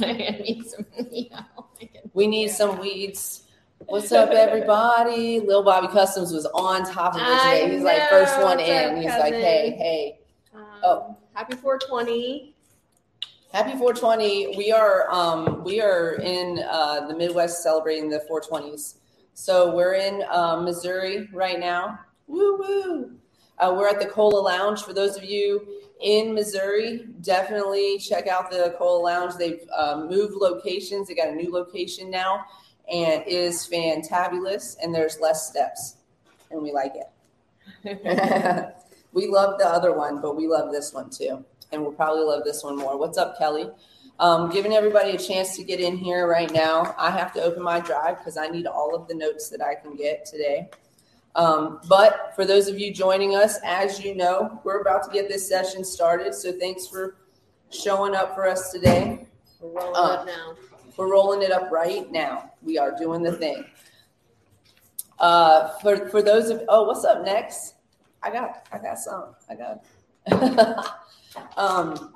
need some, We need some weeds. What's up, everybody? Lil Bobby Customs was on top of it I today. He's like first one in. up, He's like, hey, hey. Um, Oh. happy 420. Happy 420. We are um we are in uh the Midwest celebrating the 420s. So we're in uh, Missouri right now. Woo woo. Uh, we're at the Cola Lounge. For those of you in Missouri, definitely check out the Cola Lounge. They've uh, moved locations. They got a new location now, and it is fantabulous. And there's less steps, and we like it. we love the other one, but we love this one too and we'll probably love this one more. What's up, Kelly? Um, giving everybody a chance to get in here right now. I have to open my drive because I need all of the notes that I can get today. Um, but for those of you joining us, as you know, we're about to get this session started. So thanks for showing up for us today. We're rolling Uh, up now. We're rolling it up right now. We are doing the thing. Uh, for for those of oh, what's up next? I got I got some. I got. um,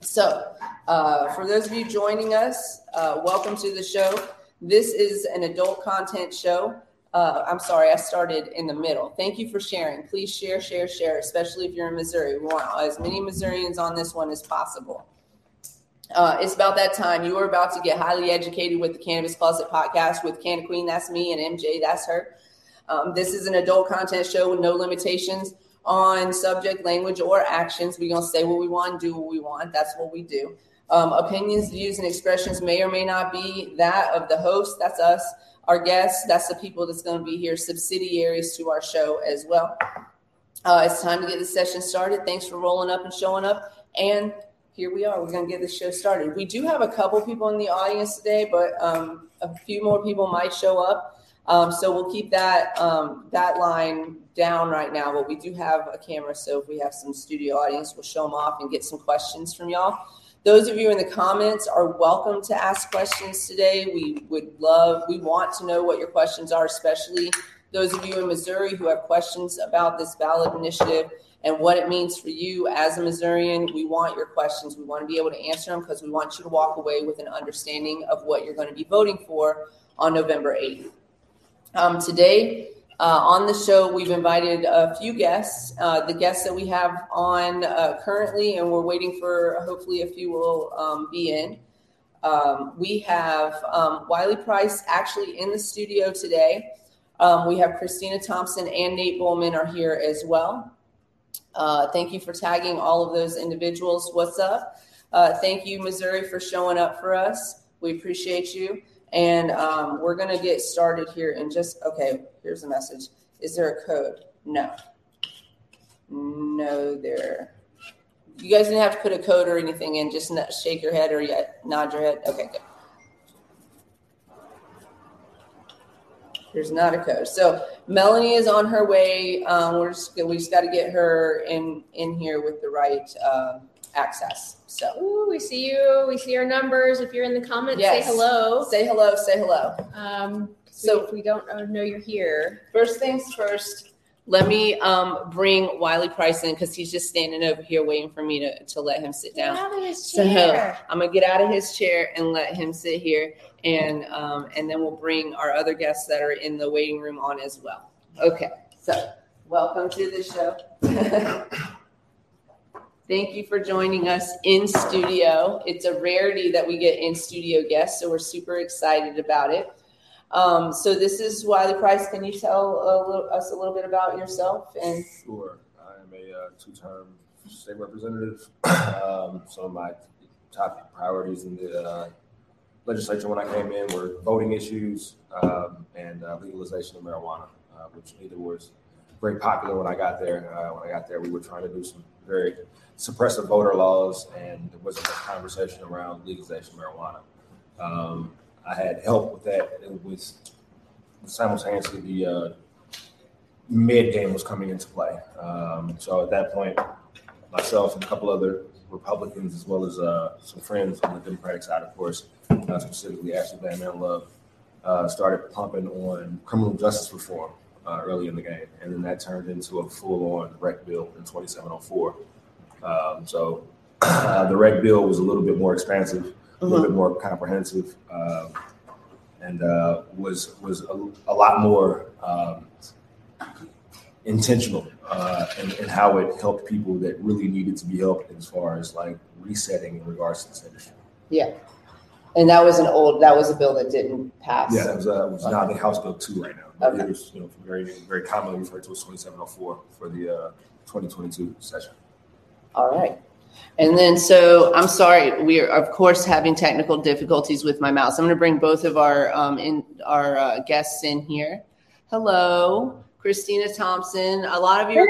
so uh, for those of you joining us, uh, welcome to the show. This is an adult content show. Uh, I'm sorry, I started in the middle. Thank you for sharing. Please share, share, share, especially if you're in Missouri. We want as many Missourians on this one as possible. Uh, it's about that time. You are about to get highly educated with the Cannabis Closet podcast with Canna Queen, that's me, and MJ, that's her. Um, this is an adult content show with no limitations on subject, language, or actions. We're going to say what we want, do what we want. That's what we do. Um, opinions, views, and expressions may or may not be that of the host. That's us. Our guests, that's the people that's going to be here, subsidiaries to our show as well. Uh, it's time to get the session started. Thanks for rolling up and showing up. And here we are. We're going to get this show started. We do have a couple people in the audience today, but um, a few more people might show up. Um, so we'll keep that um, that line down right now. But we do have a camera, so if we have some studio audience, we'll show them off and get some questions from y'all. Those of you in the comments are welcome to ask questions today. We would love, we want to know what your questions are, especially those of you in Missouri who have questions about this ballot initiative and what it means for you as a Missourian. We want your questions. We want to be able to answer them because we want you to walk away with an understanding of what you're going to be voting for on November 8th. Um, today uh, on the show, we've invited a few guests. Uh, the guests that we have on uh, currently, and we're waiting for hopefully a few will um, be in. Um, we have um, Wiley Price actually in the studio today. Um, we have Christina Thompson and Nate Bullman are here as well. Uh, thank you for tagging all of those individuals. What's up? Uh, thank you, Missouri, for showing up for us. We appreciate you. And um, we're going to get started here and just, okay, here's a message. Is there a code? No. No, there. You guys didn't have to put a code or anything in, just shake your head or yet nod your head. Okay, good. There's not a code. So Melanie is on her way. Um, we're just, we just got to get her in in here with the right um, access. So Ooh, we see you. We see your numbers. If you're in the comments, Yes. say hello. say hello. Say hello. Um, So- so if we don't uh, know you're here, First things first, let me um, bring Wiley Price in because he's just standing over here waiting for me to, to let him sit get down. out of his So chair. I'm gonna get out of his chair and let him sit here, and um, and then we'll bring our other guests that are in the waiting room on as well. Okay, so welcome to the show. Thank you for joining us in studio. It's a rarity that we get in studio guests, so we're super excited about it. Um, so this is Wiley Price. Can you tell a little, us a little bit about yourself and Sure. I am a uh, two-term state representative. um, some of my top priorities in the uh, legislature when I came in were voting issues um, and uh, legalization of marijuana, uh, which neither was very popular when I got there. Uh, when I got there, we were trying to do some very suppressive voter laws, and there wasn't much conversation around legalization of marijuana. Um, I had help with that. It was simultaneously the uh, mid game was coming into play. Um, so at that point, myself and a couple other Republicans, as well as uh, some friends on the Democratic side, of course, uh, specifically Ashley Van Love, uh, started pumping on criminal justice reform uh, early in the game, and then that turned into a full-on rec bill in 2704. Um, so uh, the rec bill was a little bit more expansive a little bit more comprehensive, um, and uh, was was a, a lot more um, intentional uh, in, in how it helped people that really needed to be helped as far as like resetting in regards to this industry. Yeah. And that was an old, that was a bill that didn't pass. Yeah, it was, uh, it was now the House Bill two right now. But Okay. It was, you know, very, very commonly referred to as twenty-seven oh four for the, uh, twenty twenty-two session. All right. And then, so I'm sorry, we are of course having technical difficulties with my mouse. I'm going to bring both of our um, in our uh, guests in here. Hello, Christina Thompson. A lot of your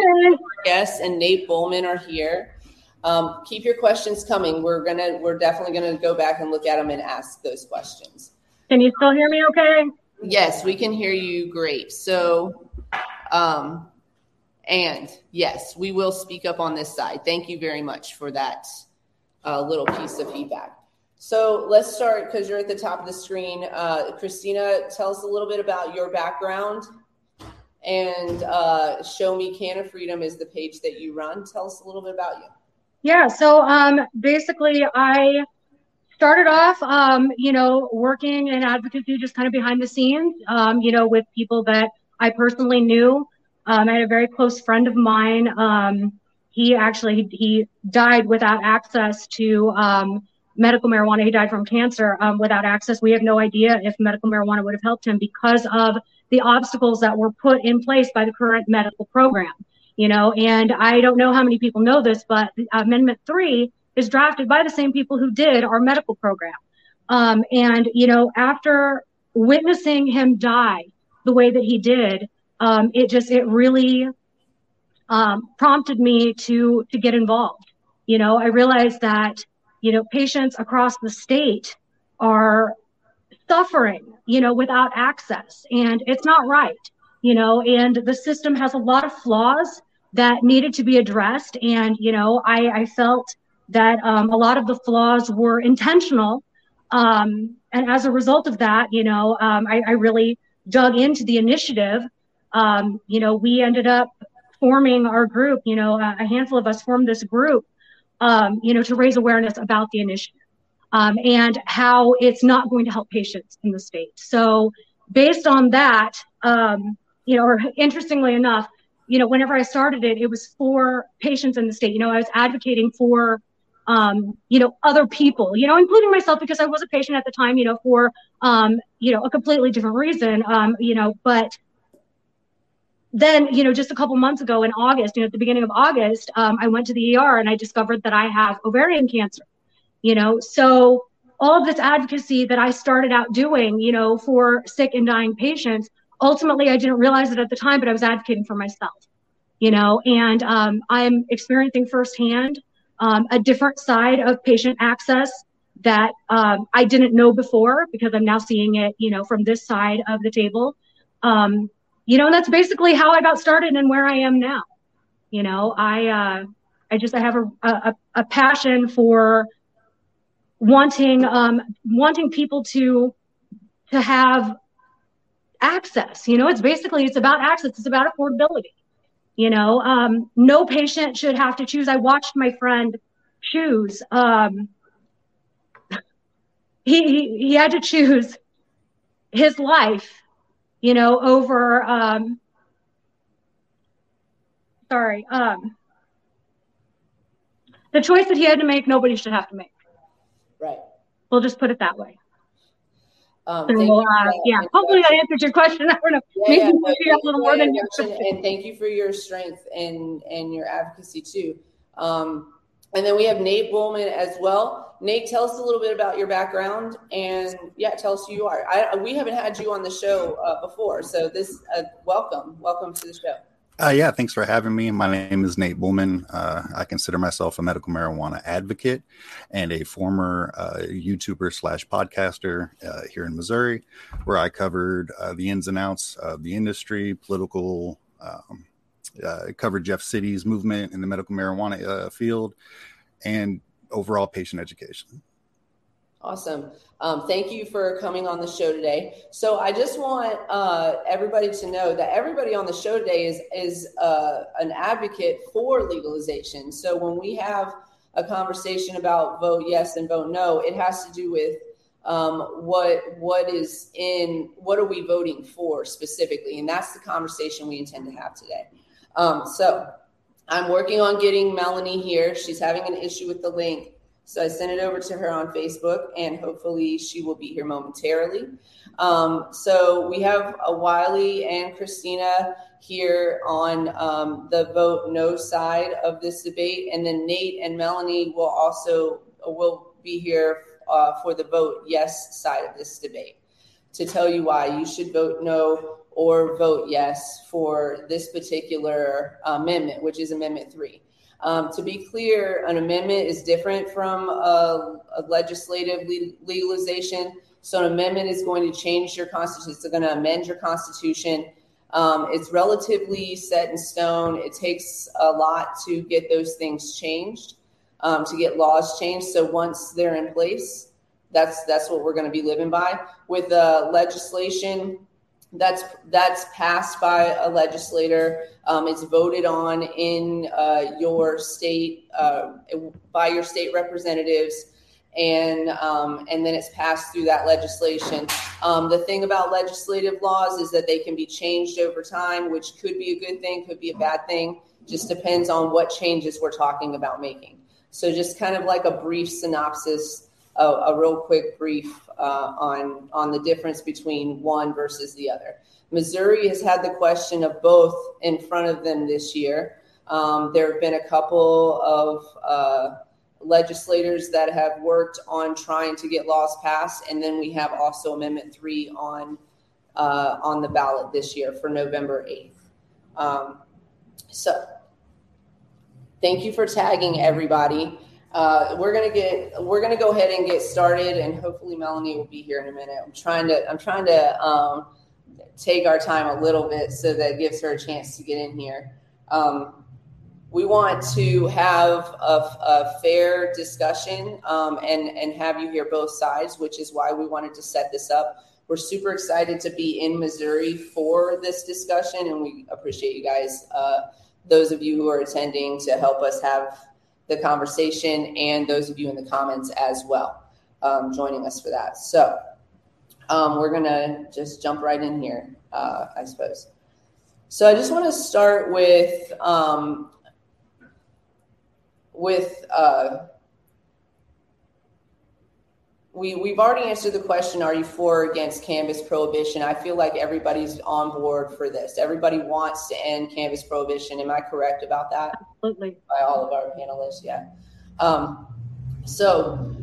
guests and Nate Bullman are here. Um, keep your questions coming. We're gonna, we're definitely going to go back and look at them and ask those questions. Can you still hear me okay? Yes, we can hear you great. So, um, and yes, we will speak up on this side. Thank you very much for that uh, little piece of feedback. So let's start because you're at the top of the screen. Uh, Christina, tell us a little bit about your background. And uh, Show Me Can of Freedom is the page that you run. Tell us a little bit about you. Yeah, so um, basically, I started off, um, you know, working in advocacy just kind of behind the scenes, um, you know, with people that I personally knew. Um, I had a very close friend of mine. Um, he actually he died without access to um, medical marijuana. He died from cancer um, without access. We have no idea if medical marijuana would have helped him because of the obstacles that were put in place by the current medical program. You know, and I don't know how many people know this, but Amendment Three is drafted by the same people who did our medical program. Um, and you know, after witnessing him die the way that he did, um, it just it really um, prompted me to to get involved. You know, I realized that you know patients across the state are suffering, you know, without access, and it's not right. You know, and the system has a lot of flaws that needed to be addressed. And you know, I, I felt that um, a lot of the flaws were intentional. Um, and as a result of that, you know, um, I, I, really dug into the initiative. Um, you know, we ended up forming our group, you know, a, a handful of us formed this group, um, you know, to raise awareness about the initiative um, and how it's not going to help patients in the state. So, based on that, you know, or interestingly enough, you know, whenever I started it, it was for patients in the state. You know, I was advocating for um, you know, other people, you know, including myself because I was a patient at the time, you know, for, um, you know, a completely different reason, um, you know, but then, you know, just a couple months ago in August, you know, at the beginning of August, um, I went to the ER and I discovered that I have ovarian cancer, you know, so all of this advocacy that I started out doing, you know, for sick and dying patients, ultimately, I didn't realize it at the time, but I was advocating for myself, you know, and um, I'm experiencing firsthand um, a different side of patient access that um, I didn't know before because I'm now seeing it, you know, from this side of the table. Um, you know, and that's basically how I got started and where I am now. You know, I uh, I just I have a, a, a passion for wanting um, wanting people to to have access. You know, it's basically it's about access. It's about affordability. You know, um, no patient should have to choose. I watched my friend choose. Um, he, he he had to choose his life, you know, over. Um, sorry, um, the choice that he had to make. Nobody should have to make. Right. We'll just put it that way. Um, thank you uh, yeah, hopefully that answers your question. I don't know. Yeah, Maybe yeah, you no, figure out thank a little more than that you introduction, And thank you for your strength and, and your advocacy too. Um, and then we have Nate Bullman as well. Nate, tell us a little bit about your background and yeah, tell us who you are. I, we haven't had you on the show uh, before, so this uh, welcome, welcome to the show. Uh, yeah, thanks for having me. My name is Nate Bullman. Uh, I consider myself a medical marijuana advocate and a former uh, YouTuber slash podcaster uh, here in Missouri, where I covered uh, the ins and outs of the industry, political, um, uh, covered Jeff City's movement in the medical marijuana field, and overall patient education. Awesome. Um, thank you for coming on the show today. So I just want uh, everybody to know that everybody on the show today is is uh, an advocate for legalization. So when we have a conversation about vote yes and vote no. It has to do with um, what what is in what are we voting for specifically, and that's the conversation we intend to have today. Um, so I'm working on getting Melanie here. She's having an issue with the link. So I sent it over to her on Facebook, and hopefully she will be here momentarily. Um, so we have a Wiley and Christina here on um, the vote no side of this debate, and then Nate and Melanie will also will be here uh, for the vote yes side of this debate to tell you why you should vote no or vote yes for this particular amendment, which is Amendment Three. Um, to be clear, an amendment is different from a, a legislative legalization. So, an amendment is going to change your constitution. It's going to amend your constitution. Um, it's relatively set in stone. It takes a lot to get those things changed, um, to get laws changed. So, once they're in place, that's that's what we're going to be living by. With uh, legislation, that's that's passed by a legislator. Um, it's voted on in uh, your state uh, by your state representatives, and um, and then it's passed through that legislation. Um, the thing about legislative laws is that they can be changed over time, which could be a good thing, could be a bad thing. Just depends on what changes we're talking about making. So, just kind of like a brief synopsis a, a real quick brief uh, on on the difference between one versus the other. Missouri has had the question of both in front of them this year. Um, there have been a couple of uh, legislators that have worked on trying to get laws passed, and then we have also Amendment Three on uh, on the ballot this year for November eighth. Um, so, thank you for tagging everybody. Uh, we're gonna get we're gonna go ahead and get started, and hopefully Melanie will be here in a minute. I'm trying to I'm trying to um, take our time a little bit so that gives her a chance to get in here. Um, we want to have a, a fair discussion um, and and have you hear both sides, which is why we wanted to set this up. We're super excited to be in Missouri for this discussion, and we appreciate you guys, uh, those of you who are attending, to help us have the conversation and those of you in the comments as well um, joining us for that. So um, we're going to just jump right in here, uh, I suppose. So I just want to start with um, with uh, we we've already answered the question: Are you for or against cannabis prohibition? I feel like everybody's on board for this. Everybody wants to end cannabis prohibition. Am I correct about that? Absolutely. By all of our panelists, yeah. Um, so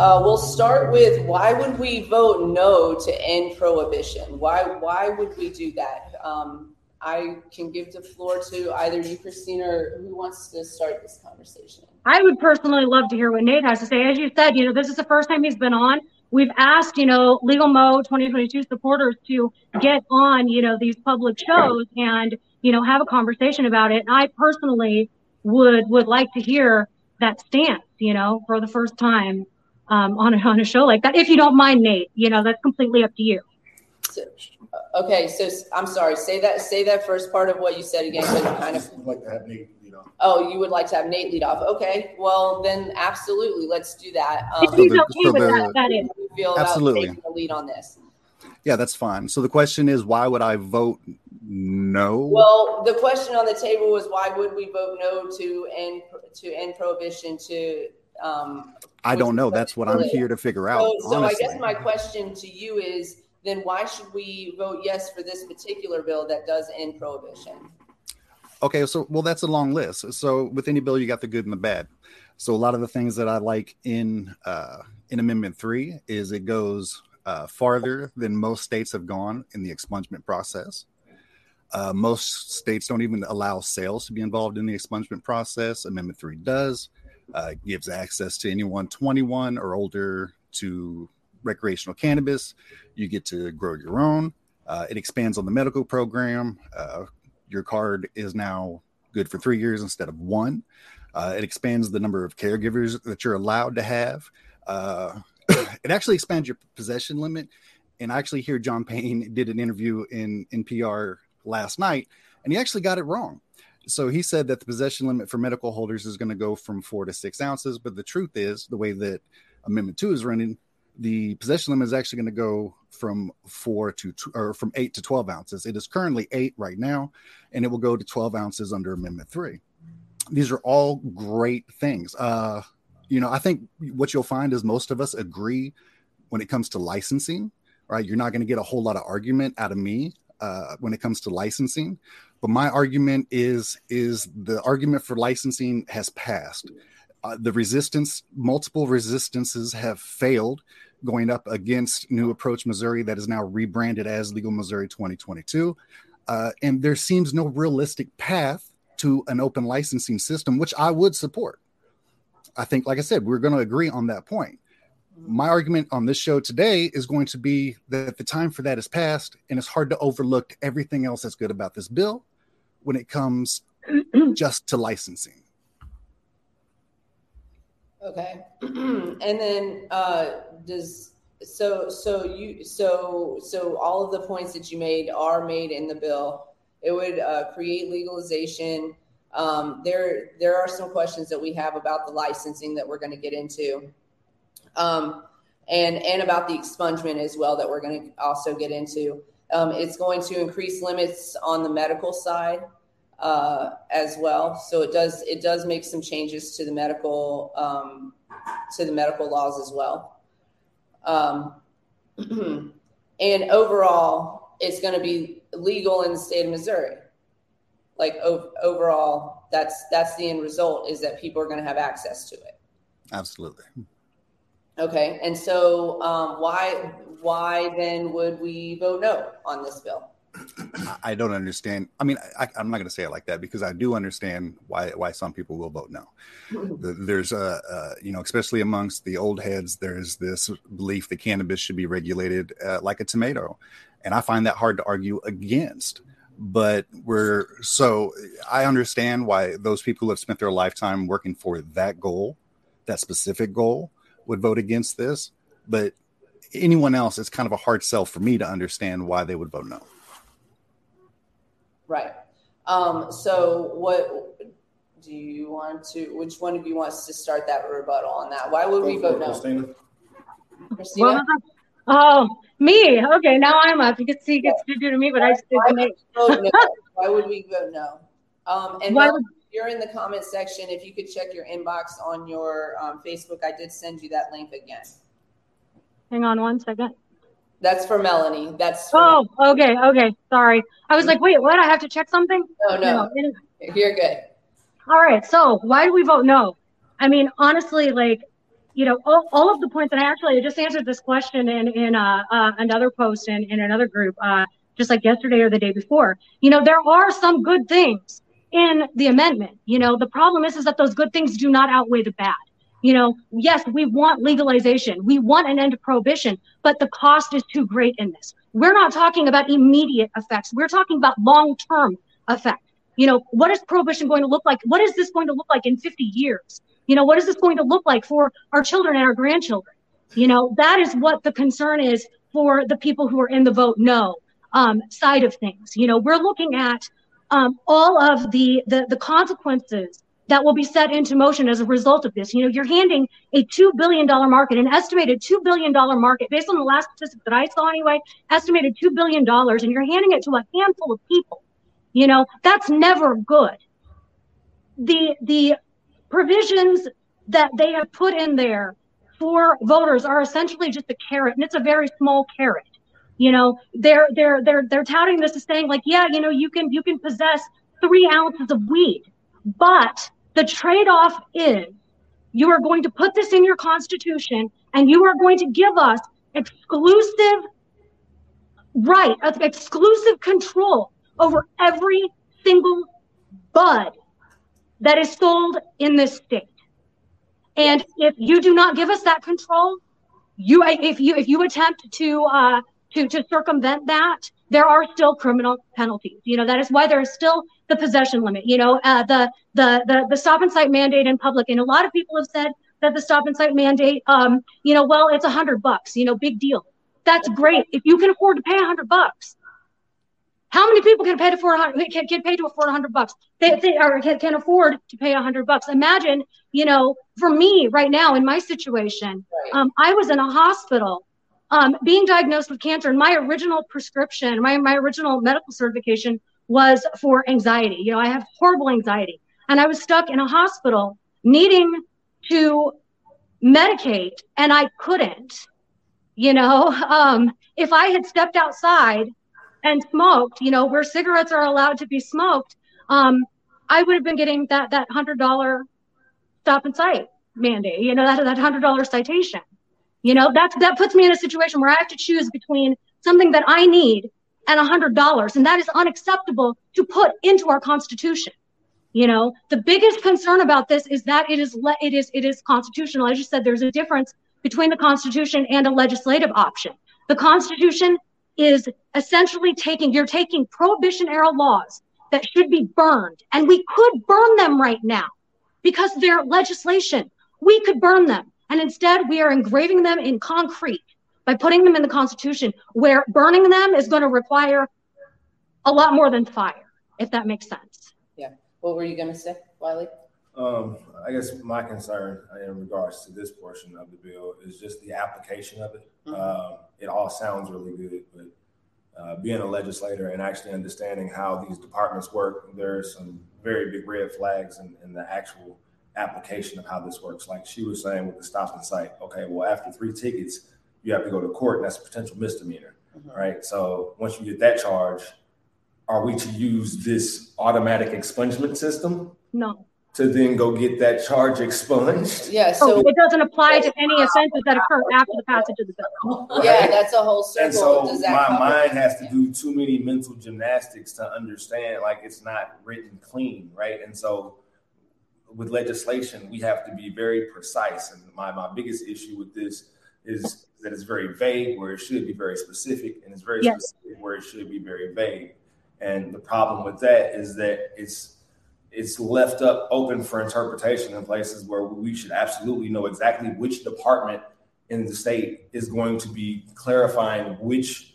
uh, we'll start with why would we vote no to end prohibition? Why why would we do that? Um, I can give the floor to either you, Christina, or who wants to start this conversation. I would personally love to hear what Nate has to say. As you said, you know, this is the first time he's been on. We've asked, you know, Legal Mo 2022 supporters to get on, you know, these public shows and, you know, have a conversation about it. And I personally would would like to hear that stance, you know, for the first time um, on a, on a show like that. If you don't mind, Nate, you know, that's completely up to you. So, okay, so I'm sorry. Say that. Say that first part of what you said again. Because kind of like to have Nate Oh, you would like to have Nate lead off? Okay, well then absolutely, let's do that. Um, he's okay with that, that is. Feel absolutely the lead on this. Yeah, that's fine. So the question is, why would I vote no? Well, the question on the table was why would we vote no to end to end prohibition to um, I don't know. That's what I'm here to figure out. So, so I guess my question to you is then why should we vote yes for this particular bill that does end prohibition? Okay, so well, that's a long list. So with any bill, you got the good and the bad. So a lot of the things that I like in uh, in Amendment Three is it goes uh, farther than most states have gone in the expungement process. Uh, most states don't even allow sales to be involved in the expungement process. Amendment Three does. Uh, gives access to anyone 21 or older to recreational cannabis. You get to grow your own. Uh, it expands on the medical program. Your card is now good for three years instead of one. Uh, it expands the number of caregivers that you're allowed to have. Uh, it actually expands your possession limit. And I actually hear John Payne did an interview in NPR last night, and he actually got it wrong. so he said that the possession limit for medical holders is going to go from four to six ounces. But the truth is, the way that Amendment Two is running, the possession limit is actually going to go from four to tw- or from eight to 12 ounces. It is currently eight right now, and it will go to 12 ounces under Amendment Three. These are all great things. Uh, you know, I think what you'll find is most of us agree when it comes to licensing, right? You're not going to get a whole lot of argument out of me uh, when it comes to licensing. But my argument is is the argument for licensing has passed. Uh, the resistance, multiple resistances have failed going up against New Approach Missouri, that is now rebranded as Legal Missouri 2022. Uh, and there seems no realistic path to an open licensing system, which I would support. I think, like I said, we're going to agree on that point. My argument on this show today is going to be that the time for that is past, and it's hard to overlook everything else that's good about this bill when it comes just to licensing. Okay. and then uh does so so you so so all of the points that you made are made in the bill. It would uh, create legalization. Um, there there are some questions that we have about the licensing that we're going to get into. Um, and and about the expungement as well that we're going to also get into. Um, it's going to increase limits on the medical side uh, as well. So it does it does make some changes to the medical um, to the medical laws as well. Um, and overall, it's going to be legal in the state of Missouri. Like o- overall, that's that's the end result is that people are going to have access to it. Absolutely. Okay, and so um, why why then would we vote no on this bill? I don't understand. I mean, I, am not going to say it like that because I do understand why why some people will vote no. There's a, uh, you know, especially amongst the old heads, there's this belief that cannabis should be regulated uh, like a tomato, and I find that hard to argue against. But we're so I understand why those people who have spent their lifetime working for that goal, that specific goal, would vote against this. But anyone else, it's kind of a hard sell for me to understand why they would vote no. Right. Um, so what do you want to, which one of you wants to start that rebuttal on that? Why would we vote no? Christina? Christina? Oh, me. Okay, now I'm up. You can see gets to do to me, but I just Why did would we vote no? Why would we vote no? Um, and Why Mel, would- if you're in the comment section, if you could check your inbox on your um, Facebook, I did send you that link again. Hang on one second. That's for Melanie. That's for, Oh, okay, okay. Sorry. I was like, wait, what? I have to check something? no, no, Anyway. you're good. All right. So why do we vote no? I mean, honestly, like, you know, all, all of the points, and I actually just answered this question in in uh, uh, another post in, in another group, uh, just like yesterday or the day before. You know, there are some good things in the amendment. You know, the problem is is that those good things do not outweigh the bad. You know, yes, we want legalization, we want an end to prohibition, but the cost is too great in this. We're not talking about immediate effects. We're talking about long term effect. You know, what is prohibition going to look like? What is this going to look like in 50 years? You know, what is this going to look like for our children and our grandchildren? You know, that is what the concern is for the people who are in the vote no um, side of things. You know, we're looking at um, all of the, the the consequences that will be set into motion as a result of this. You know, you're handing a two billion dollar market, an estimated two billion dollar market, based on the last statistic that I saw anyway, estimated two billion dollars, and you're handing it to a handful of people. You know, that's never good. The the provisions that they have put in there for voters are essentially just a carrot, and it's a very small carrot. You know, they're they're they're they're touting this as saying like, yeah, you know, you can you can possess three ounces of weed, but the trade-off is you are going to put this in your constitution, and you are going to give us exclusive right, exclusive control over every single bud that is sold in this state. And if you do not give us that control, you if you if you attempt to uh, to to circumvent that, there are still criminal penalties. You know that is why there is still the possession limit. You know uh, the the the the stop and cite mandate in public, and a lot of people have said that the stop and cite mandate, um, you know, well, it's a hundred bucks. You know, big deal. That's great if you can afford to pay a hundred bucks. How many people can pay to afford can, can pay to afford 100 bucks? They, they or can, can afford to pay a 100 bucks. Imagine, you know, for me right now in my situation, Right. um, I was in a hospital um, being diagnosed with cancer, and my original prescription, my my original medical certification was for anxiety. You know, I have horrible anxiety, and I was stuck in a hospital needing to medicate, and I couldn't. You know, um, if I had stepped outside and smoked, you know, where cigarettes are allowed to be smoked, um, I would have been getting that that hundred dollar stop and cite mandate. You know, that that hundred dollar citation. You know, that that puts me in a situation where I have to choose between something that I need and a hundred dollars, and that is unacceptable to put into our Constitution. You know, the biggest concern about this is that it is le- it is it is constitutional. As you said, there's a difference between the Constitution and a legislative option. The Constitution is essentially taking you're taking prohibition era laws that should be burned, and we could burn them right now because they're legislation. We could burn them, and instead we are engraving them in concrete by putting them in the Constitution, where burning them is going to require a lot more than fire, if that makes sense. Yeah. What were you gonna say, Wiley? Um, I guess my concern in regards to this portion of the bill is just the application of it. Mhm. Um, it all sounds really good, but uh, being a legislator and actually understanding how these departments work, there are some very big red flags in, in the actual application of how this works. Like she was saying with the stop and cite, okay, well, after three tickets, you have to go to court, and that's a potential misdemeanor, Mhm. right? So once you get that charge, are we to use this automatic expungement system? No. to then go get that charge expunged. Yeah, So so, it doesn't apply to any offenses that occur after the passage of the bill. yeah, that's a whole And so Does my cover? mind has to do too many mental gymnastics to understand like it's not written clean, right? And so with legislation, we have to be very precise. And my, my biggest issue with this is that it's very vague where it should be very specific, and it's very Yes. specific where it should be very vague. And the problem with that is that it's it's left up open for interpretation in places where we should absolutely know exactly which department in the state is going to be clarifying which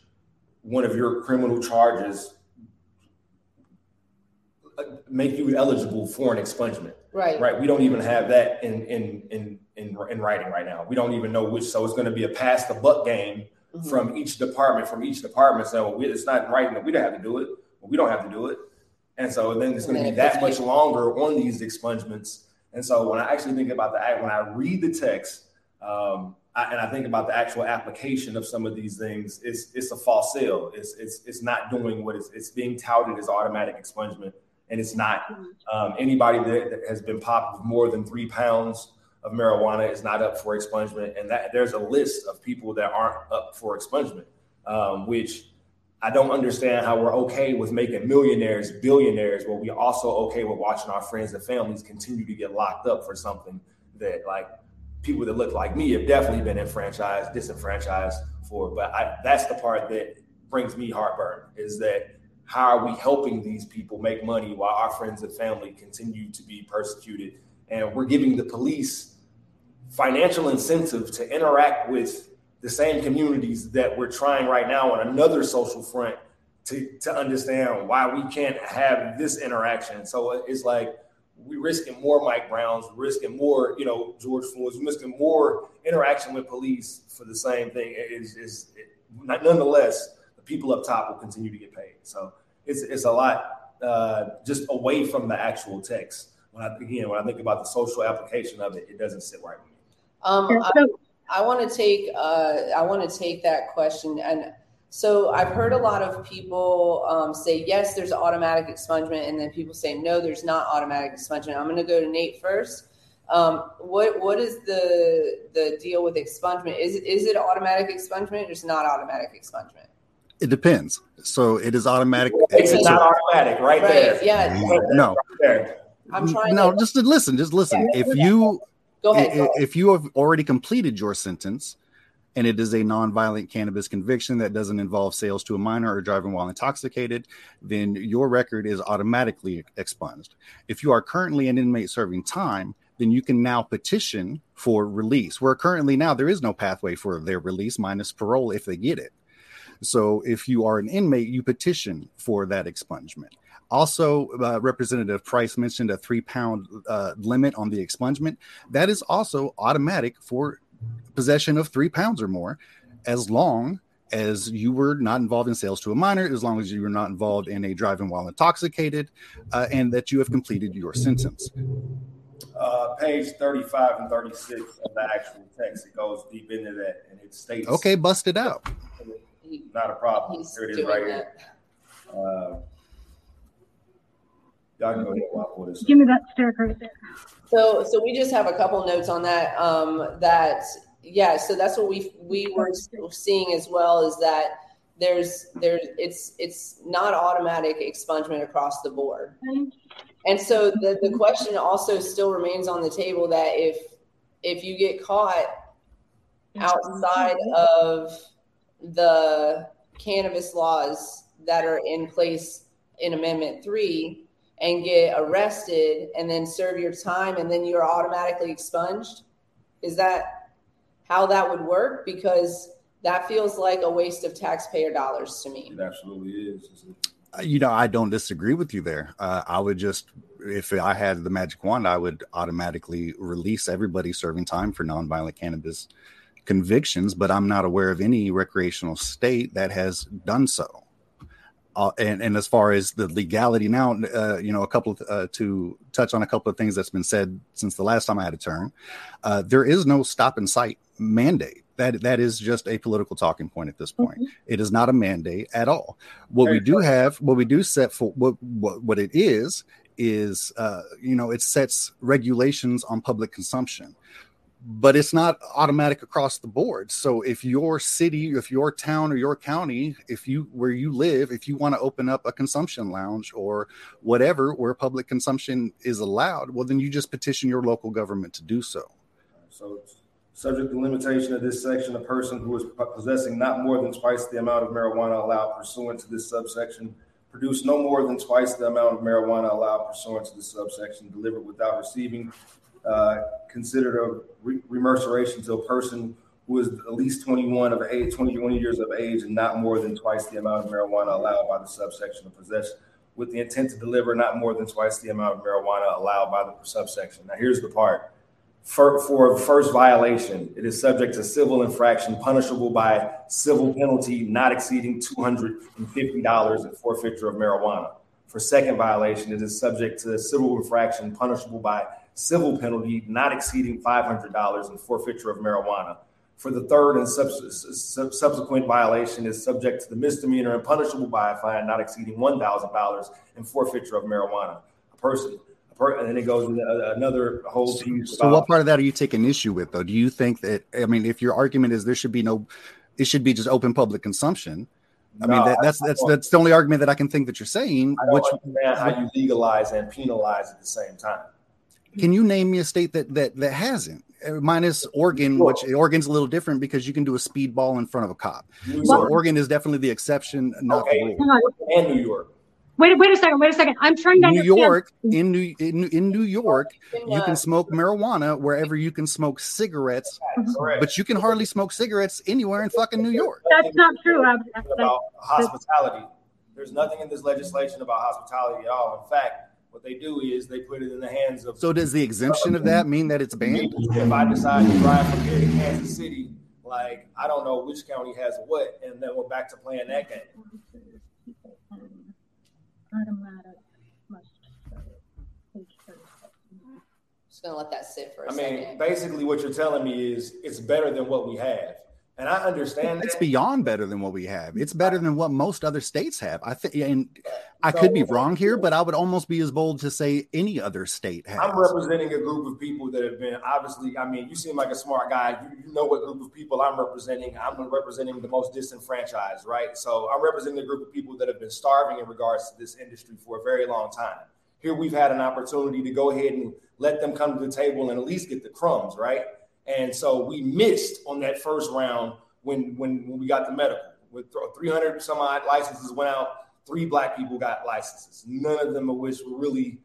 one of your criminal charges uh, make you eligible for an expungement Right, right we don't even have that in in in in, in writing right now. We don't even know which so it's going to be a pass the buck game Mhm. from each department from each department. Well we, it's not in writing that we don't have to do it we don't have to do it. And so then it's going to be that much longer on these expungements. And so when i actually think about the act when i read the text um, I, and I think about the actual application of some of these things, it's it's a false sale. It's it's it's not doing what it's it's being touted as automatic expungement, and it's not. Um, anybody that, that has been popped with more than three pounds of marijuana is not up for expungement, and that there's a list of people that aren't up for expungement, um, which I don't understand how we're okay with making millionaires billionaires, but we also okay with watching our friends and families continue to get locked up for something that like people that look like me have definitely been enfranchised, disenfranchised for. But I, that's the part that brings me heartburn is that how are we helping these people make money while our friends and family continue to be persecuted? And we're giving the police financial incentive to interact with the same communities that we're trying right now on another social front to, to understand why we can't have this interaction. So it's like we're risking more Mike Browns, risking more, you know, George Floyd's, risking more interaction with police for the same thing. Is, is it, nonetheless, the people up top will continue to get paid. So it's it's a lot uh, just away from the actual text. When I again, when I think about the social application of it, it doesn't sit right with me. um, I, I want to take, uh, I want to take that question. And so I've heard a lot of people, um, say, yes, there's automatic expungement. And then people say, no, there's not automatic expungement. I'm going to go to Nate first. Um, what, what is the, the deal with expungement? Is, is it automatic expungement or is it not automatic expungement? It depends. So it is automatic. It's it's not a- automatic, right, Right, there. yeah. no, There. I'm trying no. to, Just to listen. Just listen. If you go ahead. Go ahead. if you have already completed your sentence and it is a non-violent cannabis conviction that doesn't involve sales to a minor or driving while intoxicated then your record is automatically expunged if you are currently an inmate serving time then you can now petition for release where currently now there is no pathway for their release minus parole if they get it So if you are an inmate, you petition for that expungement. Also, uh, Representative Price mentioned a three pound uh, limit on the expungement. That is also automatic for possession of three pounds or more, as long as you were not involved in sales to a minor, as long as you were not involved in a driving while intoxicated, uh, and that you have completed your sentence. Uh, page 35 and 36 of the actual text, it goes deep into that and it states. Okay, bust it out. He- Not a problem. He's Here it is right that. here. Uh, y'all can go ahead while I pull this. Give me that stick right there. So, so we just have a couple notes on that. Um, that yeah, so that's what we we were seeing as well is that there's there's it's it's not automatic expungement across the board. And so the, the question also still remains on the table that if if you get caught outside of the cannabis laws that are in place in Amendment Three and get arrested and then serve your time and then you're automatically expunged, is that how that would work? Because that feels like a waste of taxpayer dollars to me. It absolutely is. Uh, You know, I don't disagree with you there. Uh, I would just, if I had the magic wand, I would automatically release everybody serving time for nonviolent cannabis convictions, but I'm not aware of any recreational state that has done so. Uh, and, and as far as the legality now, uh, you know, a couple of, uh, to touch on a couple of things that's been said since the last time I had a turn, uh, there is no stop and cite mandate. That that is just a political talking point at this point. It is not a mandate at all. What we do have, what we do set for what what, what it is is, uh, you know, it sets regulations on public consumption but it's not automatic across the board. So if your city, if your town or your county, if you where you live, if you want to open up a consumption lounge or whatever where public consumption is allowed, well then you just petition your local government to do so. So, subject to limitation of this section, a person who is possessing not more than twice the amount of marijuana allowed pursuant to this subsection, produce no more than twice the amount of marijuana allowed pursuant to this subsection, delivered without receiving, uh, considered a re- remerceration to a person who is at least 21 of age, 21 years of age, and not more than twice the amount of marijuana allowed by the subsection of possession, with the intent to deliver not more than twice the amount of marijuana allowed by the subsection. Now, here's the part for, for first violation, it is subject to civil infraction punishable by civil penalty not exceeding $250 and forfeiture of marijuana. For second violation, it is subject to civil infraction punishable by civil penalty not exceeding $500 and forfeiture of marijuana. For the third and subs- sub- subsequent violation is subject to the misdemeanor and punishable by a fine not exceeding $1,000 and forfeiture of marijuana. A person, and then it goes into another whole piece So about what part of that are you taking issue with though? Do you think that I mean if your argument is there should be no it should be just open public consumption? I mean that, that's that's that's the only argument that I can think that you're saying. I don't Which understand how you legalize and penalize at the same time. Can you name me a state that that that hasn't? Uh, Minus Oregon, Sure. which Oregon's a little different because you can do a speedball in front of a cop. New So York Oregon is definitely the exception, not Okay. the rule. And New York. Wait, wait a second. Wait a second. I'm trying to New understand. York, in New in, in New York, you uh, can smoke marijuana wherever you can smoke cigarettes, Correct. but you can hardly smoke cigarettes anywhere in fucking New York. That's not true. I- I- about hospitality. There's nothing in this legislation about hospitality at all. In fact, what they do is they put it in the hands of. So does the exemption of that mean that it's banned? If I decide to drive from here to Kansas City, like I don't know which county has what, and then we're back to playing that game. Automatic must page 36. Just gonna let that sit for a I mean, second. basically, what you're telling me is it's better than what we have, and I understand It's that. beyond better than what we have. It's better than what most other states have. I think, and I could be wrong here, but I would almost be as bold to say any other state has. I'm representing a group of people that have been obviously. I mean, you seem like a smart guy. You, you know what group of people I'm representing. I'm representing the most disenfranchised, right? So I'm representing a group of people that have been starving in regards to this industry for a very long time. Here we've had an opportunity to go ahead and let them come to the table and at least get the crumbs, right? And so we missed on that first round when when, when we got the medical. With 300 some odd licenses went out, three black people got licenses. None of them of which were really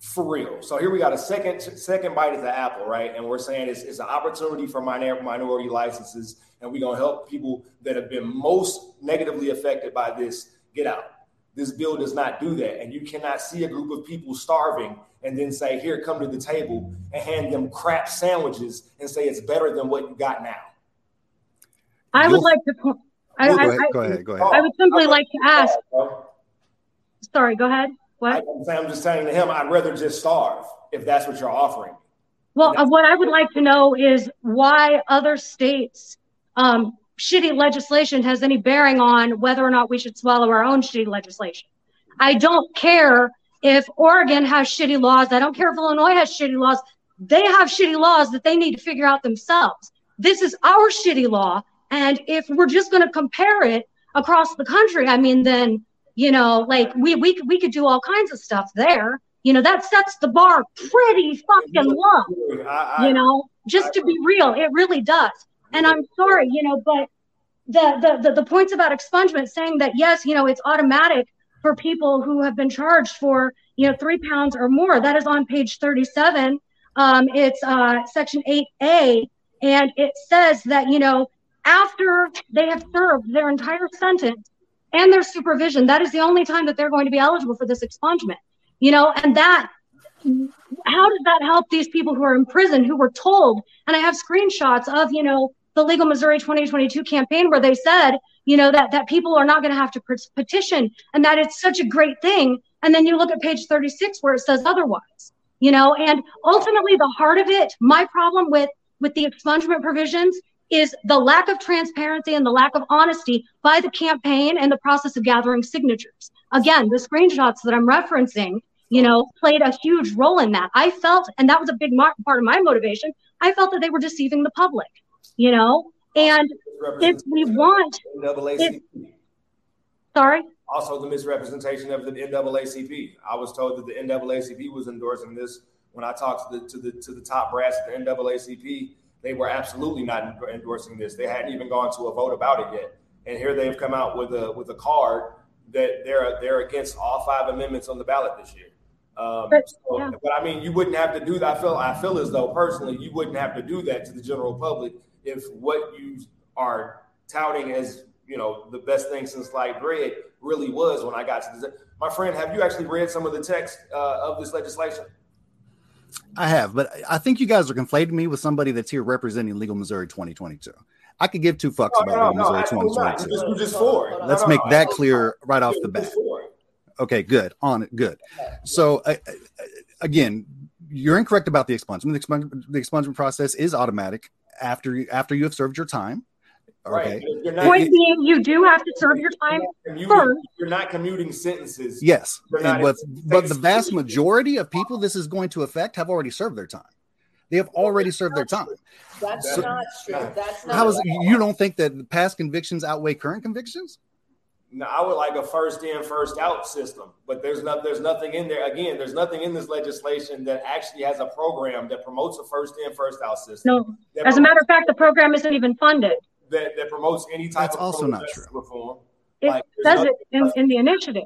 for real. So here we got a second second bite at the apple, right? And we're saying it's, it's an opportunity for minor, minority licenses and we're gonna help people that have been most negatively affected by this get out. This bill does not do that, and you cannot see a group of people starving and then say, "Here, come to the table," and hand them crap sandwiches and say it's better than what you got now. I would You'll- like to. po- I, Go I, ahead. I, Go ahead. Go ahead. I would simply like to ask. Bro. Sorry, go ahead. What? I'm just saying to him, I'd rather just starve if that's what you're offering. Well, uh, what I would like to know is why other states' um, shitty legislation has any bearing on whether or not we should swallow our own shitty legislation. I don't care if Oregon has shitty laws. I don't care if Illinois has shitty laws. They have shitty laws that they need to figure out themselves. This is our shitty law. And if we're just going to compare it across the country, I mean, then, you know, like we, we, could- we could do all kinds of stuff there. You know, that sets the bar pretty fucking low you know just to be real it really does and i'm sorry you know but the, the the the points about expungement saying that yes you know it's automatic for people who have been charged for you know three pounds or more. That is on page 37 um, it's uh, section 8a and it says that you know after they have served their entire sentence and their supervision that is the only time that they're going to be eligible for this expungement you know and that how does that help these people who are in prison who were told? And i have screenshots of you know the legal missouri 2022 campaign where they said you know that that people are not going to have to petition and that it's such a great thing and then you look at page 36 where it says otherwise you know and ultimately the heart of it my problem with with the expungement provisions is the lack of transparency and the lack of honesty by the campaign and the process of gathering signatures again the screenshots that i'm referencing you know, played a huge role in that. I felt, and that was a big part of my motivation. I felt that they were deceiving the public, you know, and if we want, NAACP. sorry, Also, the misrepresentation of the NAACP. I was told that the NAACP was endorsing this. When I talked to the to the to the top brass at the NAACP, they were absolutely not endorsing this. They hadn't even gone to a vote about it yet. And here they've come out with a with a card that they're they're against all five amendments on the ballot this year. Um, But- so- yeah. but I mean, you wouldn't have to do that. I feel I feel as though personally, you wouldn't have to do that to the general public if what you are touting as you know the best thing since like bread really was when I got to this. My friend, have you actually read some of the text uh, of this legislation? I have, but I think you guys are conflating me with somebody that's here representing Legal Missouri 2022. I could give two fucks about Legal Missouri 2022. Just, just for it. Let's No, no, make no, that clear right off the bat. just for it. Okay, good. On it, good. So uh, again, you're incorrect about the expungement. The expungement, the expungement process is automatic after you after you have served your time. Right. Okay. You're- You're not, point being, you do have to serve your time commuting, first. you're not commuting sentences. Yes, and but but the vast majority of people this is going to affect have already served their time. They have already served their time. That's So- not true. That's not. How is you don't think that past convictions outweigh current convictions? No, I would like a first in, first out system, but there's not there's nothing in there. Again, there's nothing in this legislation that actually has a program that promotes a first in, first out system. No, that as a matter of fact, the program isn't even funded. that, that promotes any type That's of also not true. reform. It Like, says it in, in the initiative.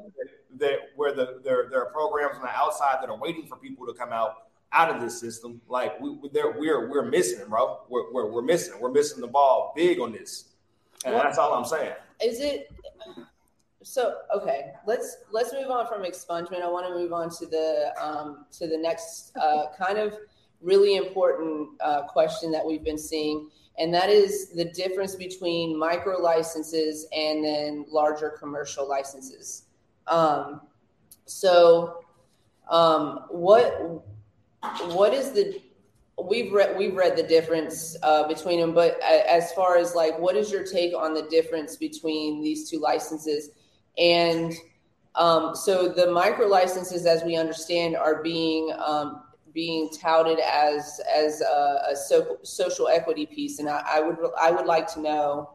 that where the there there are programs on the outside that are waiting for people to come out out of this system. Like we we- they're, we're we're missing, bro. We're, we're we're missing. We're missing the ball big on this, and Well- that's all I'm saying. Is it? So okay, let's let's move on from expungement. I want to move on to the um, to the next uh, kind of really important uh, question that we've been seeing, and that is the difference between micro licenses and then larger commercial licenses. Um, so, um, what what is the we've read we've read the difference uh, between them, but as far as like, what is your take on the difference between these two licenses? And um, so the micro licenses, as we understand, are being um, being touted as as a, a so, social equity piece, and I, I would I would like to know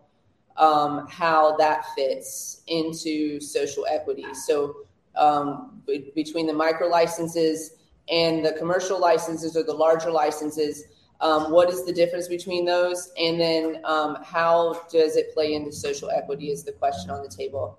um, how that fits into social equity. So um, be- between the micro licenses and the commercial licenses or the larger licenses, um, what is the difference between those? And then um, how does it play into social equity is the question on the table.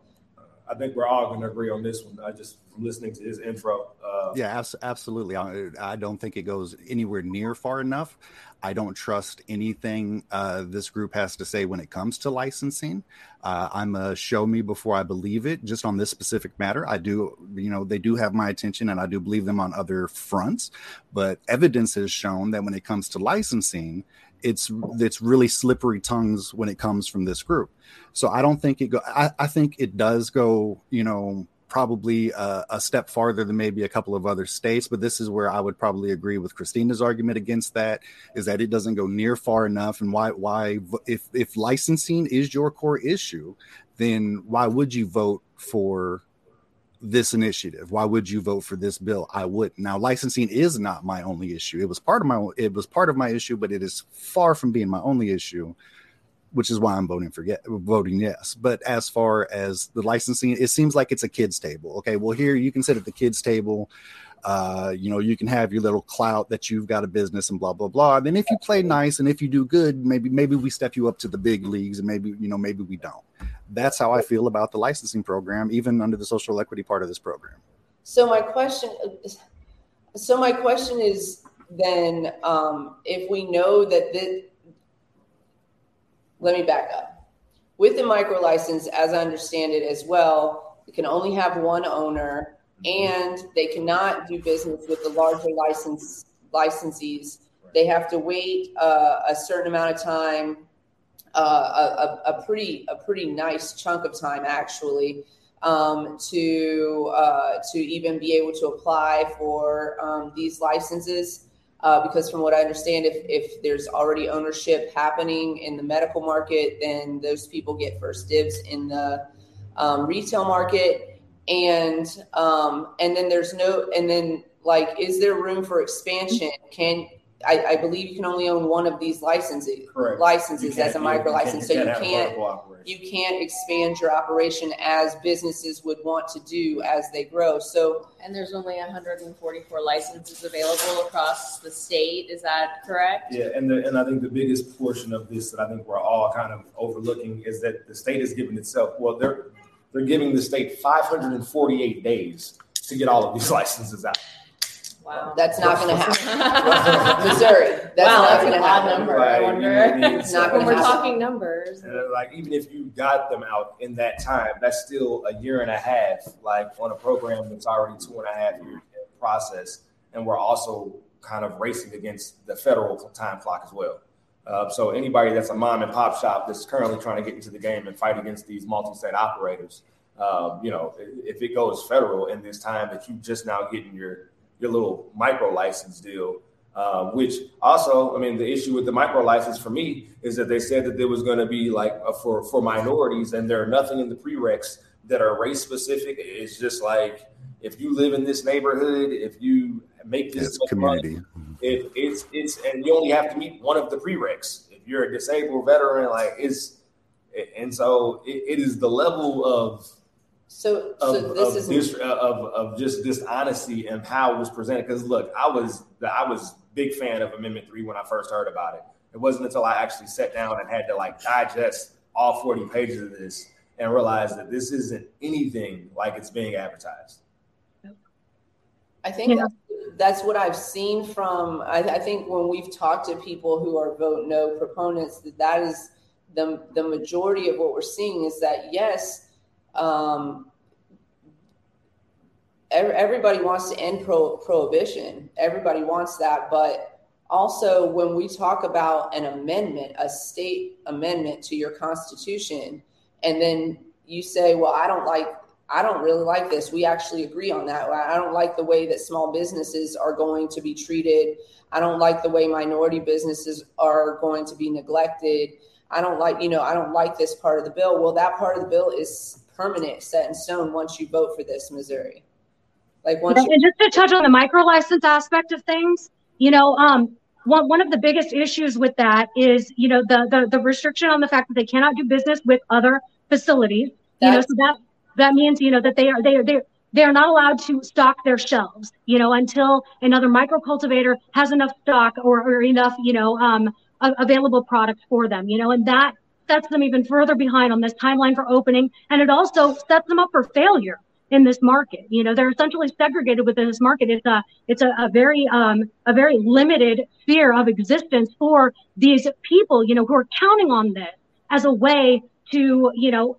I think we're all going to agree on this one. I just from listening to his intro. Uh, Yeah, abs- absolutely. I, I don't think it goes anywhere near far enough. I don't trust anything uh, this group has to say when it comes to licensing. Uh, I'm a show me before I believe it. Just on this specific matter, I do, you know, they do have my attention, and I do believe them on other fronts. But evidence has shown that when it comes to licensing, it's it's really slippery tongues when it comes from this group. So I don't think it go. I, I think it does go. You know, probably a, a, step farther than maybe a couple of other states. But this is where I would probably agree with Christina's argument against that is that it doesn't go near far enough. And why why if if licensing is your core issue, then why would you vote for this initiative? Why would you vote for this bill? I would. Now, licensing is not my only issue. It was part of my it was part of my issue, but it is far from being my only issue which is why I'm voting for get, voting yes. But as far as the licensing, it seems like it's a kids table. Okay, well here you can sit at the kids table. Uh, you know, you can have your little clout that you've got a business and blah blah blah. And then if you play nice and if you do good, maybe maybe we step you up to the big leagues, and maybe you know maybe we don't. That's how I feel about the licensing program, even under the social equity part of this program. So my question, so my question is then, um, if we know that this let me back up. With the micro license, as I understand it as well, you can only have one owner and they cannot do business with the larger license licensees. They have to wait uh, a certain amount of time, uh, a, a, pretty a pretty nice chunk of time actually, um, to uh, to even be able to apply for um, these licenses. Uh, because from what I understand, if, if there's already ownership happening in the medical market, then those people get first dibs in the um, retail market, and um, and then there's no, and then like, is there room for expansion? Can I, I believe you can only own one of these licenses Correct. licenses as a You micro license, so you have can't vertical operation. you can't expand your operation as businesses would want to do as they grow. So And there's only 144 licenses available across the state. Is that correct? Yeah, and the, and I think the biggest portion of this that I think we're all kind of overlooking is that the state is giving itself well, they're they're giving the state 548 days to get all of these licenses out. Wow. that's not going to happen. Missouri, that's wow, not that's going to odd happen. number. Right, I you wonder. know I mean? It's not when we're happen. talking numbers. And uh, like even if you got them out in that time, that's still a year and a half, like on a program that's already two and a half years in process. And we're also kind of racing against the federal time clock as well. Uh, so anybody that's a mom and pop shop that's currently trying to get into the game and fight against these multi-state operators, um, you know, if it goes federal in this time that you just now getting your your little micro license deal, uh, which also, I mean, the issue with the micro license for me is that they said that there was going to be like a, for for minorities, and there are nothing in the prereqs that are race specific. It's just like if you live in this neighborhood, if you make this much money, community. It, it's it's and you only have to meet one of the prereqs. If you're a disabled veteran, like it's and so it, it is the level of So, of, so this of, is dis, of of just dishonesty and how it was presented. Because look, I was I was big fan of Amendment Three when I first heard about it. It wasn't until I actually sat down and had to like digest all forty pages of this and realize that this isn't anything like it's being advertised. I think Yeah. that's, that's what I've seen from. I, I think when we've talked to people who are vote no proponents, that that is the the majority of what we're seeing is that yes, um, ev- everybody wants to end pro, prohibition. Everybody wants that, but also when we talk about an amendment, a state amendment to your constitution, and then you say, "Well, I don't like I don't really like this. We actually agree on that. I don't like the way that small businesses are going to be treated. I don't like the way minority businesses are going to be neglected. I don't like, you know, I don't like this part of the bill. Well, that part of the bill is permanent, set in stone once you vote for this, Missouri. Like once you And just to touch on the micro license aspect of things, you know, um, one, one of the biggest issues with that is, you know, the, the, the restriction on the fact that they cannot do business with other facilities. You know, so that, that means, you know, that they are, they are, they they are not allowed to stock their shelves, you know, until another micro cultivator has enough stock or, or enough, you know, um, available product for them, you know, and that sets them even further behind on this timeline for opening. And it also sets them up for failure in this market. You know, they're essentially segregated within this market. It's a it's a, a very um, a very limited sphere of existence for these people, you know, who are counting on this as a way to, you know,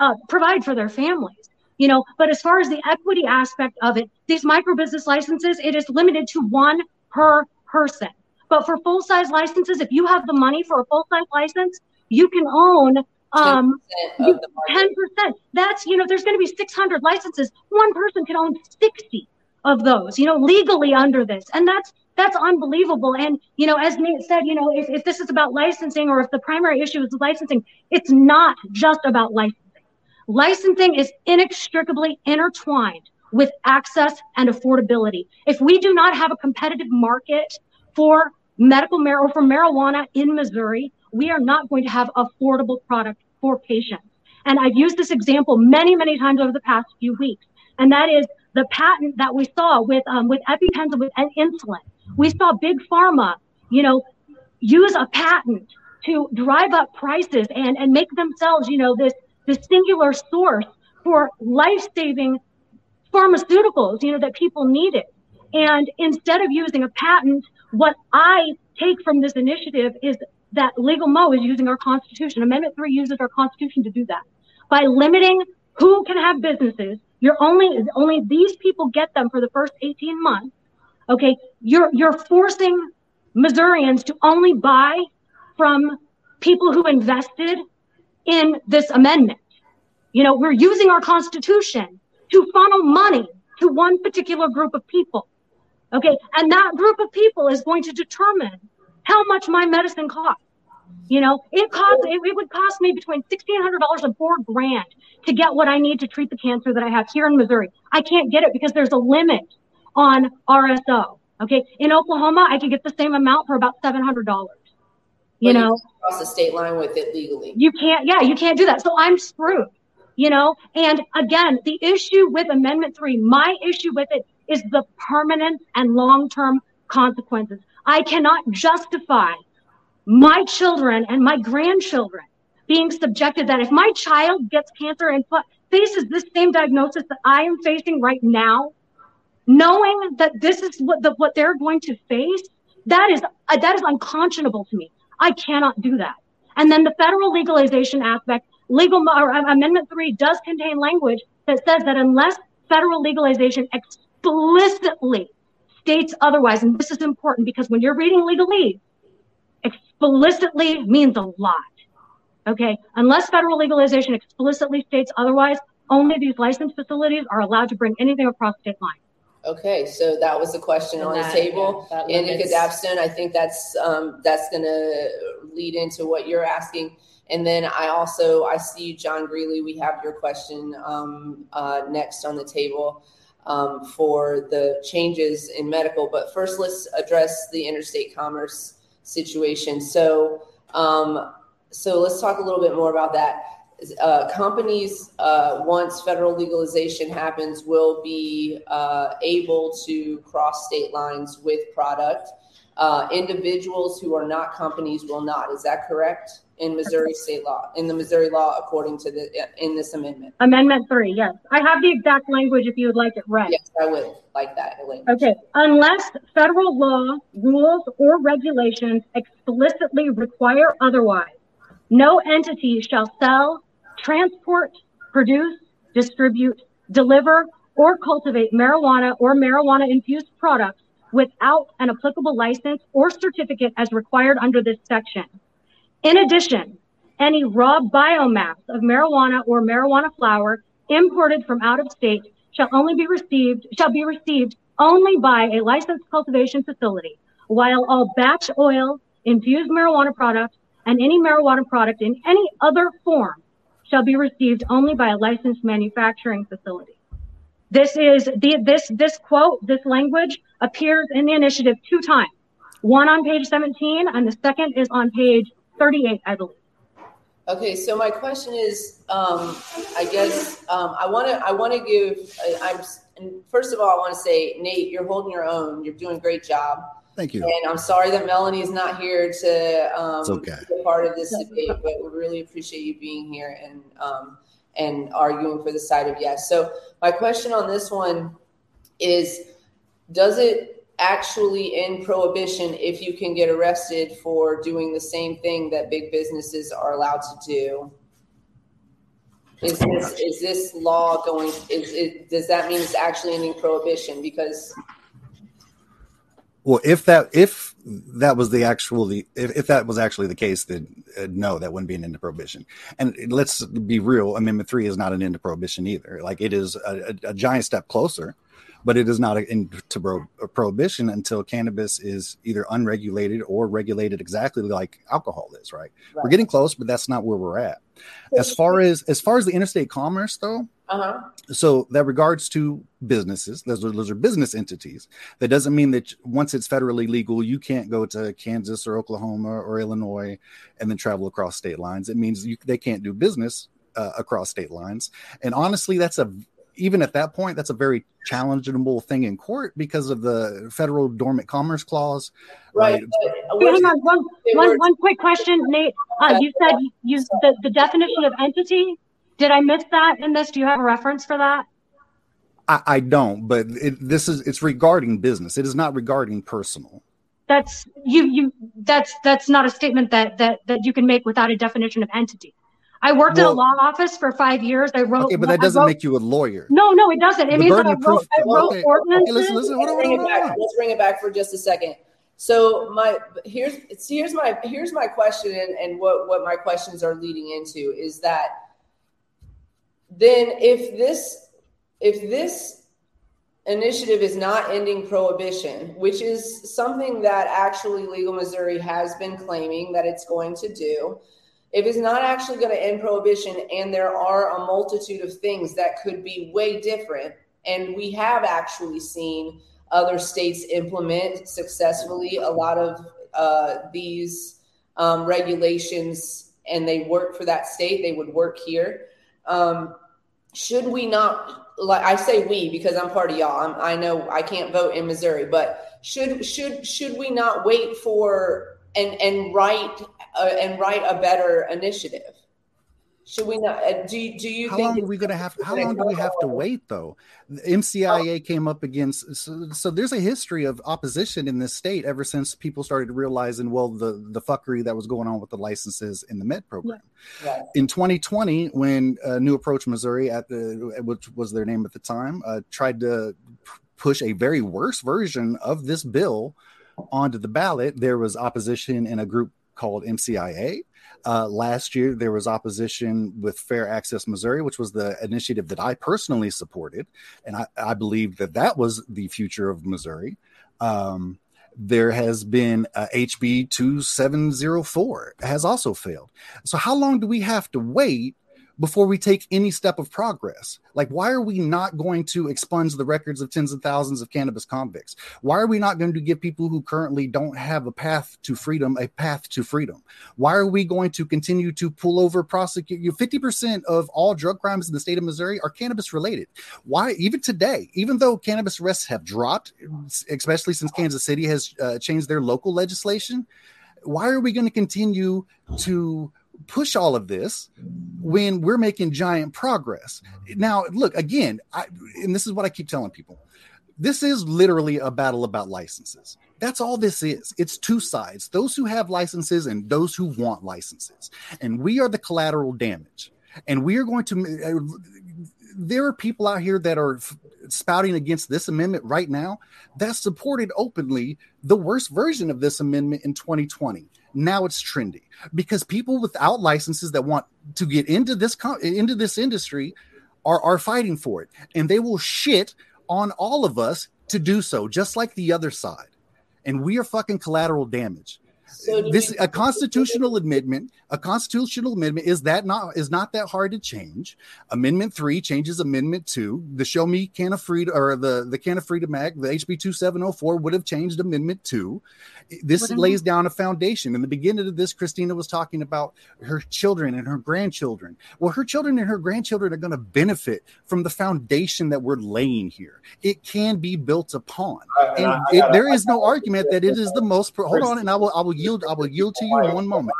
uh, provide for their families. You know, but as far as the equity aspect of it, these micro business licenses, it is limited to one per person. But for full size licenses, if you have the money for a full size license, you can own um, 10%, 10%. That's, you know, there's going to be 600 licenses. One person can own 60 of those, you know, legally under this. And that's, that's unbelievable. And, you know, as Nate said, you know, if, if this is about licensing or if the primary issue is licensing, it's not just about licensing. Licensing is inextricably intertwined with access and affordability. If we do not have a competitive market for medical mar- or for marijuana in Missouri, we are not going to have affordable product for patients. And I've used this example many, many times over the past few weeks, and that is the patent that we saw with um, with EpiPens and with insulin. We saw big pharma, you know, use a patent to drive up prices and and make themselves, you know, this this singular source for life-saving pharmaceuticals, you know, that people needed. And instead of using a patent, what I take from this initiative is that legal mo is using our constitution. Amendment three uses our constitution to do that by limiting who can have businesses. You're only only these people get them for the first 18 months. Okay, you're you're forcing Missourians to only buy from people who invested in this amendment. You know, we're using our constitution to funnel money to one particular group of people. Okay, and that group of people is going to determine how much my medicine costs. You know, it costs it, it would cost me between sixteen hundred dollars and four grand to get what I need to treat the cancer that I have here in Missouri. I can't get it because there's a limit on RSO. Okay, in Oklahoma, I could get the same amount for about seven hundred dollars. You But know, Cross the state line with it legally. you can't. Yeah, you can't do that. So I'm screwed. You know, and again, the issue with Amendment Three, my issue with it is the permanent and long-term consequences. I cannot justify my children and my grandchildren being subjected that if my child gets cancer and faces this same diagnosis that I am facing right now, knowing that this is what the, what they're going to face, that is uh, that is unconscionable to me. I cannot do that. And then the federal legalization aspect, legal or uh, amendment 3 does contain language that says that unless federal legalization explicitly states otherwise, and this is important because when you're reading legalese, explicitly means a lot. Okay, unless federal legalization explicitly states otherwise, only these licensed facilities are allowed to bring anything across state lines. Okay, so that was the question And on the table. yeah, that Indica limits- Dapstone, I think that's, um, that's gonna lead into what you're asking. And then I also, I see John Greeley, we have your question, um, uh, next on the table, um, for the changes in medical. But first, let's address the interstate commerce situation. So, um, so let's talk a little bit more about that. Uh, companies, uh, once federal legalization happens, will be uh, able to cross state lines with product. Uh, individuals who are not companies will not. Is that correct? In Missouri state law, in the Missouri law, according to the in this amendment. Amendment 3, yes. I have the exact language if you would like it read. Yes, I would like that. Elaine. Okay, unless federal law, rules, or regulations explicitly require otherwise, no entity shall sell, transport, produce, distribute, deliver, or cultivate marijuana or marijuana infused products without an applicable license or certificate as required under this section. In addition, any raw biomass of marijuana or marijuana flower imported from out of state shall only be received shall be received only by a licensed cultivation facility, while all batch oil, infused marijuana products, and any marijuana product in any other form shall be received only by a licensed manufacturing facility. This is the this this quote, this language appears in the initiative two times. One on page 17 and the second is on page 38, I believe. Okay, so my question is, um, I guess um, I want to I want to give I, I'm first of all I want to say Nate, you're holding your own. You're doing a great job, Thank you. and I'm sorry that Melanie is not here to um, okay. be a part of this debate, but we really appreciate you being here and um, and arguing for the side of yes. So my question on this one is, does it actually end prohibition if you can get arrested for doing the same thing that big businesses are allowed to do? Is this is this law going? Is it does that mean it's actually ending prohibition? Because Well, if that if that was the actual the if, if that was actually the case, then uh, no, that wouldn't be an end to prohibition. And let's be real, Amendment Three is not an end to prohibition either. Like it is a, a, a giant step closer, but it is not pro, prohibition until cannabis is either unregulated or regulated exactly like alcohol is. Right? We're getting close, but that's not where we're at. As far as as far as the interstate commerce, though, uh huh. so that regards to businesses those are, those are business entities that doesn't mean that once it's federally legal you can't go to kansas or oklahoma or illinois and then travel across state lines it means you, they can't do business uh, across state lines and honestly that's a even at that point that's a very challengeable thing in court because of the federal dormant commerce clause Right. Right. but Wait, we're- hang on, one, they one, were- one quick question, Nate. Uh, you said you the, the definition of entity. Did I miss that in this? Do you have a reference for that? i, I don't but it, this is it's regarding business it is not regarding personal That's you, you, that's, that's not a statement that, that, that you can make without a definition of entity. I worked in a law office for five years. I wrote. okay but that doesn't wrote- make you a lawyer No, no, it doesn't. It The means that I of wrote, proof- I wrote okay, okay, listen, listen, hold let's on, bring it back. Let's bring it back for just a second. So my here's here's my here's my question and, and what what my questions are leading into is that then if this if this initiative is not ending prohibition, which is something that actually Legal Missouri has been claiming that it's going to do, if it's not actually going to end prohibition and there are a multitude of things that could be way different and we have actually seen other states implement successfully a lot of uh, these um, regulations and they work for that state they would work here. Um, should we not like i say we because i'm part of y'all. I'm, i know i can't vote in missouri but should should should we not wait for and and write uh, and write a better initiative. Should we not uh, do, you- do you how think long are we going to have how long do we have to wait though? The mcia came up against so, so there's a history of opposition in this state ever since people started realizing well the the fuckery that was going on with the licenses in the med program. Right. in 2020 when uh, new approach missouri at the which was their name at the time uh, tried to p- push a very worse version of this bill onto the ballot there was opposition in a group called mcia uh, last year, there was opposition with Fair Access Missouri, which was the initiative that I personally supported, and I, I believe that that was the future of Missouri. Um, there has been uh, HB 2704 has also failed. So, how long do we have to wait before we take any step of progress? Like, why are we not going to expunge the records of tens of thousands of cannabis convicts? Why are we not going to give people who currently don't have a path to freedom a path to freedom? Why are we going to continue to pull over, prosecute you? 50% of all drug crimes in the state of Missouri are cannabis related. Why, even today, even though cannabis arrests have dropped, especially since Kansas City has uh, changed their local legislation, why are we going to continue to push all of this when we're making giant progress? Now, look, again, I, and this is what I keep telling people this is literally a battle about licenses. That's all this is. It's two sides those who have licenses and those who want licenses. And we are the collateral damage. And we are going to, uh, there are people out here that are spouting against this amendment right now that supported openly the worst version of this amendment in 2020. Now it's trendy because people without licenses that want to get into this into this industry are are fighting for it, and they will shit on all of us to do so, just like the other side. And we are fucking collateral damage. So this you- a constitutional amendment a constitutional amendment is that not is not that hard to change. Amendment 3 changes amendment 2 the show me cannabis freedom or the the cannabis freedom act the hb 2704 would have changed amendment 2 this Wouldn't lays down a foundation. In the beginning of this christina was talking about her children and her grandchildren. Well her children and her grandchildren are going to benefit from the foundation that we're laying here. It can be built upon. And and I- I it, gotta- there I is no gotta- argument that it is the most pro- hold on and i will i will yield i will yield to you in one moment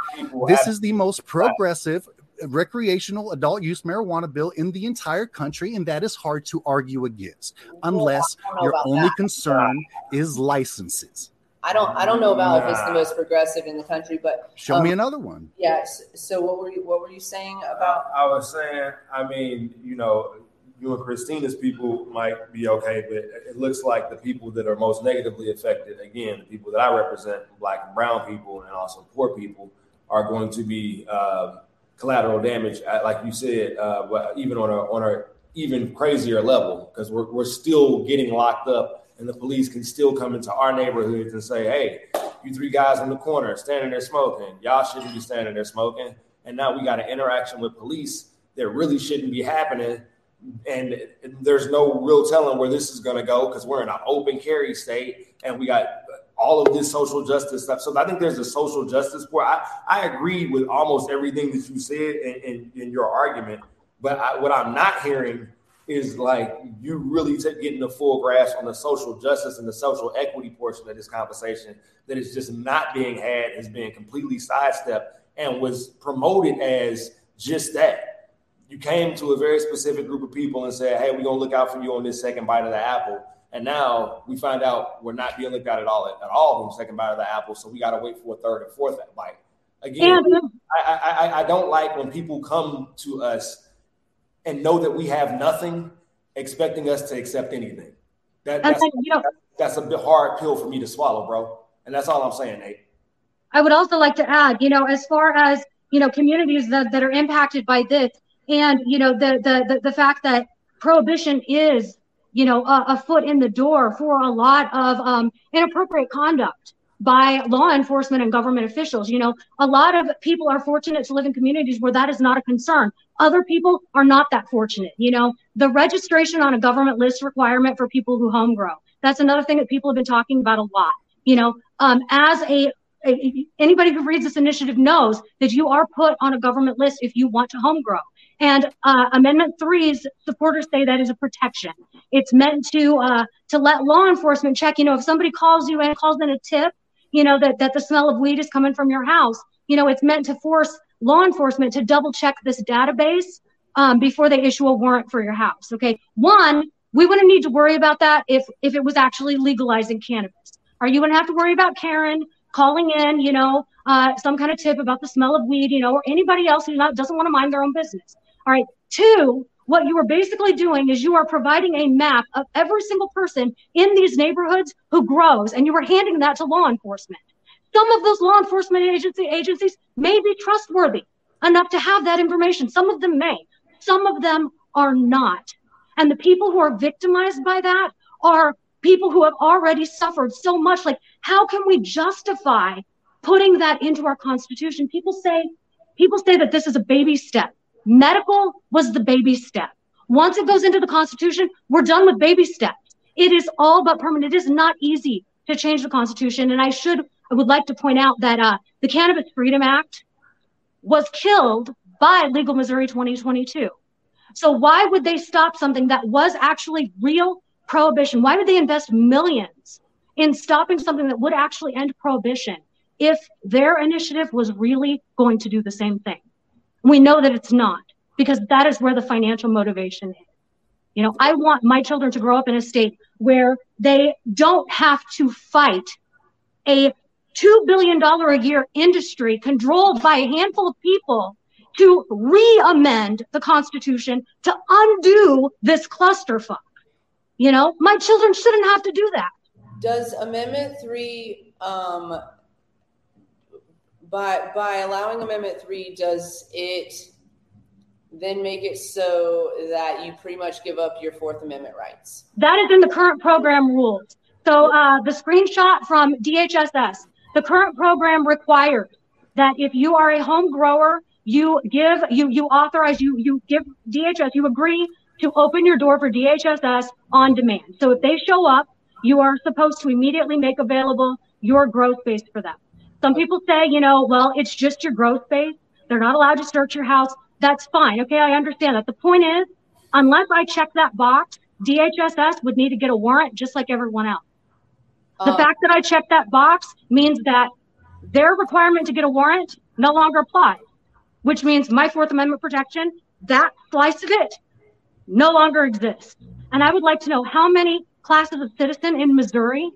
this is the most progressive recreational adult use marijuana bill in the entire country, and that is hard to argue against, unless I your only that. concern is licenses. I don't, I don't know about if it's the most progressive in the country, but Show me Um, another one. yes. So what were you, what were you saying about? I, I was saying, I mean, you know, you and Christina's people might be okay, but it looks like the people that are most negatively affected, again, the people that I represent, black and brown people, and also poor people, are going to be uh, collateral damage, like you said, uh, even on a on a even crazier level, because we're we're still getting locked up, and the police can still come into our neighborhoods and say, "Hey, you three guys in the corner standing there smoking, y'all shouldn't be standing there smoking." And now we got an interaction with police that really shouldn't be happening and there's no real telling where this is going to go because we're in an open carry state and we got all of this social justice stuff. So I think there's a social justice part. I, I agreed with almost everything that you said in, in, in your argument, but I, what I'm not hearing is like you really t- getting the full grasp on the social justice and the social equity portion of this conversation that is just not being had, is being completely sidestepped and was promoted as just that you came to a very specific group of people and said, "Hey, we're gonna look out for you on this second bite of the apple." And now we find out we're not being looked at at all at all on second bite of the apple, so we got to wait for a third and fourth bite. Again, And I, I, I don't like when people come to us and know that we have nothing, expecting us to accept anything. That, that's, then, you know, that's a bit hard pill for me to swallow, bro. And that's all I'm saying, Nate. I would also like to add, you know, as far as you know, communities that, that are impacted by this, and you know, the the the, the fact that prohibition is, you know, a, a foot in the door for a lot of um, inappropriate conduct by law enforcement and government officials. You know, a lot of people are fortunate to live in communities where that is not a concern. Other people are not that fortunate. You know, the registration on a government list requirement for people who home grow. That's another thing that people have been talking about a lot. You know, um, as a anybody who reads this initiative knows that you are put on a government list if you want to home grow. And uh, Amendment Three's supporters say that is a protection. It's meant to uh, to let law enforcement check. You know, if somebody calls you and calls in a tip, you know that that the smell of weed is coming from your house. You know, it's meant to force law enforcement to double check this database um, before they issue a warrant for your house. Okay, one, we wouldn't need to worry about that if if it was actually legalizing cannabis. Are you going to have to worry about Karen calling in, you know, uh, some kind of tip about the smell of weed, you know, or anybody else who not, doesn't want to mind their own business. All right. Two, what you are basically doing is you are providing a map of every single person in these neighborhoods who grows, and you are handing that to law enforcement. Some of those law enforcement agency agencies may be trustworthy enough to have that information. Some of them may. Some of them are not. And the people who are victimized by that are people who have already suffered so much. Like, how can we justify putting that into our constitution? People say, people say that this is a baby step. Medical was the baby step. Once it goes into the constitution, we're done with baby steps. It is all but permanent. It is not easy to change the constitution. And I should, I would like to point out that uh, the Cannabis Freedom Act was killed by Legal Missouri 2022. So why would they stop something that was actually real prohibition? Why would they invest millions in stopping something that would actually end prohibition if their initiative was really going to do the same thing? We know that it's not because that is where the financial motivation is. You know, I want my children to grow up in a state where they don't have to fight a $2 billion a year industry controlled by a handful of people to re-amend the Constitution to undo this clusterfuck. You know, my children shouldn't have to do that. Does Amendment Three, um, by by allowing Amendment Three, does it then make it so that you pretty much give up your Fourth Amendment rights? That is in the current program rules. So uh, the screenshot from DHSS, the current program requires that if you are a home grower, you give you you authorize you you give DHS you agree to open your door for DHSS on demand. So if they show up, you are supposed to immediately make available your grow space for them. Some people say, you know, well, it's just your growth space. They're not allowed to search your house. That's fine. Okay, I understand that. The point is, unless I check that box, DHSS would need to get a warrant just like everyone else. The Um, fact that I checked that box means that their requirement to get a warrant no longer applies. which means my Fourth Amendment protection, that slice of it no longer exists. And I would like to know how many classes of citizen in Missouri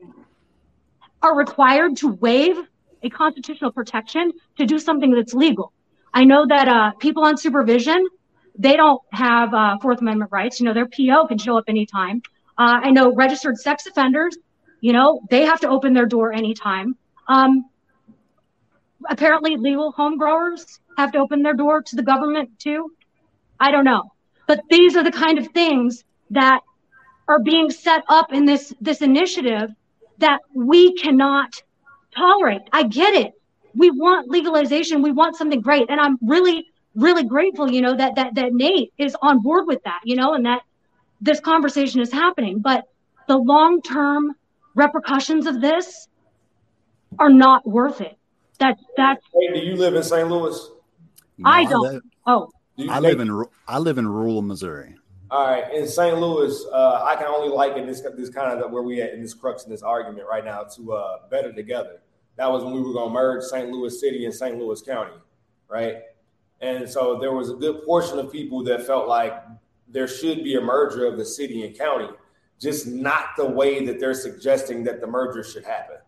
are required to waive a constitutional protection to do something that's legal. I know that uh, people on supervision, they don't have uh, Fourth Amendment rights. You know, their PO can show up anytime. Uh, I know registered sex offenders, you know, they have to open their door anytime. Um, apparently, legal home growers have to open their door to the government too. I don't know. But these are the kind of things that are being set up in this this initiative that we cannot tolerate. I get it. We want legalization. We want something great. And I'm really, really grateful, you know, that that that Nate is on board with that, you know, and that this conversation is happening. But the long-term repercussions of this are not worth it. That that's Hey, do you live in St. Louis? I don't. live- oh Do you I live in I live in rural Missouri. All right, in St. Louis, uh, I can only liken this this kind of where we at in this crux in this argument right now to uh, better together. That was when we were going to merge St. Louis City and St. Louis County, right? And so there was a good portion of people that felt like there should be a merger of the city and county, just not the way that they're suggesting that the merger should happen.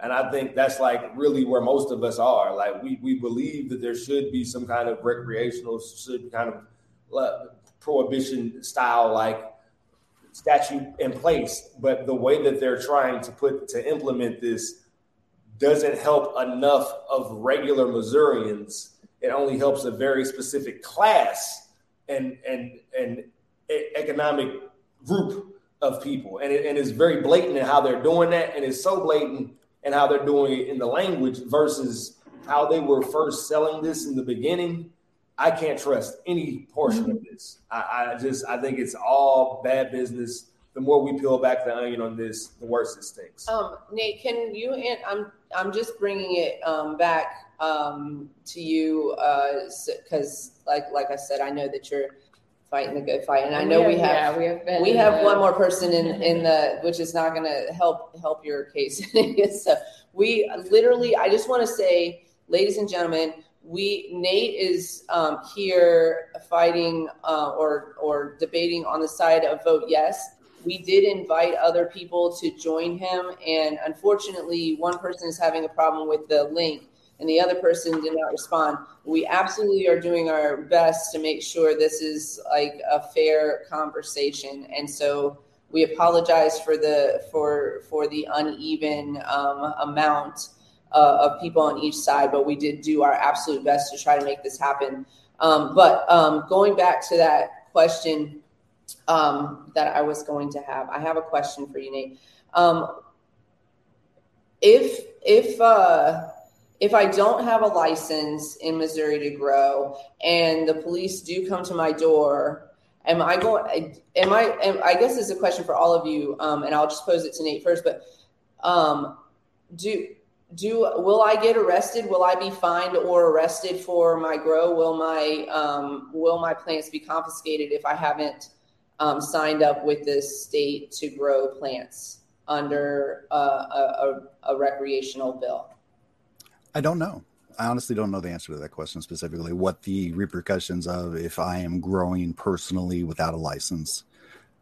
And I think that's like really where most of us are. Like we we believe that there should be some kind of recreational, should kind of prohibition style like statute in place, but the way that they're trying to put to implement this doesn't help enough of regular Missourians. It only helps a very specific class and and and economic group of people, and it, and it's very blatant in how they're doing that, and it's so blatant in how they're doing it in the language versus how they were first selling this in the beginning. I can't trust any portion of this. I, I just I think it's all bad business. The more we peel back the onion on this, the worse it stinks. Um, Nate, can you, and I'm, I'm just bringing it, um, back, um, to you, uh, cause like, like I said, I know that you're fighting the good fight and I know we have, yeah, we have been. we have uh, one more person in, in the, which is not gonna help, help your case. So we literally, I just want to say, ladies and gentlemen, we, Nate is, um, here fighting, uh, or, or debating on the side of vote yes. We did invite other people to join him and unfortunately, one person is having a problem with the link and the other person did not respond. We absolutely are doing our best to make sure this is like a fair conversation. And so we apologize for the for for the uneven um, amount uh, of people on each side, but we did do our absolute best to try to make this happen. Um, but um, going back to that question um, that I was going to have, I have a question for you, Nate. Um, if if uh, if I don't have a license in Missouri to grow, and the police do come to my door, am I going? Am I? Am, I guess is a question for all of you, um, and I'll just pose it to Nate first. But um, do do will I get arrested? Will I be fined or arrested for my grow? Will my um, will my plants be confiscated if I haven't um, signed up with the state to grow plants under uh, a, a, a recreational bill? I don't know. I honestly don't know the answer to that question specifically. What the repercussions of if I am growing personally without a license,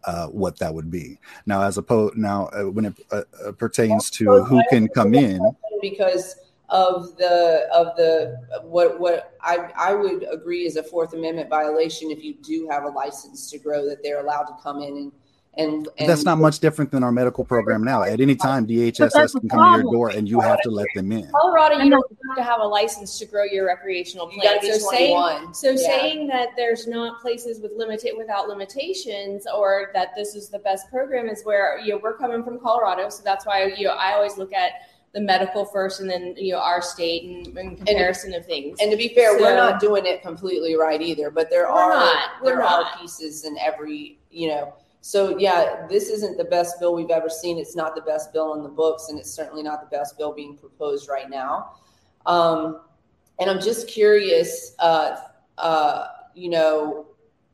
uh, what that would be. Now, as opposed now uh, when it uh, uh, pertains to who can come in, because of the of the what what I I would agree is a Fourth Amendment violation if you do have a license to grow that they're allowed to come in and and, and that's not much different than our medical program now. At any time, that's DHSS can come to your door and you have to let them in. Colorado, you don't have to have a license to grow your recreational you got to plants. be So saying, so Yeah. saying that there's not places with limited without limitations, or that this is the best program, is where you know we're coming from Colorado. So that's why you know I always look at the medical first, and then you know our state and in comparison of things. And to be fair, we're not doing it completely right either, but there are not. There are not. pieces in every you know. So yeah, this isn't the best bill we've ever seen. It's not the best bill in the books, and it's certainly not the best bill being proposed right now. Um, and I'm just curious, uh, uh, you know,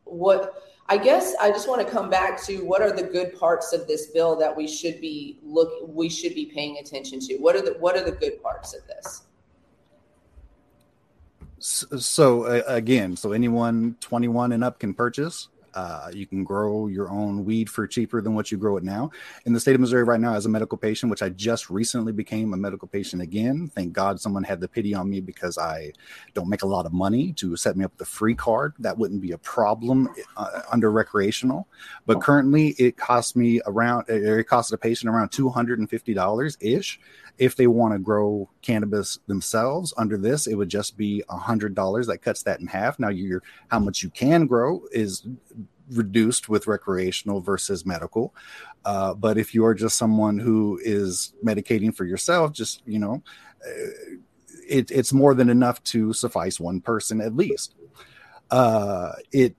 what I guess I just want to come back to what are the good parts of this bill that we should be look we should be paying attention to. What are the what are the good parts of this? So uh, again, so anyone 21 and up can purchase. Uh, you can grow your own weed for cheaper than what you grow it now. In the state of Missouri right now, as a medical patient, which I just recently became a medical patient again. Thank God someone had the pity on me because I don't make a lot of money to set me up with a free card. That wouldn't be a problem uh, under recreational. But currently, it costs me around, it costs a patient around $250 ish. If they want to grow cannabis themselves under this, it would just be a hundred dollars. That cuts that in half. Now, you're how much you can grow is reduced with recreational versus medical. Uh, but if you are just someone who is medicating for yourself, just you know, uh, it, it's more than enough to suffice one person at least. Uh, it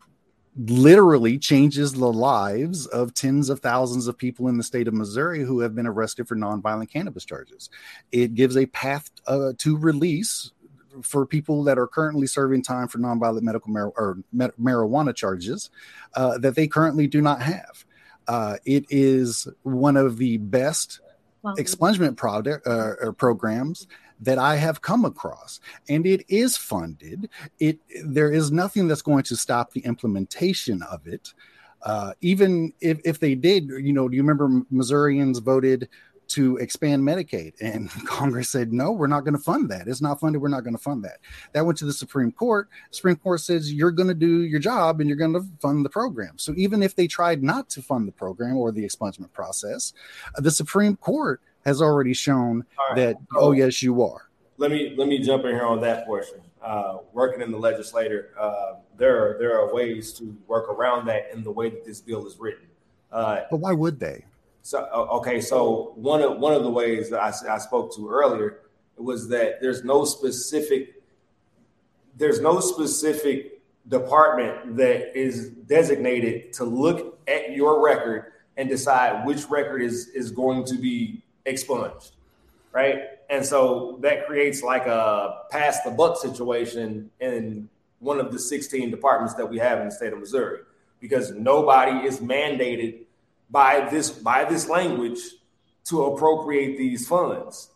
literally changes the lives of tens of thousands of people in the state of Missouri who have been arrested for nonviolent cannabis charges. It gives a path uh, to release for people that are currently serving time for nonviolent medical mar- or marijuana charges uh, that they currently do not have. Uh, it is one of the best expungement product uh, programs that I have come across, and it is funded. It there is nothing that's going to stop the implementation of it. Uh, even if, if they did, you know, do you remember Missourians voted to expand Medicaid. And Congress said, no, we're not going to fund that. It's not funded. We're not going to fund that. That went to the Supreme Court. Supreme Court says you're going to do your job and you're going to fund the program. So even if they tried not to fund the program or the expungement process, the Supreme Court has already shown right. that, oh, yes, you are. Let me let me jump in here on that portion. Uh, working in the legislature, uh, there are there are ways to work around that in the way that this bill is written. Uh, but why would they? So okay, so one of one of the ways that I, I spoke to earlier was that there's no specific there's no specific department that is designated to look at your record and decide which record is is going to be expunged, right? And so that creates like a pass the buck situation in one of the 16 departments that we have in the state of Missouri because nobody is mandated by this by this language to appropriate these funds.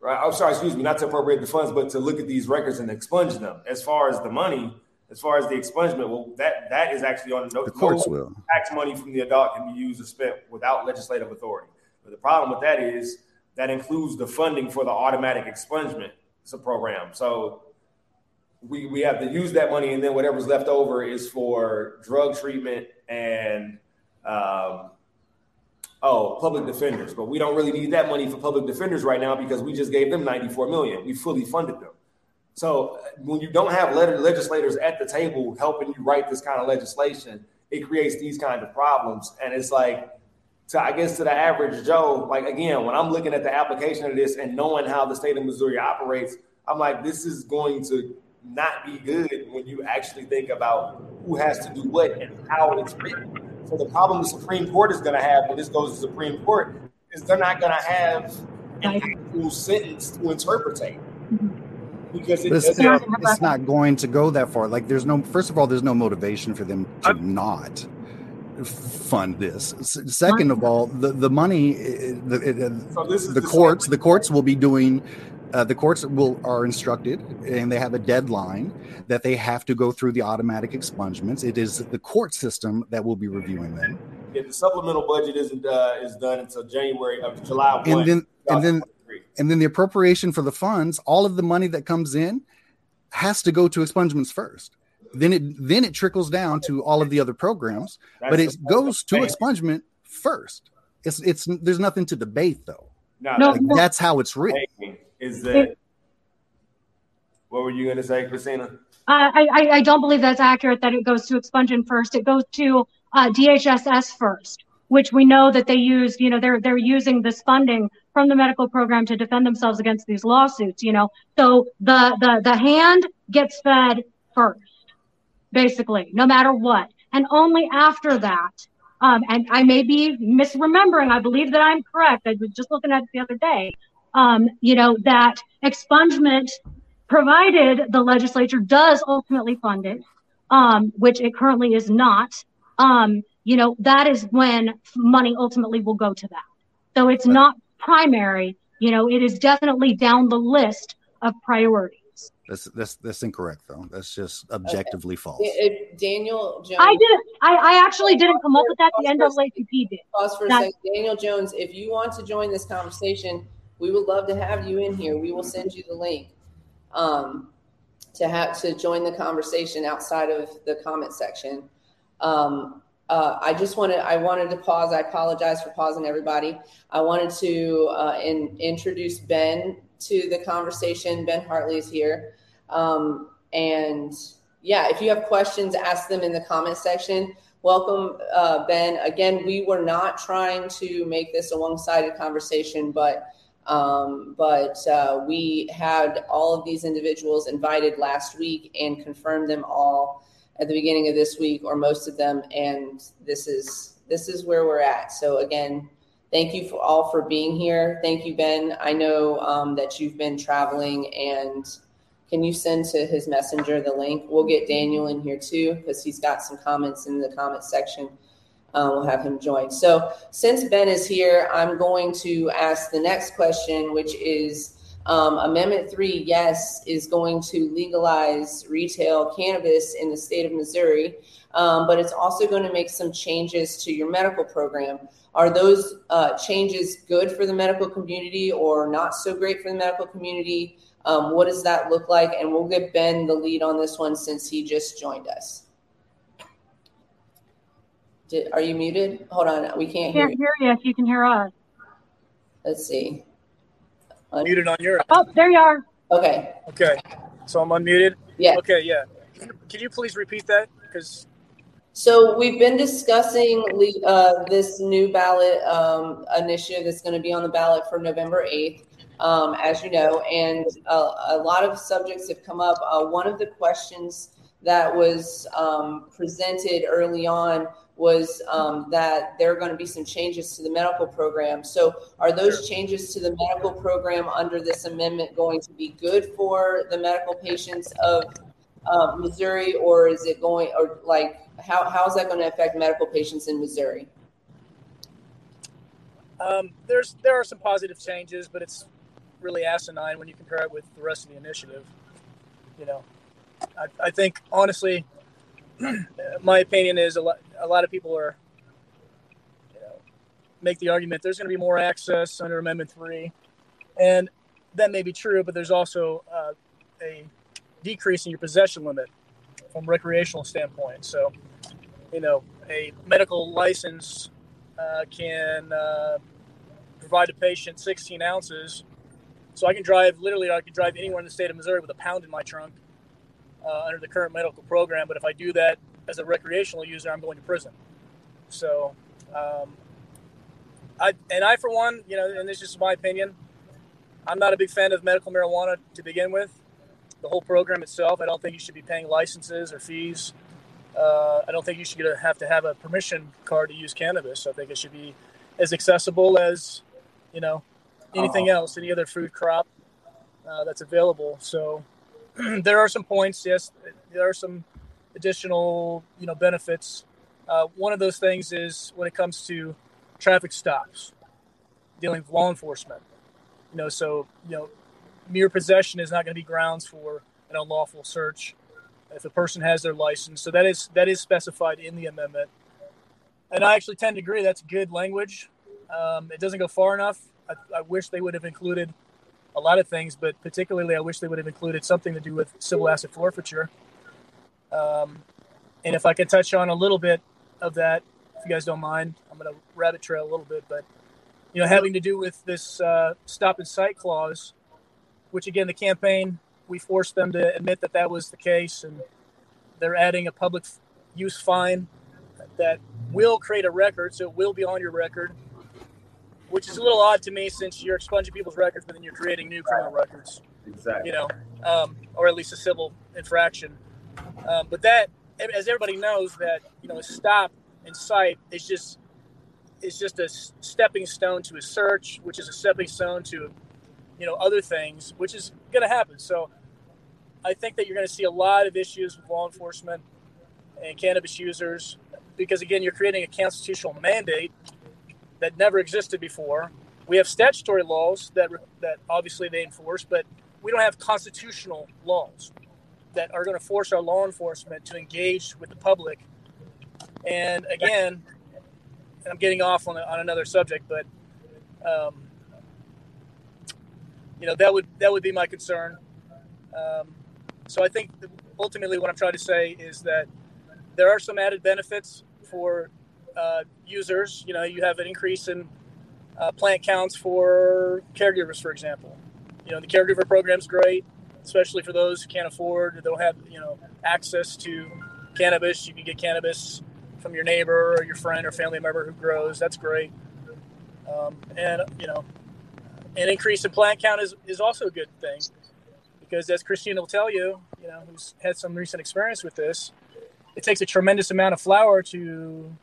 Right? I'm sorry, excuse me, not to appropriate the funds, but to look at these records and expunge them. As far as the money, as far as the expungement, well, that that is actually on the, no, the courts no will. tax money from the adult can be used or spent without legislative authority. But the problem with that is that includes the funding for the automatic expungement program. So we, we have to use that money, and then whatever's left over is for drug treatment and um, oh, public defenders, but we don't really need that money for public defenders right now because we just gave them 94 million. We fully funded them. So when you don't have legislators at the table helping you write this kind of legislation, it creates these kind of problems. And it's like, I guess to the average Joe, like again, when I'm looking at the application of this and knowing how the state of Missouri operates, I'm like, this is going to not be good when you actually think about who has to do what and how it's written. So the problem the Supreme Court is going to have when this goes to the Supreme Court is they're not going to have an actual sentence to interpret because it it's, not, it's not going to go that far. Like there's no first of all, there's no motivation for them to I'm, not fund this. Second of all, the the money, eh, eh, the, eh, so the, the courts, the courts will be doing uh, the courts will are instructed and they have a deadline that they have to go through the automatic expungements. It is the court system that will be reviewing them. Yeah, the supplemental budget isn't uh, is done until January of July 1, and then and then and then the appropriation for the funds, all of the money that comes in has to go to expungements first. Then it then it trickles down to all of the other programs, That's but it goes to expungement first. It's it's there's nothing to debate though. No, like, that's how it's written is that what were you going to say, Christina? I, I, I don't believe that's accurate that it goes to expungement first. It goes to uh, DHSS first, which we know that they use, you know, they're, they're using this funding from the medical program to defend themselves against these lawsuits, you know. So the, the, the hand gets fed first, basically, no matter what. And only after that, um, and I may be misremembering, I believe that I'm correct. I was just looking at it the other day um, you know, that expungement, provided the legislature does ultimately fund it, um, which it currently is not, um, you know, that is when money ultimately will go to that. So it's not primary, you know, it is definitely down the list of priorities. That's that's that's incorrect though. That's just objectively okay. false. If Daniel Jones, I didn't. I, I actually didn't come up with that. The NAACP did. Pause for a second. Daniel Jones, if you want to join this conversation, we would love to have you in here. We will send you the link um, to have to join the conversation outside of the comment section. Um, uh, I just wanted I wanted to pause. I apologize for pausing everybody. I wanted to uh, in, introduce Ben to the conversation. Ben Hartley is here, um, and yeah, if you have questions, ask them in the comment section. Welcome, uh, Ben. Again, we were not trying to make this a one-sided conversation, but um, but uh, we had all of these individuals invited last week and confirmed them all at the beginning of this week, or most of them. And this is this is where we're at. So again, thank you for all for being here. Thank you, Ben. I know um, that you've been traveling, and can you send to his messenger the link? We'll get Daniel in here too because he's got some comments in the comment section uh, we'll have him join. So, since Ben is here, I'm going to ask the next question, which is um, Amendment 3, yes, is going to legalize retail cannabis in the state of Missouri, um, but it's also going to make some changes to your medical program. Are those uh, changes good for the medical community or not so great for the medical community? Um, what does that look like? And we'll give Ben the lead on this one since he just joined us. Did, are you muted? Hold on, we can't, hear you. hear you if you can hear us. Let's see. Un- muted on your. Oh, there you are. Okay. Okay, so I'm unmuted. Yeah. Okay. Yeah. Can you please repeat that? Because. So we've been discussing uh, this new ballot um, initiative that's going to be on the ballot for November 8th, um, as you know, and uh, a lot of subjects have come up. Uh, one of the questions that was um, presented early on was um, that there are going to be some changes to the medical program. So, are those changes to the medical program under this amendment going to be good for the medical patients of uh, Missouri, or is it going, or like, how, how is that going to affect medical patients in Missouri? Um, there's there are some positive changes, but it's really asinine when you compare it with the rest of the initiative. You know, I, I think honestly, my opinion is a lot, a lot of people are, you know, make the argument there's going to be more access under Amendment 3. And that may be true, but there's also uh, a decrease in your possession limit from recreational standpoint. So, you know, a medical license uh, can uh, provide a patient 16 ounces. So I can drive, literally, I can drive anywhere in the state of Missouri with a pound in my trunk uh, under the current medical program. But if I do that as a recreational user, I'm going to prison. So, um, I and I for one, you know, and this is just my opinion. I'm not a big fan of medical marijuana to begin with. The whole program itself, I don't think you should be paying licenses or fees. Uh, I don't think you should have to have a permission card to use cannabis. I think it should be as accessible as, you know, anything uh-huh. else, any other food crop uh, that's available. So there are some points. Yes, there are some additional you know benefits. Uh, one of those things is when it comes to traffic stops, dealing with law enforcement. You know, so you know, mere possession is not going to be grounds for an unlawful search if a person has their license. So that is that is specified in the amendment, and I actually tend to agree that's good language. Um, it doesn't go far enough. I, I wish they would have included a lot of things, but particularly I wish they would have included something to do with civil asset forfeiture. Um, and if I could touch on a little bit of that, if you guys don't mind, I'm going to rabbit trail a little bit, but you know, having to do with this uh, stop and cite clause, which again, the campaign we forced them to admit that that was the case, and they're adding a public use fine that will create a record, so it will be on your record which is a little odd to me since you're expunging people's records, but then you're creating new criminal records. Exactly. You know, um, or at least a civil infraction. Um, but that, as everybody knows, that you know, a stop and cite is just is just a stepping stone to a search, which is a stepping stone to, you know, other things, which is going to happen. So, I think that you're going to see a lot of issues with law enforcement and cannabis users because again, you're creating a constitutional mandate that never existed before. We have statutory laws that that obviously they enforce, but we don't have constitutional laws that are going to force our law enforcement to engage with the public. And again, I'm getting off on, on another subject, but um, you know that would that would be my concern. Um, so I think ultimately what I'm trying to say is that there are some added benefits for uh, users. You know, you have an increase in uh, plant counts for caregivers, for example. You know, the caregiver program is great, especially for those who can't afford, don't have, you know, access to cannabis. You can get cannabis from your neighbor or your friend or family member who grows. That's great. Um, and, you know, an increase in plant count is, is also a good thing because as Christine will tell you, you know, who's had some recent experience with this, it takes a tremendous amount of flower to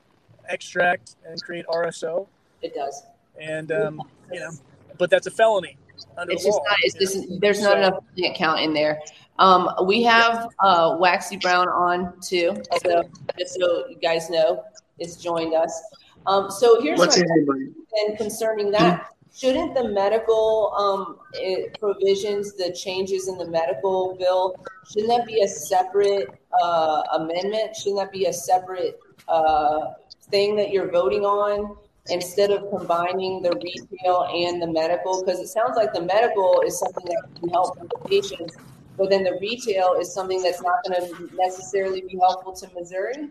extract and create RSO. It does. And, um, you know, but that's a felony under It's just law. not, it's you just, there's not So- enough plant count in there. Um, we have, uh, Waxy Brown on too, so, just so you guys know, it's joined us. Um, so here's What's his name? And concerning that, shouldn't the medical um, eh, provisions, the changes in the medical bill, shouldn't that be a separate uh, amendment? Shouldn't that be a separate uh, thing that you're voting on instead of combining the retail and the medical? Because it sounds like the medical is something that can help the patients, but then the retail is something that's not going to necessarily be helpful to Missouri.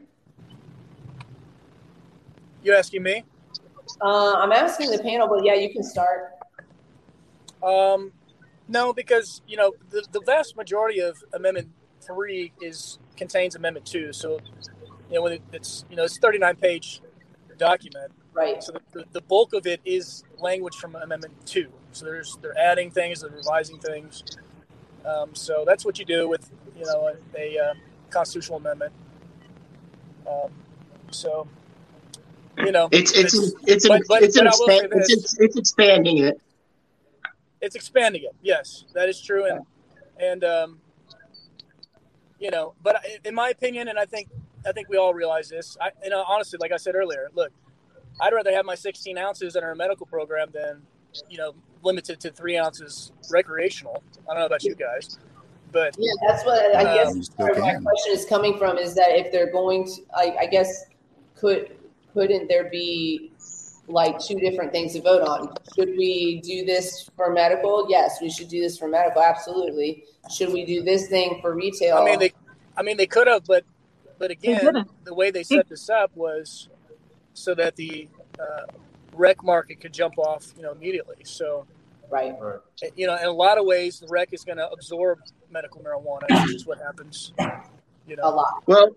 You asking me? Uh, I'm asking the panel, but yeah, you can start. Um, no, because you know the, the vast majority of Amendment Three is contains Amendment Two. So you know when it, it's you know it's 39 page document. Right. So the, the, bulk of it is language from Amendment Two. So there's they're adding things, they're revising things. Um, so that's what you do with you know a, a uh, constitutional amendment. Um, so you know It's it's it's but- but- it's but expan- it's, it's it's expanding it. it's expanding it. Yes, that is true, and and um, you know, but in my opinion, and I think I think we all realize this. I, you know, honestly, like I said earlier, look, I'd rather have my 16 ounces in our medical program than you know limited to three ounces recreational. I don't know about you guys, but Yeah, that's what I guess Um, You where my question is coming from is that if they're going to, I, I guess, could couldn't there be like two different things to vote on? Should we do this for medical? Yes, we should do this for medical. Absolutely. Should we do this thing for retail? I mean they, I mean they could have, but but again, the way they set this up was so that the uh, rec market could jump off, you know, immediately. So. right. you know, in a lot of ways, the rec is going to absorb medical marijuana, which is what happens. You know, A lot. Well,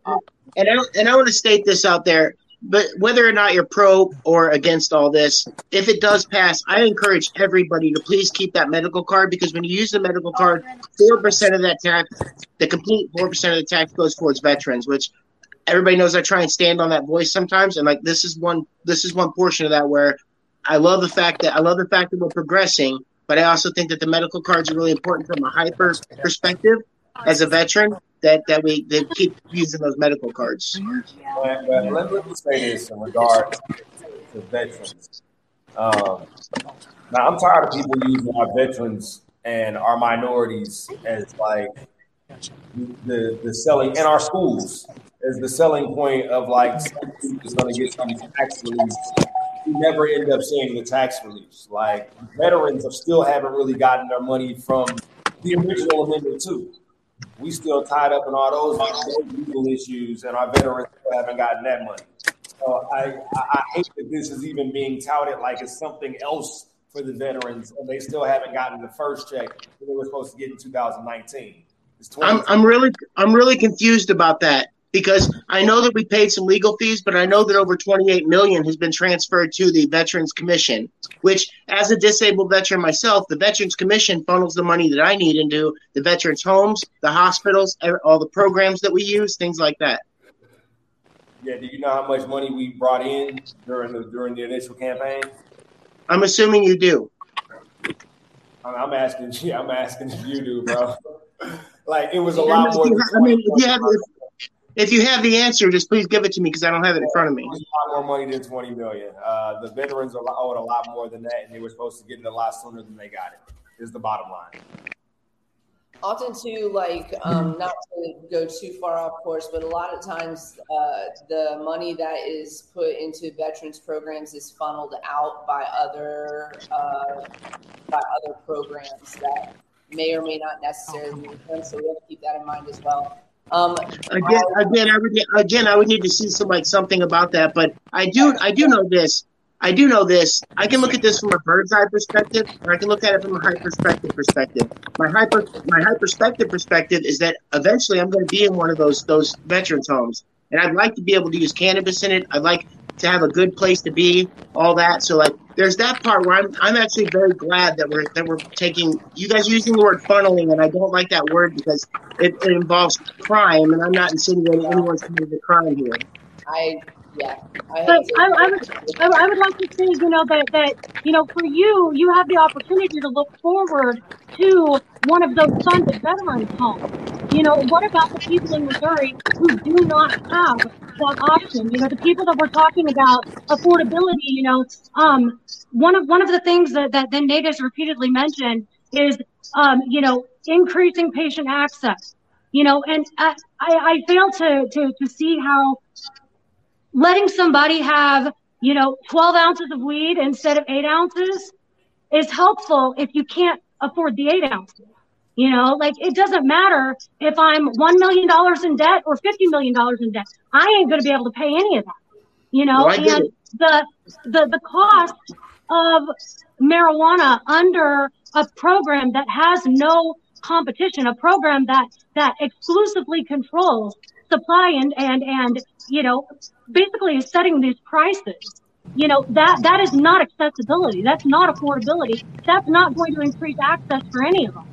and I and I want to state this out there, but whether or not you're pro or against all this, if it does pass, I encourage everybody to please keep that medical card because when you use the medical card, four percent of that tax, the complete four percent of the tax goes towards veterans, which everybody knows I try and stand on that voice sometimes, and like this is one this is one portion of that where I love the fact that I love the fact that we're progressing, but I also think that the medical cards are really important from a hyper perspective as a veteran that that we that keep using those medical cards. But, let, let me say this in regard to veterans. Um, now, I'm tired of people using our veterans and our minorities as like the the selling in our schools as the selling point of like is going to get some tax relief. We never end up seeing the tax reliefs. Like veterans are still haven't really gotten their money from the original amendment too. We still tied up in all those, legal issues, and our veterans still haven't gotten that money. So I, I, hate that this is even being touted like it's something else for the veterans, and they still haven't gotten the first check that they were supposed to get in 2019. It's I'm I'm really I'm really confused about that because I know that we paid some legal fees, but I know that over 28 million has been transferred to the Veterans Commission, which as a disabled veteran myself, the Veterans Commission funnels the money that I need into the veterans homes, the hospitals, all the programs that we use, things like that. yeah, do you know how much money we brought in during the during the initial campaign? I'm assuming you do. I'm asking you. I'm asking if you do, bro. like it was a lot more. I mean, if you have if, if you have the answer, just please give it to me because I don't have it in front of me. It a lot more money than 20 million. Uh, the veterans are owed a lot more than that, and they were supposed to get it a lot sooner than they got it. Is the bottom line. often too like um, not to go too far off course but a lot of times uh, the money that is put into veterans programs is funneled out by other uh, by other programs that may or may not necessarily be them so we have to keep that in mind as well um, again, again, I would again, I would need to see some like something about that. But I do, I do know this. I do know this. I can look at this from a bird's eye perspective, or I can look at it from a high perspective perspective. My hyper, my high perspective perspective is that eventually I'm going to be in one of those those veterans homes, and I'd like to be able to use cannabis in it. I'd like to have a good place to be, all that. So like, there's that part where I'm I'm actually very glad that we're that we're taking you guys using the word funneling, and I don't like that word because it, it involves crime, and I'm not insinuating anyone's committed a crime here. I yeah. I, But I, I would, I would- I would like to say, you know, that, that, you know, for you, you have the opportunity to look forward to one of those funded veterans homes. You know, what about the people in Missouri who do not have that option? You know, the people that we're talking about affordability, you know, um, one of, one of the things that, that, Nate has repeatedly mentioned is, um, you know, increasing patient access. You know, and I, I, I fail to, to, to see how letting somebody have, you know, 12 ounces of weed instead of eight ounces is helpful if you can't afford the eight ounces. You know, like it doesn't matter if I'm $1 million in debt or $50 million in debt. I ain't going to be able to pay any of that. You know, get and the, the, the cost of marijuana under a program that has no competition, a program that, that exclusively controls supply and, and, and, you know, basically is setting these prices. You know, that, that is not accessibility. That's not affordability. That's not going to increase access for any of them.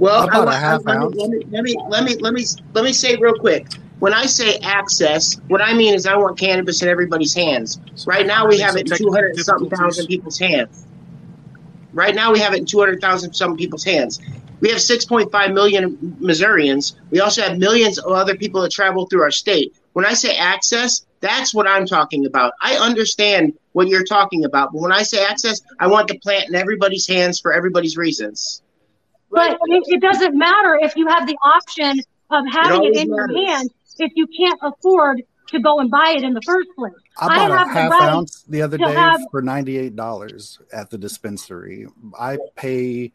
Well, I, a half I, ounce. Let me, let me let me let me let me say real quick. When I say access, what I mean is I want cannabis in everybody's hands. Right now, we have it in two hundred something thousand people's hands. Right now, we have it in two hundred thousand some people's hands. We have six point five million Missourians. We also have millions of other people that travel through our state. When I say access, that's what I'm talking about. I understand what you're talking about, but when I say access, I want the plant in everybody's hands for everybody's reasons. But it, it doesn't matter if you have the option of having it always in your hand if you can't afford to go and buy it in the first place. I bought I a have the half right ounce the other day have- for ninety eight dollars at the dispensary. I pay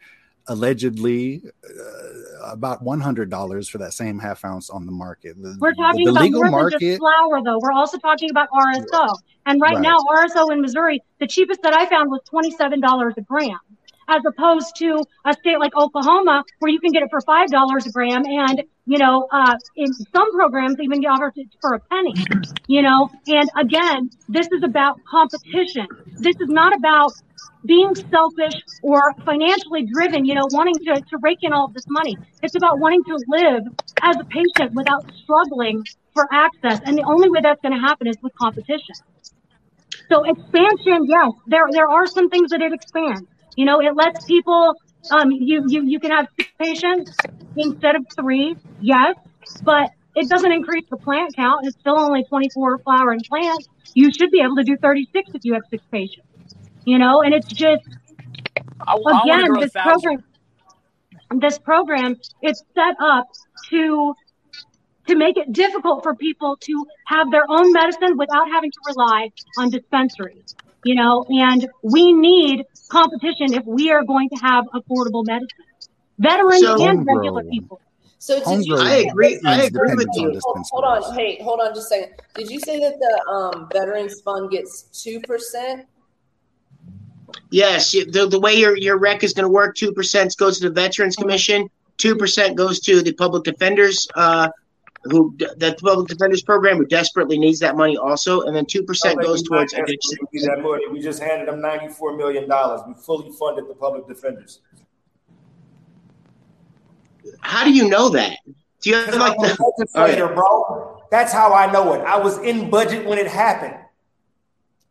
allegedly uh, about one hundred dollars for that same half ounce on the market. The, We're talking the about legal more than just market. flower, though. We're also talking about RSO. And right, Right. now, RSO in Missouri, the cheapest that I found was twenty-seven dollars a gram, as opposed to a state like Oklahoma, where you can get it for five dollars a gram, and you know, uh, in some programs even get offered it for a penny. You know, and again, this is about competition. This is not about being selfish or financially driven, you know, wanting to, to rake in all of this money. It's about wanting to live as a patient without struggling for access. And the only way that's going to happen is with competition. So expansion, yes, there, there are some things that it expands. You know, it lets people, um, you, you, you can have six patients instead of three, yes, but it doesn't increase the plant count. It's still only 24 flowering plants. You should be able to do 36 if you have six patients. You know, and it's just, I, I again, a this program, this program is set up to to make it difficult for people to have their own medicine without having to rely on dispensaries. You know, and we need competition if we are going to have affordable medicine. Veterans So- and regular Homegrown. people. So did you? I agree- I agree with you. Hold, hold on, hey, hold on just a second. Did you say that the um, Veterans Fund gets two percent? Yes, the, the way your, your rec is going to work, 2% goes to the Veterans Commission, 2% goes to the Public Defenders, uh, who the Public Defenders Program, who desperately needs that money also, and then 2% goes towards addiction. We that money. We just handed them ninety-four million dollars. We fully funded the public defenders. How do you know that? Do you have like the, legislator, bro. That's how I know it. I was in budget when it happened.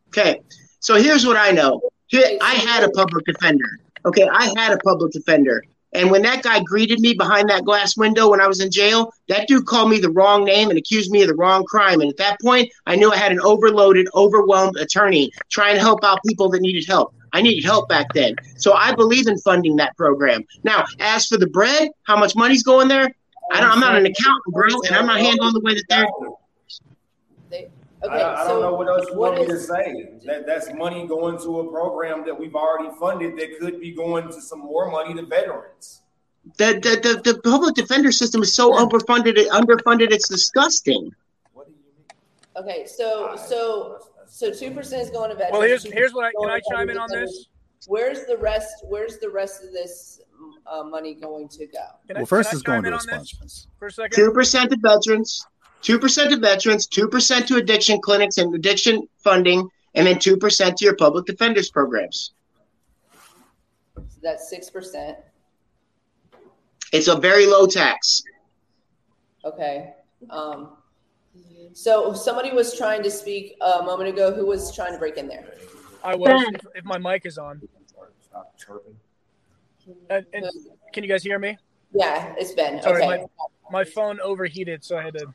Okay, so here's what I know. Here, I had a public defender. Okay, I had a public defender. And when that guy greeted me behind that glass window when I was in jail, that dude called me the wrong name and accused me of the wrong crime. And at that point, I knew I had an overloaded, overwhelmed attorney trying to help out people that needed help. I needed help back then. So I believe in funding that program. Now, as for the bread, how much money's going there? I I'm not an accountant, bro, and I'm not handling the way that they're. They, I, I so don't know what else you what want me to say. That that's money going to a program that we've already funded that could be going to some more money to veterans. The, the, the, the public defender system is so underfunded, underfunded, it's disgusting. What do you mean? Okay, so so so two percent is going to veterans. Well, here's here's what I can I chime in on this. Where's the rest? Where's the rest of this uh, money going to go? Can I- Well, first is going to in a on sponge this funds. for a second. Two percent to veterans, two percent to veterans, two percent to addiction clinics and addiction funding, and then two percent to your public defenders programs. So that's six percent. It's a very low tax. Okay. Um, so somebody was trying to speak a moment ago. Who was trying to break in there? I was Ben. if, if my mic is on. Stop chirping. And, and can you guys hear me? Yeah, it's Ben. Sorry, okay. My phone overheated, so I had to.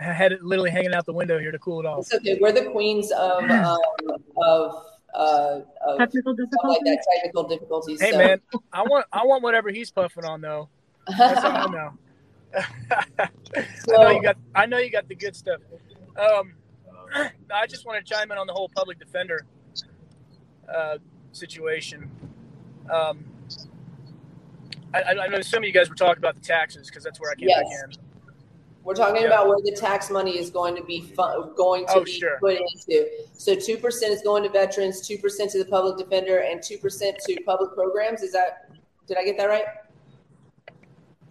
I had it literally hanging out the window here to cool it off. It's okay. We're the queens of um, of uh, of Technical stuff like difficulties. that technical difficulties. Hey so. man, I want I want whatever he's puffing on though. That's all I know. I know you got I know you got the good stuff. Um, I just want to chime in on the whole public defender uh, situation. Um, I, I, I'm assuming you guys were talking about the taxes because that's where I came Yes. back in. We're talking Yeah. about where the tax money is going to be fu- going to Oh, be sure. put into. So two percent is going to veterans, two percent to the public defender, and two percent to public programs. Is that? Did I get that right?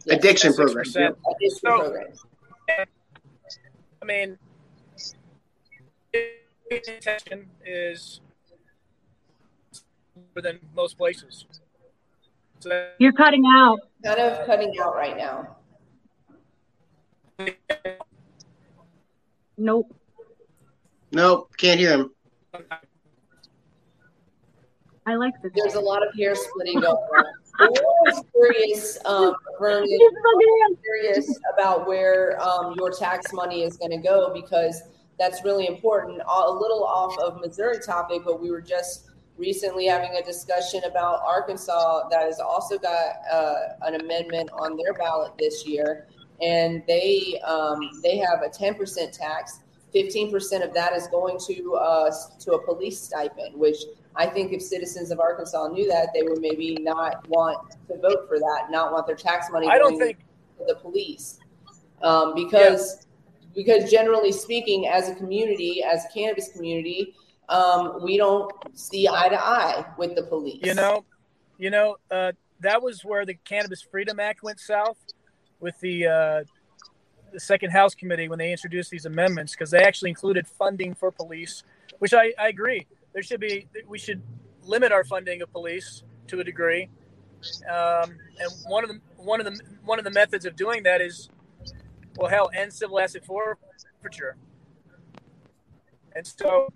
Yes. Addiction programs. percent. Addiction So- programs. I mean, intention is more than most places. So that, You're cutting out. Kind of cutting out right now. Nope. Nope, can't hear him. I like this. There's a lot of hair splitting going on. We're always curious, um, Vernon, curious about where um, your tax money is going to go because that's really important. A little off of Missouri topic, but we were just recently having a discussion about Arkansas that has also got uh, an amendment on their ballot this year, and they um, they have a 10% tax. 15% of that is going to uh, to a police stipend, which I think if citizens of Arkansas knew that, they would maybe not want to vote for that, not want their tax money. I don't think to the police, um, because because generally speaking, as a community, as a cannabis community, um, we don't see eye to eye with the police. you know, you know uh, that was where the Cannabis Freedom Act went south with the uh, the Second House Committee when they introduced these amendments because they actually included funding for police, which I, I agree. There should be we should limit our funding of police to a degree, um, and one of the one of the one of the methods of doing that is, well, hell, end civil asset forfeiture. And so,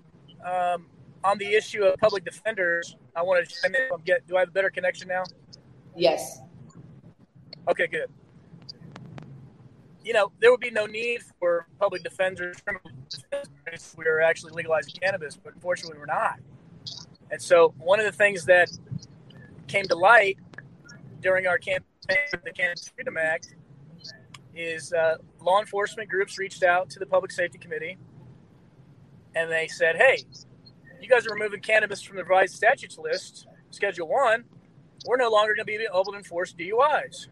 um, on the issue of public defenders, I want to chime in. Get do I have a better connection now? Yes. Okay, good. You know, there would be no need for public defenders, if we were actually legalizing cannabis, but unfortunately, we're not. And so, one of the things that came to light during our campaign for the Cannabis Freedom Act is uh, law enforcement groups reached out to the Public Safety Committee and they said, hey, you guys are removing cannabis from the revised statutes list, Schedule 1. We're no longer going to be able to enforce DUIs.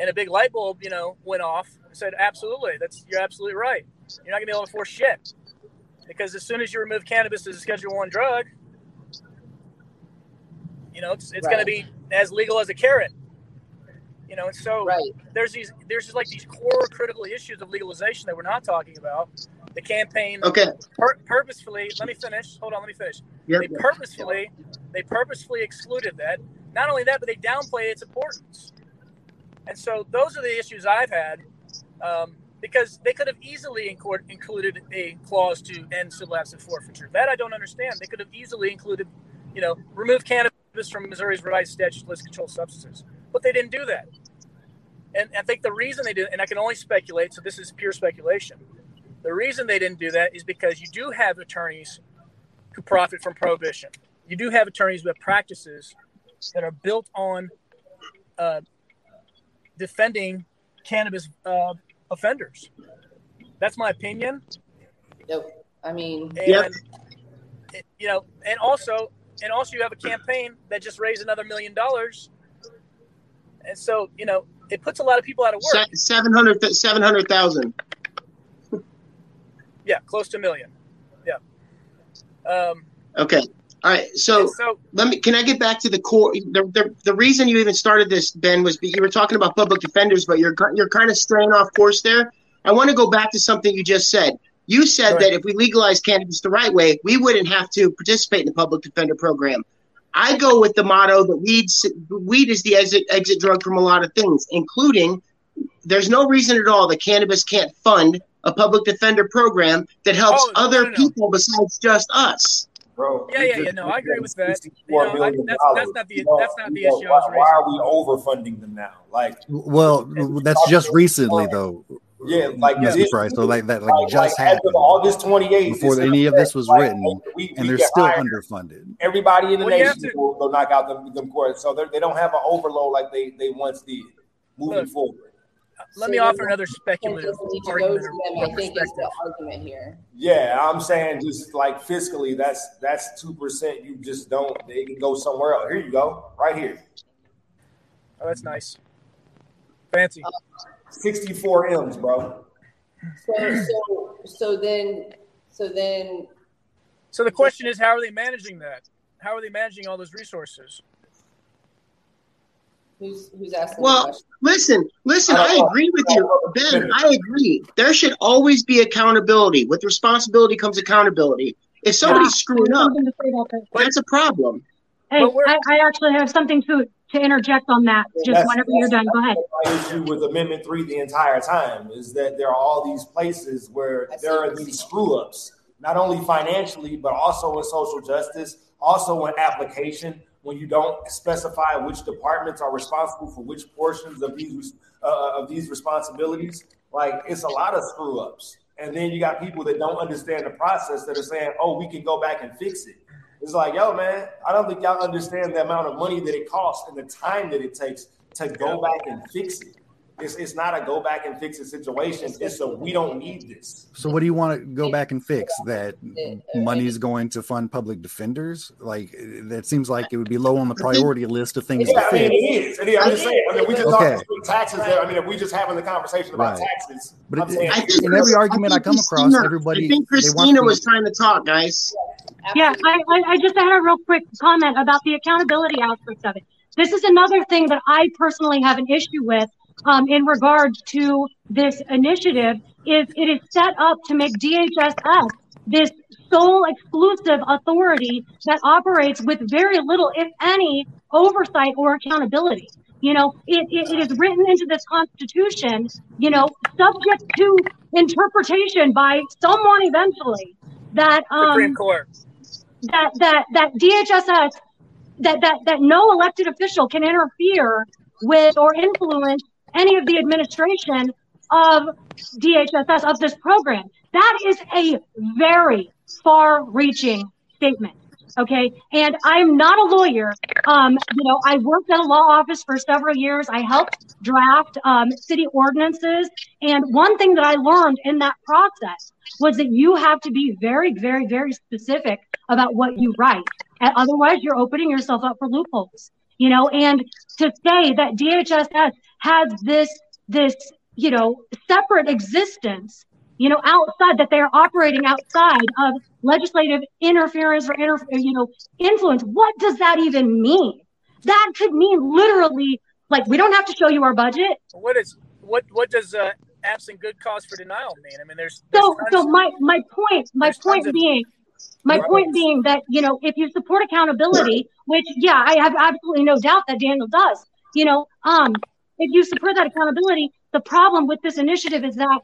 And a big light bulb, you know, went off and said, absolutely, that's you're absolutely right. You're not going to be able to force shit. Because as soon as you remove cannabis as a Schedule 1 drug, you know, it's, it's going to be as legal as a carrot. You know, and so Right. there's these there's just like these core critical issues of legalization that we're not talking about. The campaign Okay. pur- purposefully. Let me finish. Hold on. Let me finish. Yep. They purposefully they purposefully excluded that. Not only that, but they downplay its importance. And so those are the issues I've had um, because they could have easily included a clause to end civil asset forfeiture. That I don't understand. They could have easily included, you know, remove cannabis from Missouri's revised statute list controlled substances, but they didn't do that. And I think the reason they did, and I can only speculate, so this is pure speculation. The reason they didn't do that is because you do have attorneys who profit from prohibition. you do have attorneys have practices that are built on uh, defending cannabis uh, offenders. That's my opinion. Yep. I mean, And Yep. it- you know, and also, and also, you have a campaign that just raised another million dollars, and so you know, it puts a lot of people out of work. Se- 700 700,000. Yeah, close to a million. Yeah. Um, Okay. All right. So so let me. Can I get back to the core? The, the, the reason you even started this, Ben, was you were talking about public defenders, but you're you're kind of straying off course there. I want to go back to something you just said. You said Right. that if we legalize cannabis the right way, we wouldn't have to participate in the public defender program. I go with the motto that weed weed is the exit exit drug from a lot of things, including there's no reason at all that cannabis can't fund a public defender program that helps Oh, no, other no, no. people besides just us. Bro, Yeah, yeah, just yeah, no, I agree with that. $64 You know, I- that's- that's not the- You know, that's not the you know, issue Why, why are we overfunding them now? Like, Well, that's just recently though. yeah, like Mr. this- Price. So like that like like, just like as happened of August 28th, before it's in any of this was Like, written, we, and they're still hire underfunded. Everybody in the Well, nation to- will, will knock out them, them courts, so they're- they don't have an overload like they, they once did. Moving Look, forward, let So me offer another and speculative just need to go argument to them, or I think is the argument here. yeah, I'm saying just like fiscally, that's that's two percent. You just don't. They can go somewhere else. Here you go, right here, Oh, that's nice. Fancy. 64 m's, bro. So, so, so then, so then, So the question is, how are they managing that? How are they managing all those resources? Who's who's asking Well, the? Listen, listen, I I agree with you, Ben. I agree. There should always be accountability. With responsibility comes accountability. If somebody's screwing up, Something to say about this. that's a problem. Hey, I, I actually have something to to interject on that. Just That's- whenever you're done, go ahead. My issue with Amendment Three the entire time is that there are all these places where I see. there are these screw ups, not only financially but also in social justice, also in application. When you don't specify which departments are responsible for which portions of these uh, of these responsibilities, like it's a lot of screw ups. And then you got people that don't understand the process that are saying, "Oh, we can go back and fix it." It's like, yo, man, I don't think y'all understand the amount of money that it costs and the time that it takes to go back and fix it. It's, it's not a go back and fix the situation. It's a we don't need this. So what do you want to go back and fix? That money's going to fund public defenders? Like that seems like it would be low on the priority list of things to Yeah, I mean, it is. It is. I'm just saying. I mean, we just Okay. talking about taxes there. I mean, if we just having the conversation about Right. taxes, But I'm it- saying, I think In every argument I think come across, everybody- I think Christina was trying to talk, guys. Yeah, Absolutely. I, I, I just had a real quick comment about the accountability aspect of it. This is another thing that I personally have an issue with um, in regards to this initiative is it is set up to make DHSS this sole exclusive authority that operates with very little, if any, oversight or accountability. You know, it, it, it is written into this constitution, you know, subject to interpretation by someone eventually that Supreme um, Court. that that that DHSS that that that no elected official can interfere with or influence any of the administration of DHSS of this program. That is a very far-reaching statement. Okay, and I'm not a lawyer. Um, you know, I worked at a law office for several years. I helped draft um, city ordinances, and one thing that I learned in that process was that you have to be very, very, very specific about what you write. And otherwise, you're opening yourself up for loopholes. You know, and to say that DHSS has this this you know separate existence, you know, outside that they are operating outside of legislative interference or inter, you know influence. What does that even mean? That could mean literally like we don't have to show you our budget. What is what? What does uh, absent good cause for denial mean? I mean, there's, there's So, so my my point, my point being, my Right. point being that you know if you support accountability, which yeah, I have absolutely no doubt that Daniel does. You know, um, if you support that accountability, the problem with this initiative is that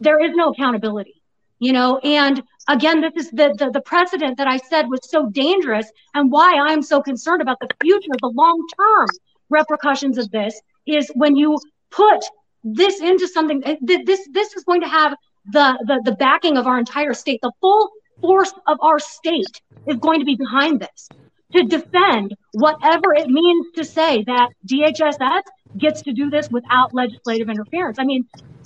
there is no accountability. You know, and again, this is the the, the precedent that I said was so dangerous, and why I'm so concerned about the future, the long term repercussions of this is when you put this into something. eh, This this is going to have the, the the backing of our entire state. The full force of our state is going to be behind this. To defend whatever it means to say that DHSS gets to do this without legislative interference. I mean,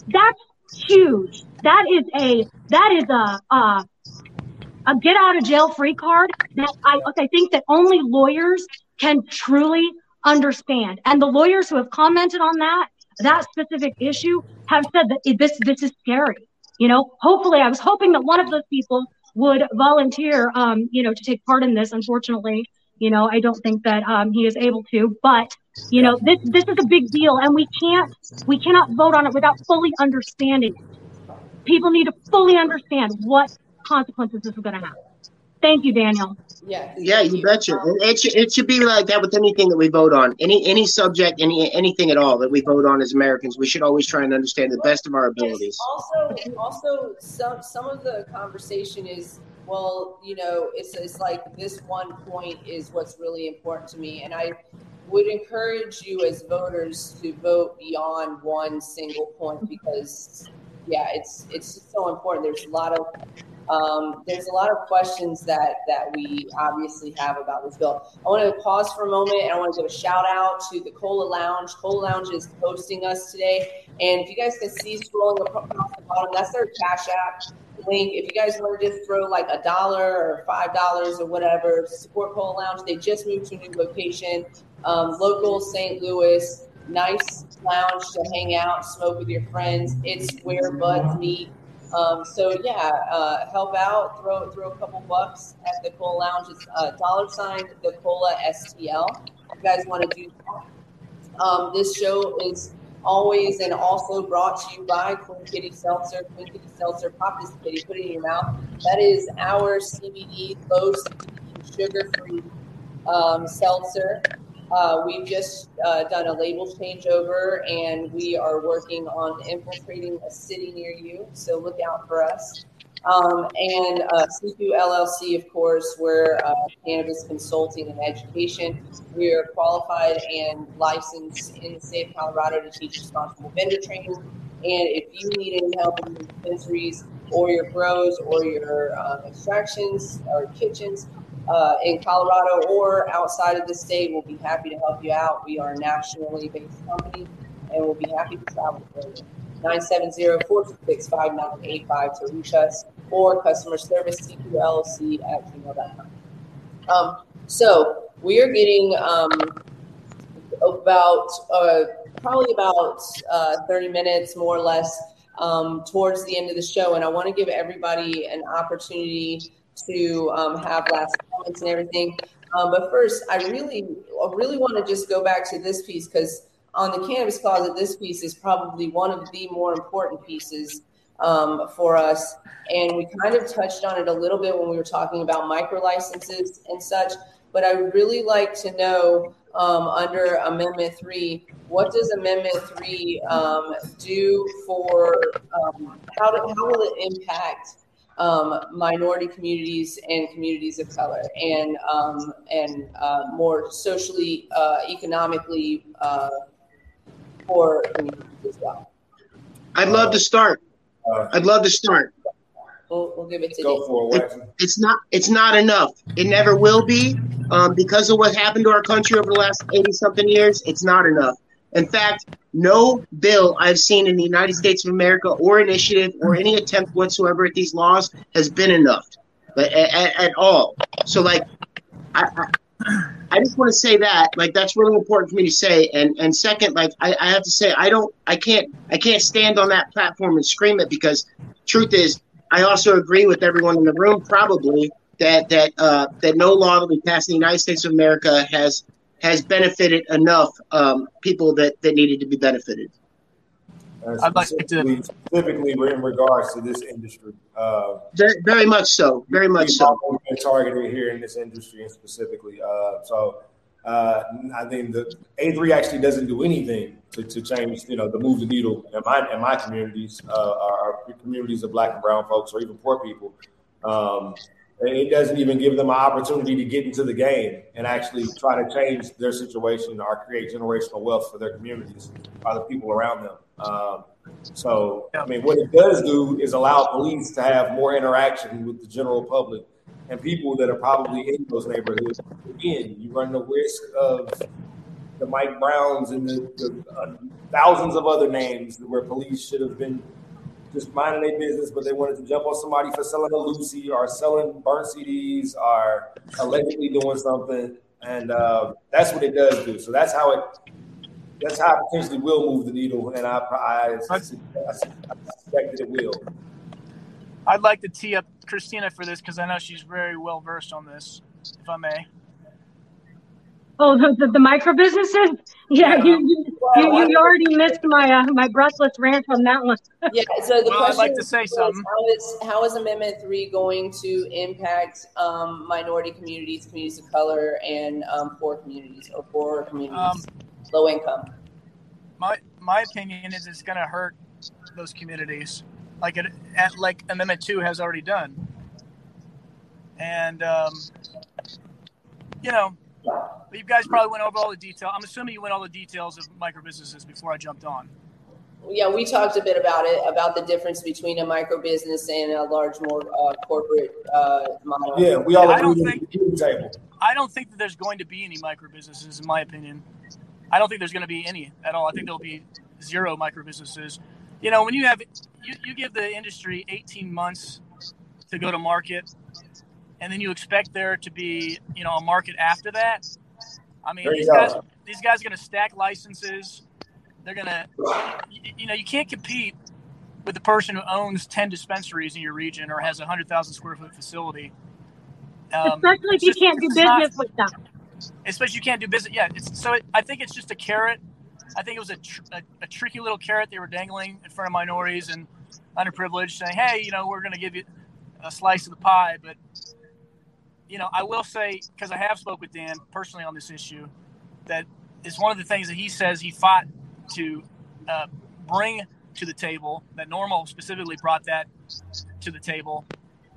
that's huge. That is a that is a a, a get out of jail free card that I I think that only lawyers can truly understand. And the lawyers who have commented on that that specific issue have said that this this is scary. You know, hopefully, I was hoping that one of those people would volunteer, um, you know, to take part in this. Unfortunately, you know, I don't think that um, he is able to. But you know, this this is a big deal, and we can't we cannot vote on it without fully understanding it. People need to fully understand what consequences this is going to have. Thank you, Daniel. Yeah. Yeah, you betcha. It should, it should be like that with anything that we vote on. Any any subject, any anything at all that we vote on as Americans, we should always try and understand the best of our abilities. Also, also some some of the conversation is well, you know, it's it's like this one point is what's really important to me, and I would encourage you as voters to vote beyond one single point because yeah, it's it's so important. There's a lot of um, there's a lot of questions that that we obviously have about this bill. I want to pause for a moment and I want to give a shout out to the Cola Lounge. Cola Lounge is hosting us today, and if you guys can see scrolling across the bottom, that's their Cash App link. If you guys want to just throw like a dollar or five dollars or whatever support Cola Lounge, they just moved to a new location, um, local St. Louis. Nice lounge to hang out, smoke with your friends. It's where buds meet um, so yeah, uh, help out. Throw throw a couple bucks at the Cola Lounge. It's uh, dollar sign the Cola STL. If you guys want to do that. Um, this show is always and also brought to you by Queen Kitty Seltzer. Queen Kitty Seltzer, pop this kitty, put it in your mouth. That is our CBD, low CBD, sugar free um, seltzer. Uh, we've just uh, done a label changeover and we are working on infiltrating a city near you. So look out for us. Um, and uh, CQ LLC, of course, we're uh, cannabis consulting and education. We are qualified and licensed in the state of Colorado to teach responsible vendor training. And if you need any help in your dispensaries or your grows or your uh, extractions or kitchens, uh, in Colorado or outside of the state, we'll be happy to help you out. We are a nationally based company and we'll be happy to travel for you. 970-426-5985 to reach us or customer service cqllc at gmail.com. Um, so we are getting um, about uh, probably about uh, 30 minutes more or less um, towards the end of the show and i want to give everybody an opportunity to um, have last comments and everything. Um, but first, I really, really want to just go back to this piece because on the cannabis closet, this piece is probably one of the more important pieces um, for us. And we kind of touched on it a little bit when we were talking about micro licenses and such. But I really like to know um, under Amendment 3, what does Amendment 3 um, do for um, how, do, how will it impact um, minority communities and communities of color, and um, and uh, more socially, uh, economically uh, poor communities as well. I'd love to start. Uh, I'd love to start. We'll, we'll give it to Go you. for it. Waxman. It's not. It's not enough. It never will be, um, because of what happened to our country over the last eighty something years. It's not enough. In fact, no bill I've seen in the United States of America or initiative or any attempt whatsoever at these laws has been enough, but at, at all. So, like, I, I, I just want to say that, like, that's really important for me to say. And and second, like, I, I have to say, I don't, I can't, I can't stand on that platform and scream it because, truth is, I also agree with everyone in the room probably that that uh, that no law that we pass in the United States of America has has benefited enough um, people that, that needed to be benefited. Uh, I'd like to- specifically, specifically in regards to this industry. Uh, Very, very much so. Very much so. We've been targeted here in this industry and specifically. Uh, so uh, I think the A3 actually doesn't do anything to, to change, you know, to move the needle in my in my communities, uh, our, our communities of black and brown folks or even poor people. Um, and it doesn't even give them an opportunity to get into the game and actually try to change their situation or create generational wealth for their communities or the people around them. Um, so, I mean, what it does do is allow police to have more interaction with the general public and people that are probably in those neighborhoods. Again, you run the risk of the Mike Browns and the, the uh, thousands of other names where police should have been just minding their business, but they wanted to jump on somebody for selling a Lucy or selling burnt CDs or allegedly doing something, and uh, that's what it does do. So that's how it. That's how potentially will move the needle, and I, I, I, I suspect it will. I'd like to tee up Christina for this because I know she's very well versed on this, if I may. Oh, the, the, the micro businesses? Yeah, you, you, you, you already missed my uh, my breathless rant on that one. Yeah, so the Well, I'd like to is, say something. How is, how is Amendment Three going to impact um, minority communities, communities of color, and um, poor communities or poor communities, Um, low income? My my opinion is it's going to hurt those communities, like it at, like Amendment Two has already done. And um, you know, you guys probably went over all the detail. I'm assuming you went all the details of micro businesses before I jumped on. Yeah, we talked a bit about it about the difference between a micro business and a large, more uh, corporate uh, model. Yeah, we all I don't agree think- table. I don't think that there's going to be any micro businesses, in my opinion. I don't think there's going to be any at all. I think there'll be zero micro businesses. You know, when you have you, you give the industry 18 months to go to market, and then you expect there to be you know a market after that. I mean, these go. guys these guys are going to stack licenses. They're going to you, you know you can't compete with the person who owns 10 dispensaries in your region or has a 100,000 square foot facility. Um, Especially if you just- can't do it's not- business with them. especially you can't do business. Yeah, it's, so it, I think it's just a carrot. I think it was a, tr- a, a tricky little carrot they were dangling in front of minorities and underprivileged, saying, "Hey, you know, we're going to give you a slice of the pie." But you know, I will say because I have spoke with Dan personally on this issue, that is one of the things that he says he fought to uh, bring to the table. That NORML specifically brought that to the table.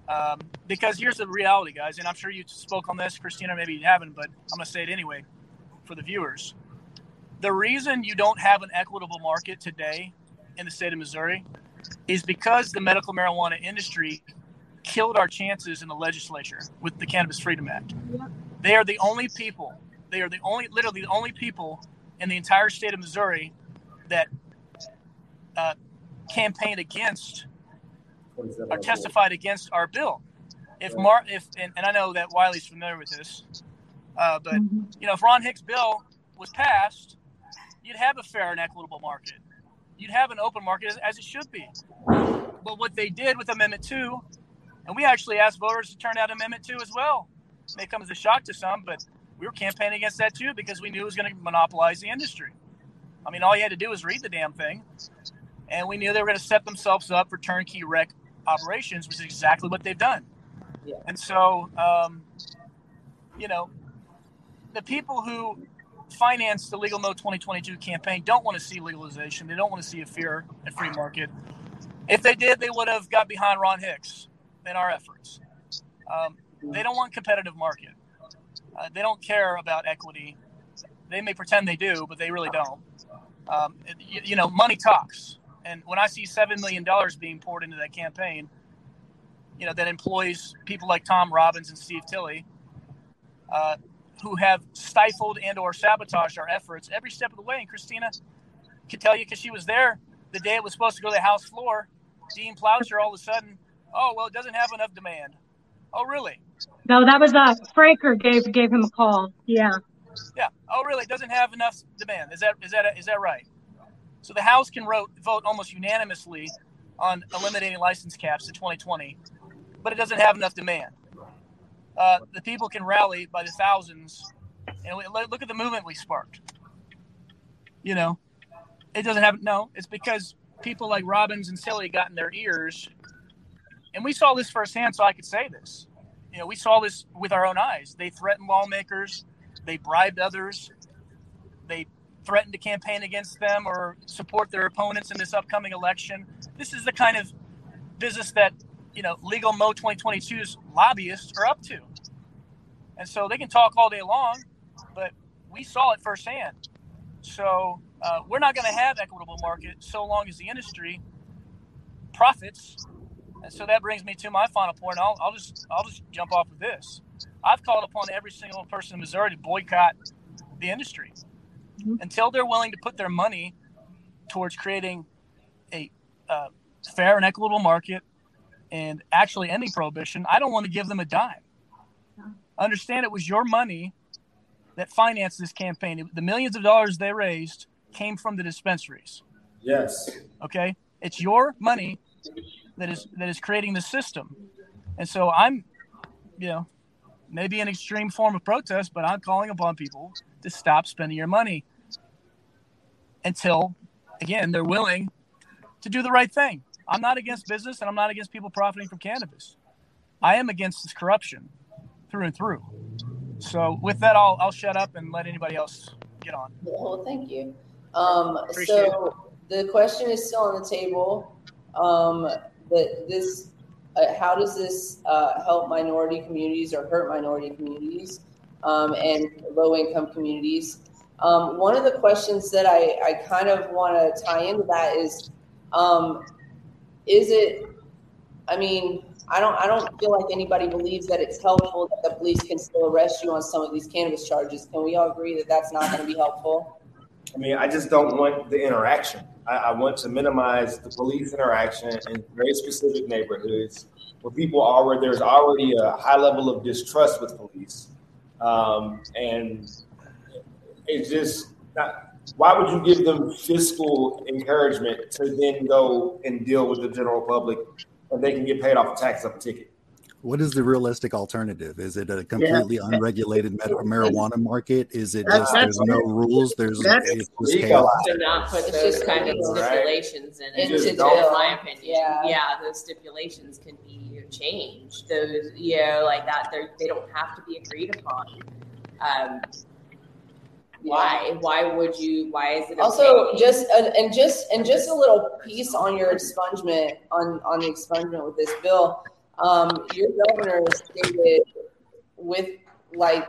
Um, because here's the reality, guys, and I'm sure you spoke on this, Christina. Maybe you haven't, but I'm to say it anyway for the viewers. The reason you don't have an equitable market today in the state of Missouri is because the medical marijuana industry killed our chances in the legislature with the Cannabis Freedom Act. They are the only people, they are the only, literally the only people in the entire state of Missouri that uh, campaigned against or testified against our bill. If Mar, if and, and I know that Wiley's familiar with this, uh, but Mhm. you know, if Ron Hicks' bill was passed, you'd have a fair and equitable market. You'd have an open market as, as it should be. But what they did with Amendment Two, and we actually asked voters to turn out Amendment Two as well. It may come as a shock to some, but we were campaigning against that too because we knew it was going to monopolize the industry. I mean, all you had to do was read the damn thing, and we knew they were going to set themselves up for turnkey rec operations, which is exactly what they've done. Yeah. And so, um, you know, the people who finance the Legal Mo 2022 campaign don't want to see legalization. They don't want to see a fair and free market. If they did, they would have got behind Ron Hicks in our efforts. Um, they don't want competitive market. Uh, they don't care about equity. They may pretend they do, but they really don't. Um, you, you know, money talks. And when I see seven million dollars being poured into that campaign, you know, that employs people like Tom Robbins and Steve Tilley, uh, who have stifled and/or sabotaged our efforts every step of the way. And Christina can tell you because she was there the day it was supposed to go to the House floor. Dean Plocher all of a sudden, oh well, it doesn't have enough demand. Oh really? No, that was uh Fraker gave gave him a call. Yeah. Yeah. Oh, really? It doesn't have enough demand. Is that is that is that right? So the House can vote vote almost unanimously on eliminating license caps in 2020, but it doesn't have enough demand. Uh, the people can rally by the thousands, and we, look at the movement we sparked. You know, it doesn't have no. It's because people like Robbins and Tilley got in their ears, and we saw this firsthand. So I could say this. You know, we saw this with our own eyes. They threatened lawmakers they bribed others. They threatened to campaign against them or support their opponents in this upcoming election. This is the kind of business that you know Legal Mo 2022's lobbyists are up to. And so they can talk all day long, but we saw it firsthand. So uh, we're not going to have equitable market so long as the industry profits And so that brings me to my final point. I'll, I'll just I'll just jump off of this. I've called upon every single person in Missouri to boycott the industry mm-hmm. until they're willing to put their money towards creating a uh, fair and equitable market and actually ending prohibition. I don't want to give them a dime. Understand it was your money that financed this campaign. The millions of dollars they raised came from the dispensaries. Yes. Okay. It's your money that is that is creating the system. And so I'm, you know, maybe an extreme form of protest, but I'm calling upon people to stop spending your money until, again, they're willing to do the right thing. I'm not against business and I'm not against people profiting from cannabis. I am against this corruption through and through. So with that, I'll, I'll shut up and let anybody else get on. Well, thank you. Um, so it. the question is still on the table. Um, that this, uh, how does this uh, help minority communities or hurt minority communities um, and low income communities? Um, one of the questions that I, I kind of want to tie into that is, um, is it, I mean, I don't I don't feel like anybody believes that it's helpful that the police can still arrest you on some of these cannabis charges. Can we all agree that that's not going to be helpful? I mean, I just don't want the interaction. I, I, want to minimize the police interaction in very specific neighborhoods where people are where there's already a high level of distrust with police, um, and it's just not. Why would you give them fiscal encouragement to then go and deal with the general public, and they can get paid off a tax up a ticket? What is the realistic alternative? Is it a completely yeah. unregulated medical marijuana market? Is it just there's no rules? There's it's just chaos. To not put it's those kind of stipulations in it, in my opinion. Yeah, yeah, those stipulations can be changed. Those, you know, like that, they they don't have to be agreed upon. Um, why why would you why is it okay? also just uh, and just and just a little piece on your expungement on on the expungement with this bill um, your governor stated with like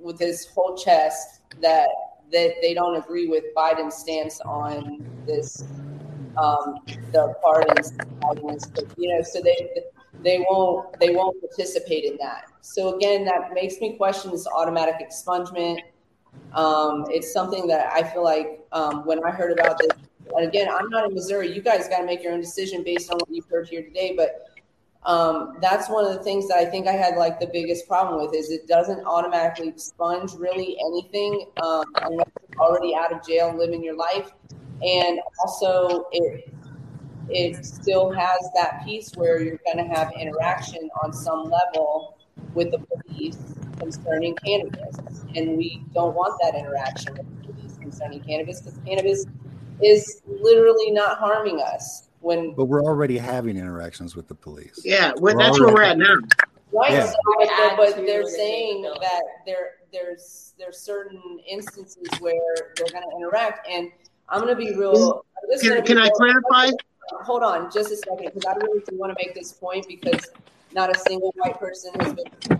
with his whole chest that that they don't agree with Biden's stance on this um, the pardons, you know, so they they won't they won't participate in that. So again, that makes me question this automatic expungement. Um, it's something that I feel like um, when I heard about this, and again, I'm not in Missouri. You guys got to make your own decision based on what you've heard here today. But um, that's one of the things that I think I had like the biggest problem with is it doesn't automatically expunge really anything um, unless you're already out of jail and living your life, and also it it still has that piece where you're going to have interaction on some level with the police concerning cannabis, and we don't want that interaction with the police concerning cannabis because cannabis is literally not harming us when but we're already having interactions with the police. Yeah well, that's where we're at now. Right yeah. so, but, but they're saying that there there's there's certain instances where they're going to interact and i'm going to be real can, can i clarify? Hold on just a second because i really do want to make this point because not a single white person has been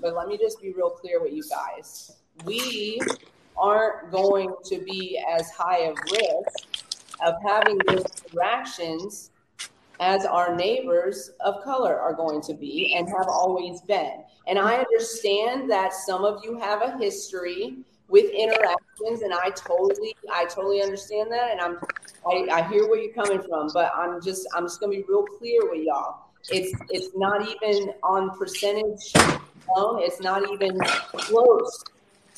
but let me just be real clear with you guys. We aren't going to be as high of risk of having those interactions as our neighbors of color are going to be and have always been. And I understand that some of you have a history with interactions and I totally I totally understand that and I'm I, I hear where you're coming from, but I'm just I'm just gonna be real clear with y'all. It's it's not even on percentage alone, it's not even close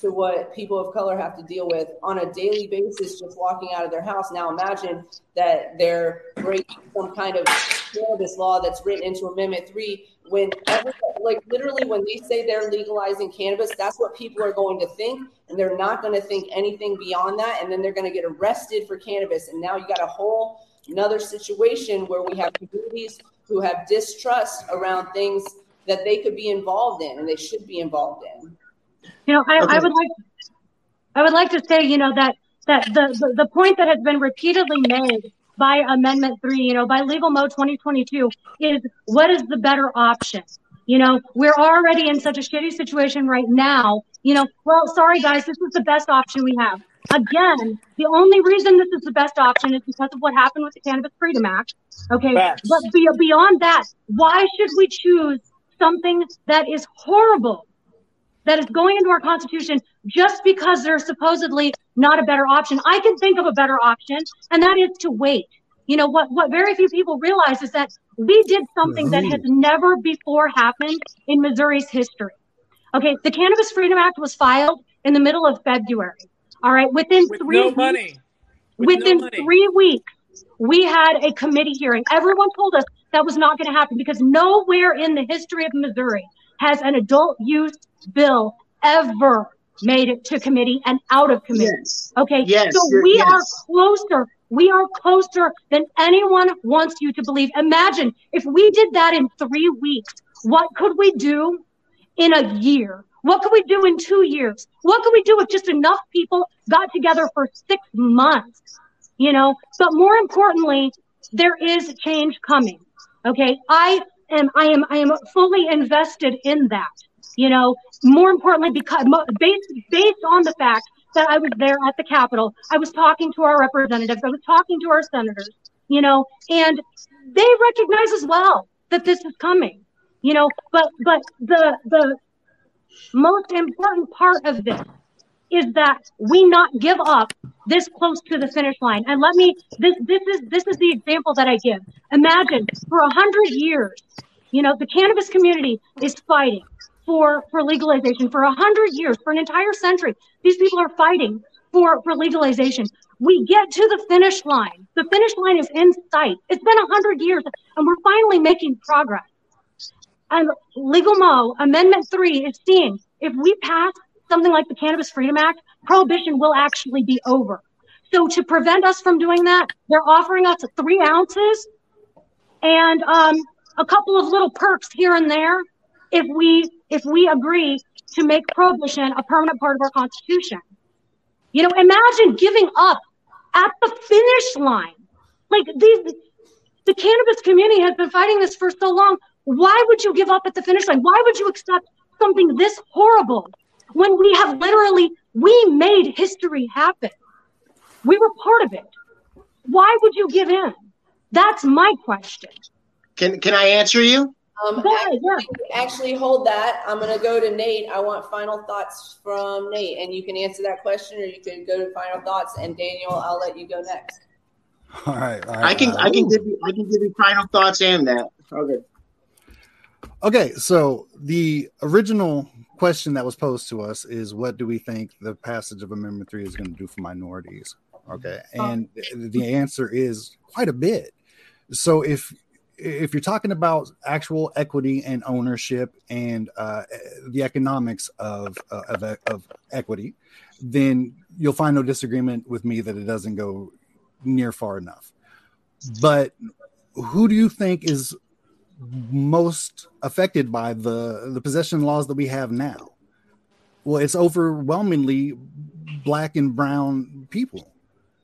to what people of color have to deal with on a daily basis just walking out of their house. Now imagine that they're breaking some kind of cannabis law that's written into Amendment 3 when like literally when they say they're legalizing cannabis, that's what people are going to think and they're not going to think anything beyond that and then they're going to get arrested for cannabis and now you got a whole another situation where we have communities who have distrust around things that they could be involved in and they should be involved in. You know, I, okay. I would like, I would like to say, you know, that that the, the, the point that has been repeatedly made by Amendment Three, you know, by Legal Mo 2022, is what is the better option? You know, we're already in such a shitty situation right now. You know, well, sorry guys, this is the best option we have. Again, the only reason this is the best option is because of what happened with the Cannabis Freedom Act. Okay. Facts. But be, beyond that, why should we choose something that is horrible, that is going into our Constitution just because there's supposedly not a better option? I can think of a better option, and that is to wait. You know, what, what very few people realize is that we did something that has never before happened in Missouri's history. Okay, the Cannabis Freedom Act was filed in the middle of February. All right, within With three no weeks, money. With within no money. three weeks, we had a committee hearing. Everyone told us that was not going to happen because nowhere in the history of Missouri has an adult use bill ever made it to committee and out of committee. Yes. Okay. Yes, So we are closer. We are closer than anyone wants you to believe. Imagine if we did that in three weeks. What could we do in a year? What could we do in two years? What could we do if just enough people got together for six months? You know, but more importantly, there is change coming. Okay. I am, I am, I am fully invested in that. You know, more importantly, because based, based on the fact that I was there at the Capitol, I was talking to our representatives, I was talking to our senators, you know, and they recognize as well that this is coming, you know, but, but the, the most important part of this is that we not give up this close to the finish line. And let me, this, this is, this is the example that I give. Imagine for a hundred years, you know, the cannabis community is fighting for, for legalization for a hundred years, for an entire century. These people are fighting for, for legalization. We get to the finish line. The finish line is in sight. It's been a hundred years and we're finally making progress. And Legal Mo Amendment 3 is seeing if we pass something like the Cannabis Freedom Act, prohibition will actually be over. So to prevent us from doing that, they're offering us three ounces and um, a couple of little perks here and there if we if we agree to make prohibition a permanent part of our constitution. You know, imagine giving up at the finish line. Like these the cannabis community has been fighting this for so long. Why would you give up at the finish line? Why would you accept something this horrible when we have literally we made history happen? We were part of it. Why would you give in? That's my question. Can can I answer you? Um, Go ahead, yeah. actually, actually, hold that. I'm going to go to Nate. I want final thoughts from Nate, and you can answer that question, or you can go to final thoughts. And Daniel, I'll let you go next. All right, all right. I can uh, I can give you I can give you final thoughts and that. Okay. Okay, so the original question that was posed to us is what do we think the passage of Amendment 3 is going to do for minorities? Okay, and the answer is quite a bit. So if if you're talking about actual equity and ownership and uh, the economics of, uh, of of equity, then you'll find no disagreement with me that it doesn't go near far enough. But who do you think is most affected by the the possession laws that we have now? Well, it's overwhelmingly black and brown people.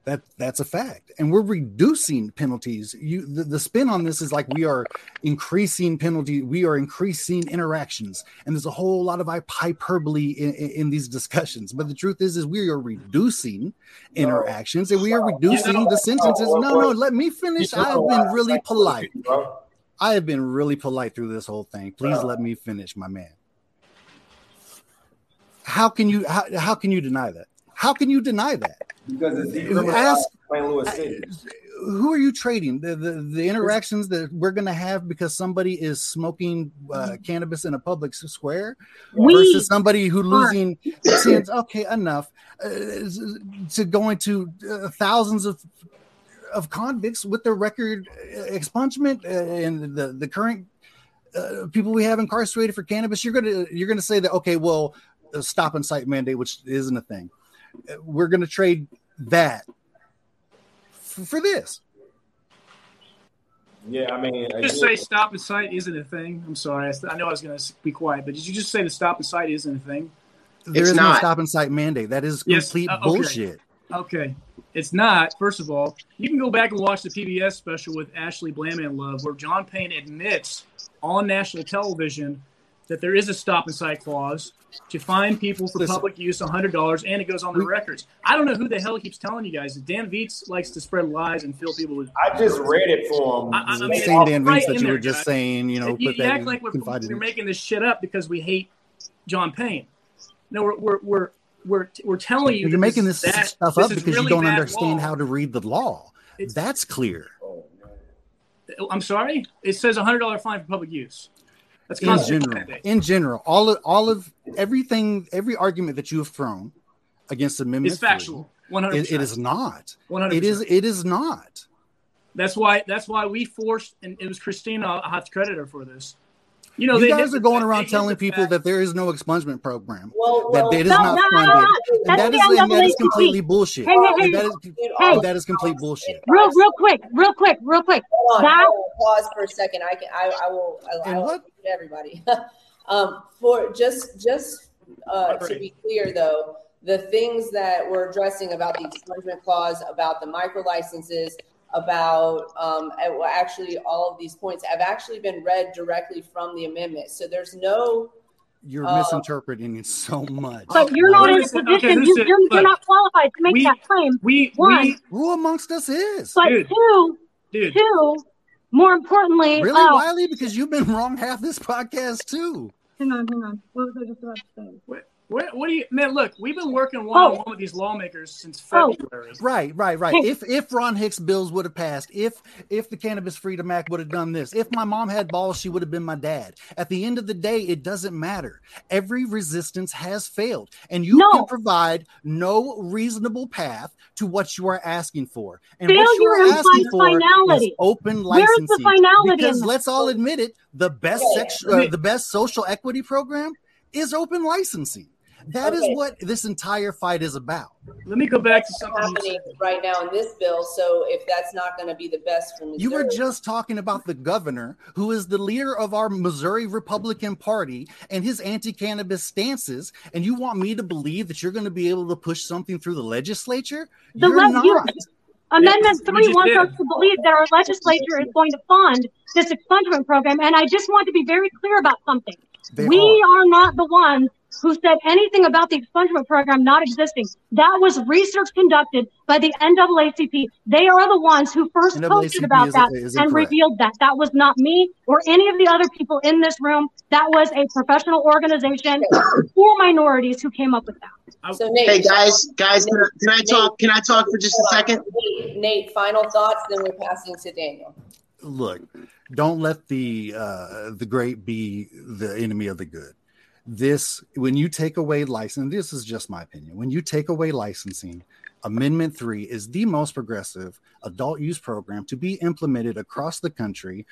That that's a fact, and we're reducing penalties. You the, the spin on this is like we are increasing penalty, we are increasing interactions, and there's a whole lot of hyperbole in, in, in these discussions. But the truth is, is we are reducing interactions, and we are reducing the sentences. No, no, let me finish. I've been really polite. I have been really polite through this whole thing. Please let me finish, my man. How can you how, how can you deny that? How can you deny that? Because it's You decriminalized ask- St. Louis City. Who are you trading? The the, the interactions that we're going to have because somebody is smoking uh, cannabis in a public square We versus somebody who losing since okay enough uh, to going to uh, thousands of of convicts with their record expungement uh, and the the current uh, people we have incarcerated for cannabis you're gonna you're gonna say that okay well a stop and cite mandate which isn't a thing Uh, we're gonna trade that f- for this Yeah, I mean, just again, say stop and cite isn't a thing. I'm sorry. I, st- I know I was going to be quiet, but did you just say the stop and cite isn't a thing? There It's is no stop and cite mandate that is Yes, complete uh, okay. bullshit Okay. It's not, first of all. You can go back and watch the PBS special with Ashley Bland Manlove, where John Payne admits on national television that there is a stop and cite clause to fine people for Listen. public use $100, and it goes on the records. I don't know who the hell keeps telling you guys. that Dan Viets likes to spread lies and fill people with. I just read it for him. I- I mean, Same Dan right that in you there, were just guys. saying, you know, you, put you that act in like we're, confided we're in- making this shit up because we hate John Payne. No, we're we're we're we're, we're telling you You're making this is stuff up is because really you don't understand law. how to read the law. It's- That's clear. I'm sorry. It says hundred dollar fine for public use. That's In general, in general, all of all of everything, every argument that you have thrown against Amendment three, factual. One hundred. It, it is not. One hundred. It is. It is not. That's why. That's why we forced, and it was Christina. I have to credit her for this. You know, you they guys hit are going around telling people fact- that there is no expungement program. Well, That well, it is No, not no, no, funded. no. And That's that the is and that is completely bullshit. Hey, hey, hey. And that is Dude, all that is complete bullshit. Real, real quick, real quick, real quick. Hold on, That- hold pause for a second. I can, I, I will, I, I And will what? everybody. um, for just, just uh, to be clear, though, the things that we're addressing about the expungement clause, about the micro licenses, about um, actually all of these points have actually been read directly from the amendment. So there's no. You're Uh, misinterpreting it so much. But you're not in a position. okay, you, said- you're, you're not qualified to make we- that claim. We One. we Who amongst us is? But Dude. two, dude. two, more importantly, Really, uh, Wiley? Because you've been wrong half this podcast too. hang on, hang on. What was I just about to say? What, what, what do you man? Look, we've been working one on one with these lawmakers since Oh. February. Right, right, right. If if Ron Hicks bills would have passed, if if the Cannabis Freedom Act would have done this, if my mom had balls, she would have been my dad. At the end of the day, it doesn't matter. Every resistance has failed, and you No. can provide no reasonable path to what you are asking for. And what you Failure are implies asking for is finality. open Where's the finality because that? let's all admit it, the best sex, uh, the best social equity program is open licensing. That is Okay. what this entire fight is about. Let me go back to something. happening right now in this bill. So if that's not going to be the best for Missouri, You were just talking about the governor, who is the leader of our Missouri Republican Party, and his anti cannabis stances. And you want me to believe that you're going to be able to push something through the legislature? The you're le- not. you- Amendment we three wants did. us to believe that our legislature is going to fund this expungement program. And I just want to be very clear about something. They we are. are not the ones who said anything about the expungement program not existing. That was research conducted by the NAACP. They are the ones who first posted about is- that is and incorrect. revealed that. That was not me or any of the other people in this room. That was a professional organization for minorities who came up with that. So Nate, Hey guys, guys, can I, can I talk? Can I talk for just a second? Nate, Nate, final thoughts. Then we're passing to Daniel. Look, don't let the uh, the great be the enemy of the good. This, when you take away license, this is just my opinion. When you take away licensing, Amendment 3 is the most progressive adult use program to be implemented across the country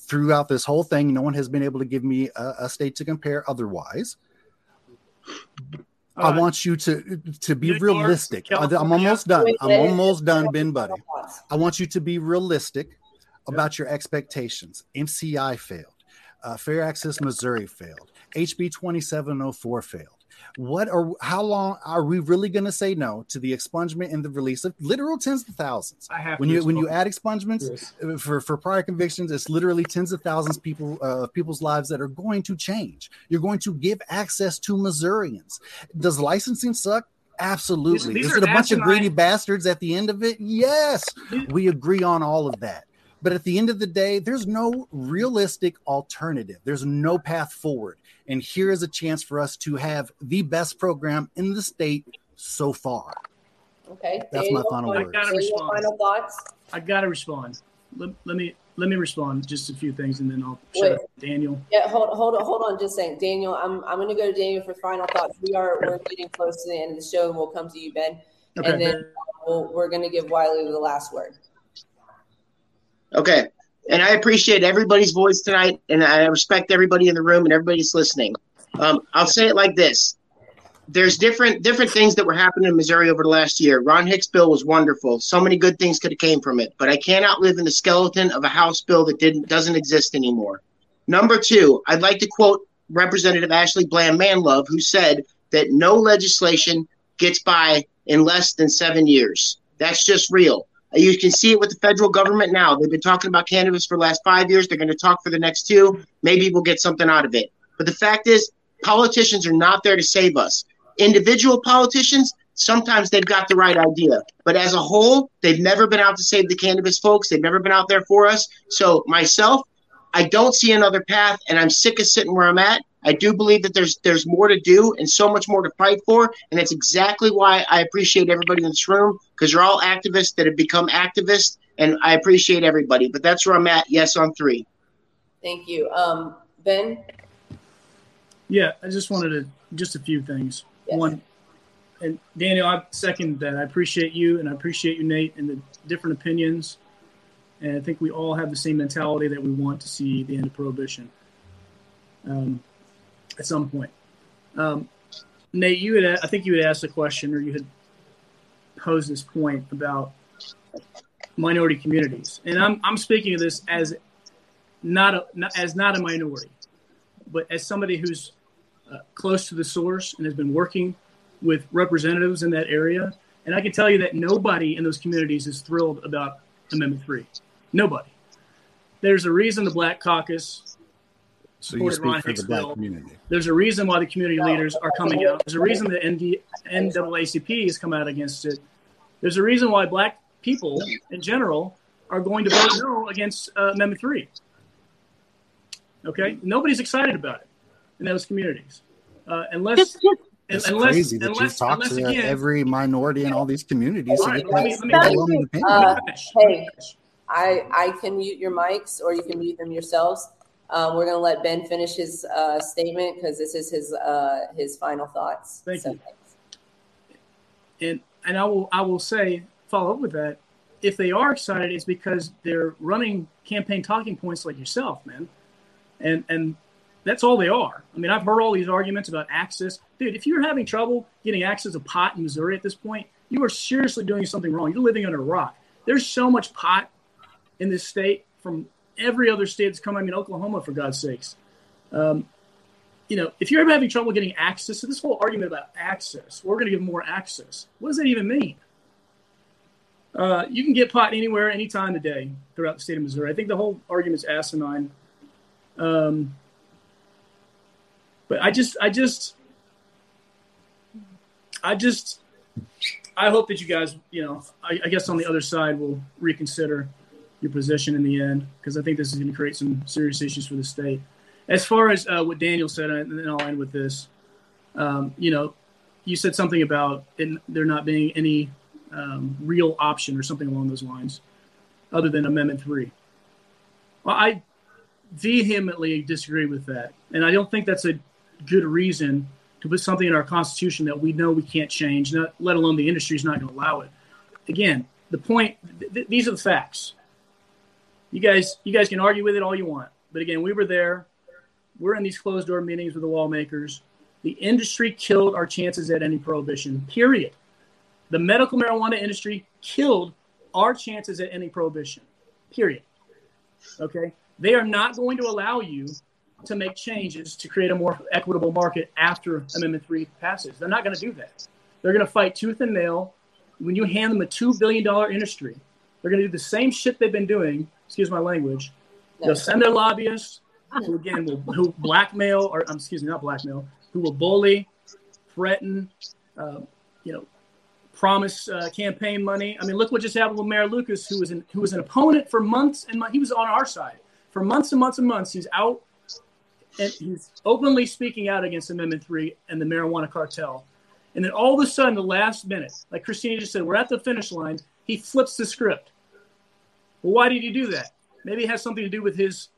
throughout this whole thing. No one has been able to give me a, a state to compare otherwise. I Uh, want you to to be New York, realistic. I'm almost done. I'm almost done, Ben Buddy. I want you to be realistic about your expectations. MCI failed. Uh, Fair Access Missouri failed. HB 2704 failed. What are how long are we really going to say no to the expungement and the release of literal tens of thousands? I have When you when you add expungements uh, for for prior convictions, it's literally tens of thousands people uh, people's lives that are going to change. You're going to give access to Missourians. Does licensing suck? Absolutely. these Is it a bunch of greedy bastards at the end of it? Yes. We agree on all of that. But at the end of the day, there's no realistic alternative. There's no path forward. And here is a chance for us to have the best program in the state so far. Okay. That's my Daniel, final final- word. I gotta respond. Final thoughts. I gotta respond. Let, let me let me respond just a few things, and then I'll shut up. Daniel. Yeah, hold, hold on, hold on, just saying, Daniel. I'm, I'm going to go to Daniel for final thoughts. We are, we're getting close to the end of the show, and we'll come to you, Ben, Okay. and then we'll, we're going to give Wiley the last word. Okay. And I appreciate everybody's voice tonight, and I respect everybody in the room and everybody's listening. Um, I'll say it like this: There's different different things that were happening in Missouri over the last year. Ron Hicks' bill was wonderful. So many good things could have came from it, but I cannot live in the skeleton of a House bill that didn't doesn't exist anymore. Number two, I'd like to quote Representative Ashley Bland Manlove, who said that no legislation gets by in less than seven years. That's just real. You can see it with the federal government now. They've been talking about cannabis for the last five years. They're going to talk for the next two. Maybe we'll get something out of it. But the fact is, politicians are not there to save us. Individual politicians, sometimes they've got the right idea, but as a whole, they've never been out to save the cannabis folks. They've never been out there for us. So, myself, I don't see another path, and I'm sick of sitting where I'm at. I do believe that there's there's more to do and so much more to fight for, and that's exactly why I appreciate everybody in this room because you're all activists that have become activists, and I appreciate everybody. But that's where I'm at. Yes, on three. Thank you, um, Ben. Yeah, I just wanted to just a few things. Yes. One, and Daniel, I second that. I appreciate you, and I appreciate you, Nate, and the different opinions. And I think we all have the same mentality that we want to see the end of prohibition. Um, at some point. Um, Nate, you had I think you had asked a question, or you had posed this point about minority communities, and I'm I'm speaking of this as not a not, as not a minority, but as somebody who's uh, close to the source and has been working with representatives in that area. And I can tell you that nobody in those communities is thrilled about Amendment 3. Nobody. There's a reason the Black Caucus So you speak Ron for Hicks' the black community. There's a reason why the community leaders are coming out. There's a reason the ND, NAACP has come out against it. There's a reason why black people in general are going to vote no against uh, Amendment 3. Okay? Nobody's excited about it in those communities. Uh, unless, Just, just It's unless, crazy that unless, you talk to again, every minority in all these communities All to right, get let me- let me- Uh, hey. I, I can mute your mics or you can mute them yourselves. Um, we're going to let Ben finish his uh, statement because this is his uh, his final thoughts. Thank So, you. and and I will I will say follow up with that. If they are excited, it's because they're running campaign talking points like yourself, man, and and that's all they are. I mean, I've heard all these arguments about access, dude. If you're having trouble getting access to pot in Missouri at this point, you are seriously doing something wrong. You're living under a rock. There's so much pot in this state from every other state that's coming. I mean, Oklahoma, for God's sakes. Um, you know, if you're ever having trouble getting access to this whole argument about access, we're going to give more access. What does that even mean? Uh, you can get pot anywhere, any time of day throughout the state of Missouri. I think the whole argument's asinine. Um, but I just, I just, I just, I hope that you guys, you know, I, I guess on the other side will reconsider your position in the end because I think this is going to create some serious issues for the state. As far as uh, what Daniel said, and then I'll end with this. Um, you know, you said something about it, there not being any um, real option or something along those lines, other than Amendment Three. Well, I vehemently disagree with that, and I don't think that's a good reason to put something in our Constitution that we know we can't change, not, let alone the industry is not going to allow it. Again, the point; th- th- these are the facts. You guys, you guys can argue with it all you want, but again, we were there. We're in these closed door meetings with the lawmakers. The industry killed our chances at any prohibition. Period. The medical marijuana industry killed our chances at any prohibition. Period. Okay. They are not going to allow you to make changes to create a more equitable market after Amendment 3 passes. They're not going to do that. They're going to fight tooth and nail. When you hand them a $2 billion industry, they're going to do the same shit they've been doing. Excuse my language. No. They'll send their lobbyists who, again, will who blackmail, or um, excuse me, not blackmail, who will bully, threaten, uh, you know, promise uh, campaign money. I mean, look what just happened with Mayor Lucas, who was an, who was an opponent for months and months. He was on our side for months and months and months. He's out and he's openly speaking out against Amendment 3 and the marijuana cartel. And then all of a sudden, the last minute, like Christina just said, we're at the finish line. He flips the script. Well, why did he do that? Maybe it has something to do with his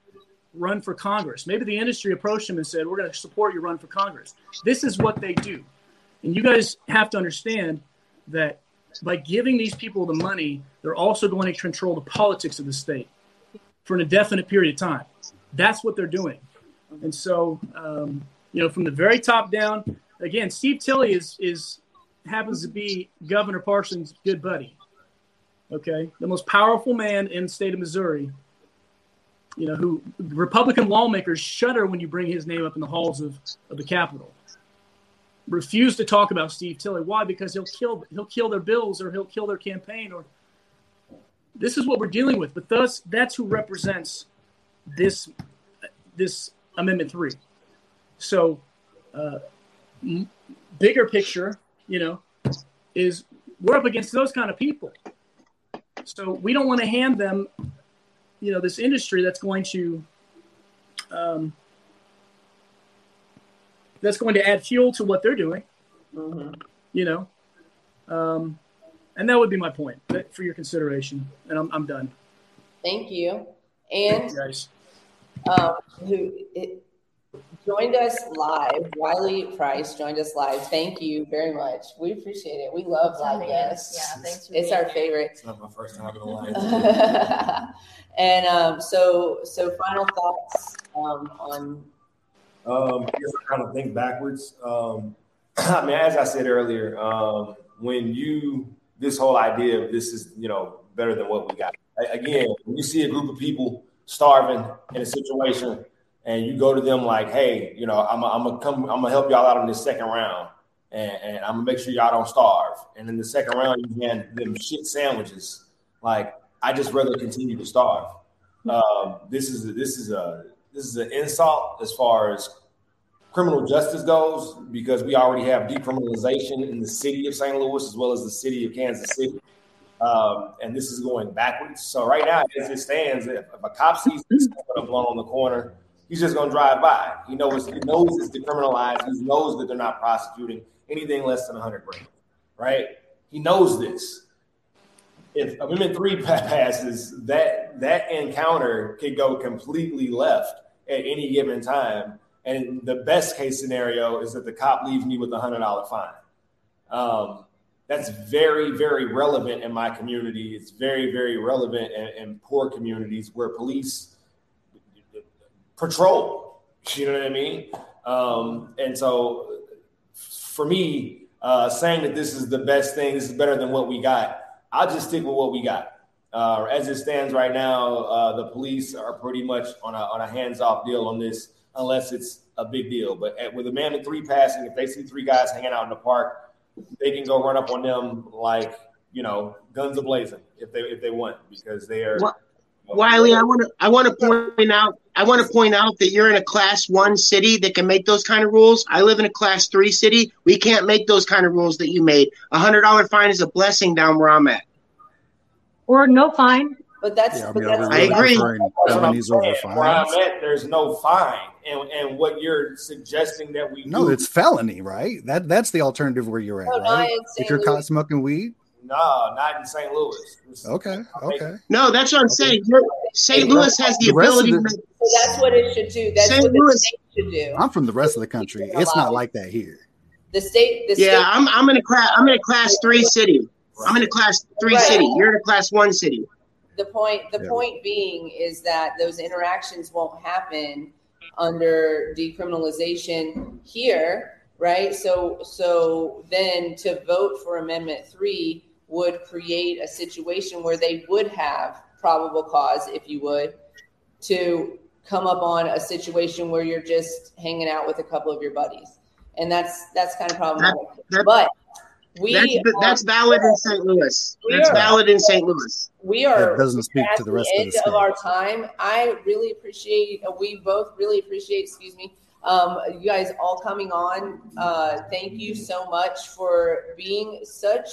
run for Congress. Maybe the industry approached him and said, We're going to support your run for Congress. This is what they do. And you guys have to understand that by giving these people the money, they're also going to control the politics of the state for an indefinite period of time. That's what they're doing. And so, um, you know, from the very top down, again, Steve Tilley is is happens to be Governor Parsons' good buddy. Okay, the most powerful man in the state of Missouri. You know, who Republican lawmakers shudder when you bring his name up in the halls of, of the Capitol. Refuse to talk about Steve Tilley. Why? Because he'll kill he'll kill their bills or he'll kill their campaign or this is what we're dealing with. But thus that's who represents this this Amendment Three. So, uh, m- bigger picture, you know, is we're up against those kind of people. So we don't want to hand them, you know, this industry that's going to, um, that's going to add fuel to what they're doing. Mhm. You know, um, and that would be my point for your consideration. And I'm, I'm done. Thank you. And Guys. um, who it, joined us live. Wiley Price joined us live. Thank you very much. We appreciate it. We love live guests. Yeah, thanks for It's our here. favorite. It's not my first time in the line. and um, so, so final thoughts um, on Um, I guess I'm trying to think backwards. Um, I mean, as I said earlier, um, when you this whole idea of this is you know better than what we got. Again, when you see a group of people starving in a situation, and you go to them like, "Hey, you know, I'm gonna come, I'm gonna help y'all out in this second round, and, and I'm gonna make sure y'all don't starve." And in the second round, you hand them shit sandwiches. Like, I just rather continue to starve. Um, this is a, this is a this is an insult as far as criminal justice goes because we already have decriminalization in the city of St. Louis as well as the city of Kansas City. Um, and this is going backwards. So right now, as it stands, if, if a cop sees this blown on the corner, he's just going to drive by. He knows he knows it's decriminalized. He knows that they're not prosecuting anything less than 100 grams, right? He knows this. If Amendment Three passes, that that encounter could go completely left at any given time. And the best case scenario is that the cop leaves me with a hundred dollar fine. Um, that's very, very relevant in my community. It's very, very relevant in, in poor communities where police patrol. You know what I mean? Um, and so, for me, uh, saying that this is the best thing, this is better than what we got, I'll just stick with what we got. Uh, as it stands right now, uh, the police are pretty much on a, on a hands off deal on this, unless it's a big deal. But at, with in Three passing, if they see three guys hanging out in the park, they can go run up on them like you know guns ablazing if they if they want because they are. What- Wiley, I want to I want to point out I want to point out that you're in a class one city that can make those kind of rules. I live in a class three city. We can't make those kind of rules that you made. A hundred dollar fine is a blessing down where I'm at. Or no fine. But that's, Yeah, I but mean, are that's we I agree. That's I'm felonies over saying. Where I'm at, there's no fine, and and what you're suggesting that we No, do, it's felony, right? That that's the alternative where you're at, No, right? in If you're caught smoking weed, no, not in St. Louis. It's- okay, okay. No, that's what I'm saying. St. Louis has the The ability the- make so that's what it should do. That's St. what the Louis- state should do. I'm from the rest of the country. It's not like that here. The state, the Yeah, state, I'm I'm in a class I'm in a class three city. I'm in a class three Right. city. You're in a class one city. the point, the Yeah. point being is that those interactions won't happen under decriminalization here, right? So, so then to vote for Amendment Three would create a situation where they would have probable cause, if you would, to come up on a situation where you're just hanging out with a couple of your buddies, and that's that's kind of problematic. that- but we That's that's valid in St. Louis. That's are. valid in St. Louis. we are That doesn't speak at to the rest the of the of, state. our time. I really appreciate. uh, We both really appreciate. Excuse me. Um, you guys all coming on. Uh, thank you so much for being such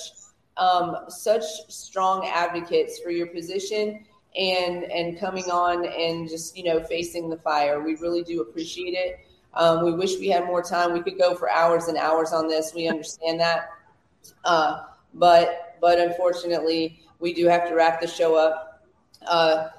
um, such strong advocates for your position and and coming on and just you know facing the fire. We really do appreciate it. Um, we wish we had more time. We could go for hours and hours on this. We understand that, uh, but but unfortunately, we do have to wrap the show up. Uh,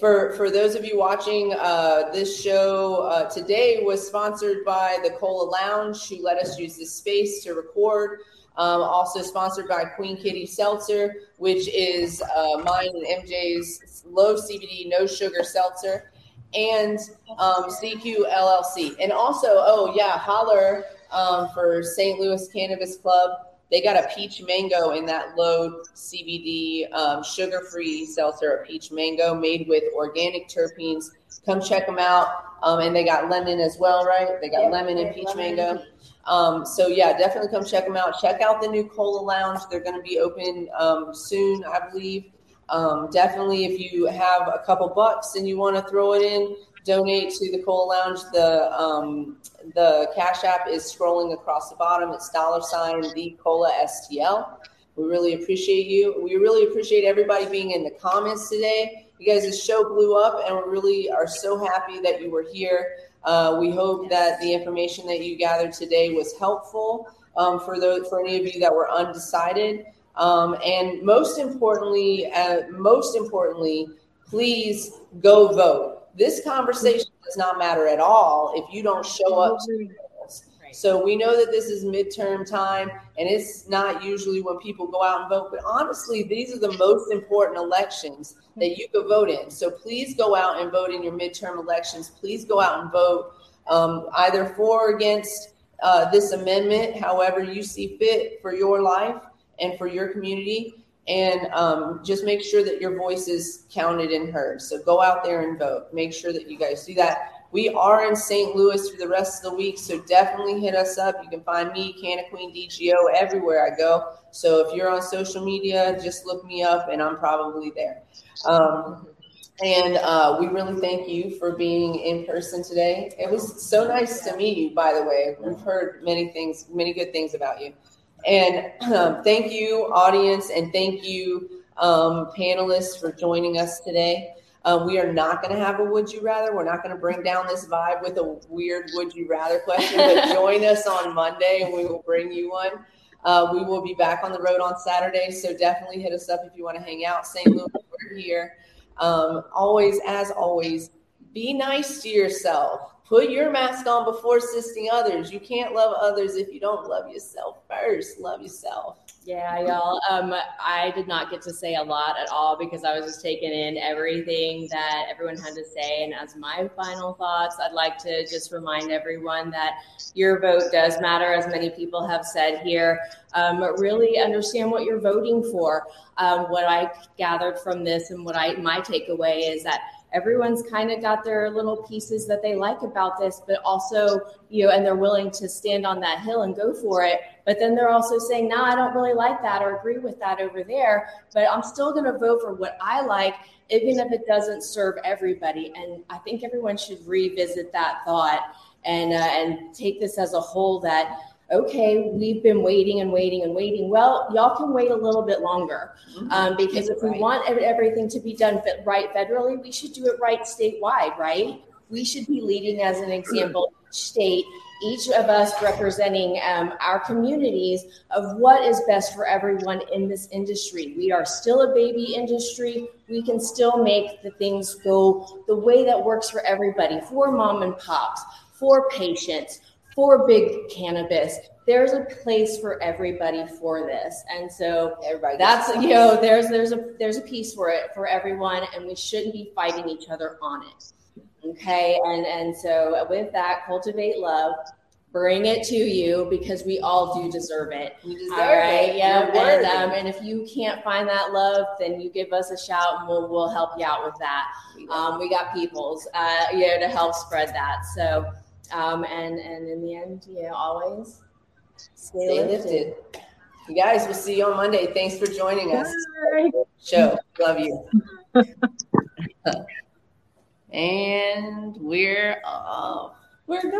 for for those of you watching, uh, this show uh, today was sponsored by the Cola Lounge, who let us use this space to record. Um, also sponsored by Queen Kitty Seltzer, which is uh, mine and MJ's low CBD, no sugar seltzer, and um, CQ LLC. And also, oh yeah, holler um, for St. Louis Cannabis Club. They got a peach mango in that low CBD, um, sugar free seltzer, a peach mango made with organic terpenes. Come check them out. Um, and they got lemon as well, right? They got Yep, lemon and peach lemon and mango. Um, so yeah, definitely come check them out. Check out the new Cola Lounge. They're going to be open um, soon, I believe. Um, definitely, if you have a couple bucks and you want to throw it in donate to the Cola Lounge. The um, the Cash App is scrolling across the bottom. It's dollar sign the Cola STL. We really appreciate you. We really appreciate everybody being in the comments today. You guys, the show blew up, and we really are so happy that you were here. Uh, we hope that the information that you gathered today was helpful um, for those for any of you that were undecided. Um, and most importantly, uh, most importantly, please go vote. This conversation does not matter at all if you don't show up. So we know that this is midterm time, and it's not usually when people go out and vote. But honestly, these are the most important elections that you could vote in. So please go out and vote in your midterm elections. Please go out and vote um, either for or against uh, this amendment, however you see fit for your life and for your community. And um, just make sure that your voice is counted and heard. So go out there and vote. Make sure that you guys do that. We are in St. Louis for the rest of the week, so definitely hit us up. You can find me, Canna Queen DGO, everywhere I go. So if you're on social media, just look me up, and I'm probably there. Um, and uh, we really thank you for being in person today. It was so nice to meet you, by the way. We've heard many things, many good things about you. And um, thank you, audience, and thank you, um, panelists, for joining us today. Um, we are not going to have a would you rather. We're not going to bring down this vibe with a weird would you rather question, but join us on Monday and we will bring you one. Uh, we will be back on the road on Saturday, so definitely hit us up if you want to hang out. St. Louis, we're here. Um, always, as always, be nice to yourself. Put your mask on before assisting others. You can't love others if you don't love yourself first. Love yourself. Yeah, y'all. Um, I did not get to say a lot at all because I was just taking in everything that everyone had to say. And as my final thoughts, I'd like to just remind everyone that your vote does matter, as many people have said here. Um, really understand what you're voting for. Um, what I gathered from this and what I my takeaway is that everyone's kind of got their little pieces that they like about this, but also, you know, and they're willing to stand on that hill and go for it. But then they're also saying, no, I don't really like that or agree with that over there, but I'm still going to vote for what I like, even if it doesn't serve everybody. And I think everyone should revisit that thought and, uh, and take this as a whole that, okay, we've been waiting and waiting and waiting. Well, y'all can wait a little bit longer um, because if we want everything to be done right federally, we should do it right statewide, right? We should be leading as an example each state, each of us representing um, our communities of what is best for everyone in this industry. We are still a baby industry. We can still make the things go the way that works for everybody, for mom and pops, for patients, for big cannabis. There's a place for everybody for this. And so everybody that's you know there's there's a there's a piece for it for everyone and we shouldn't be fighting each other on it. Okay? And and so with that cultivate love bring it to you because we all do deserve it. You deserve all right? it. yeah and um, and if you can't find that love then you give us a shout and we'll we'll help you out with that. Um, we got peoples uh, you know to help spread that. So um, and and in the end you know always stay, Stay lifted. lifted. You guys, we'll see you on Monday. Thanks for joining us. Bye. Show. Love you. and we're off. We're going.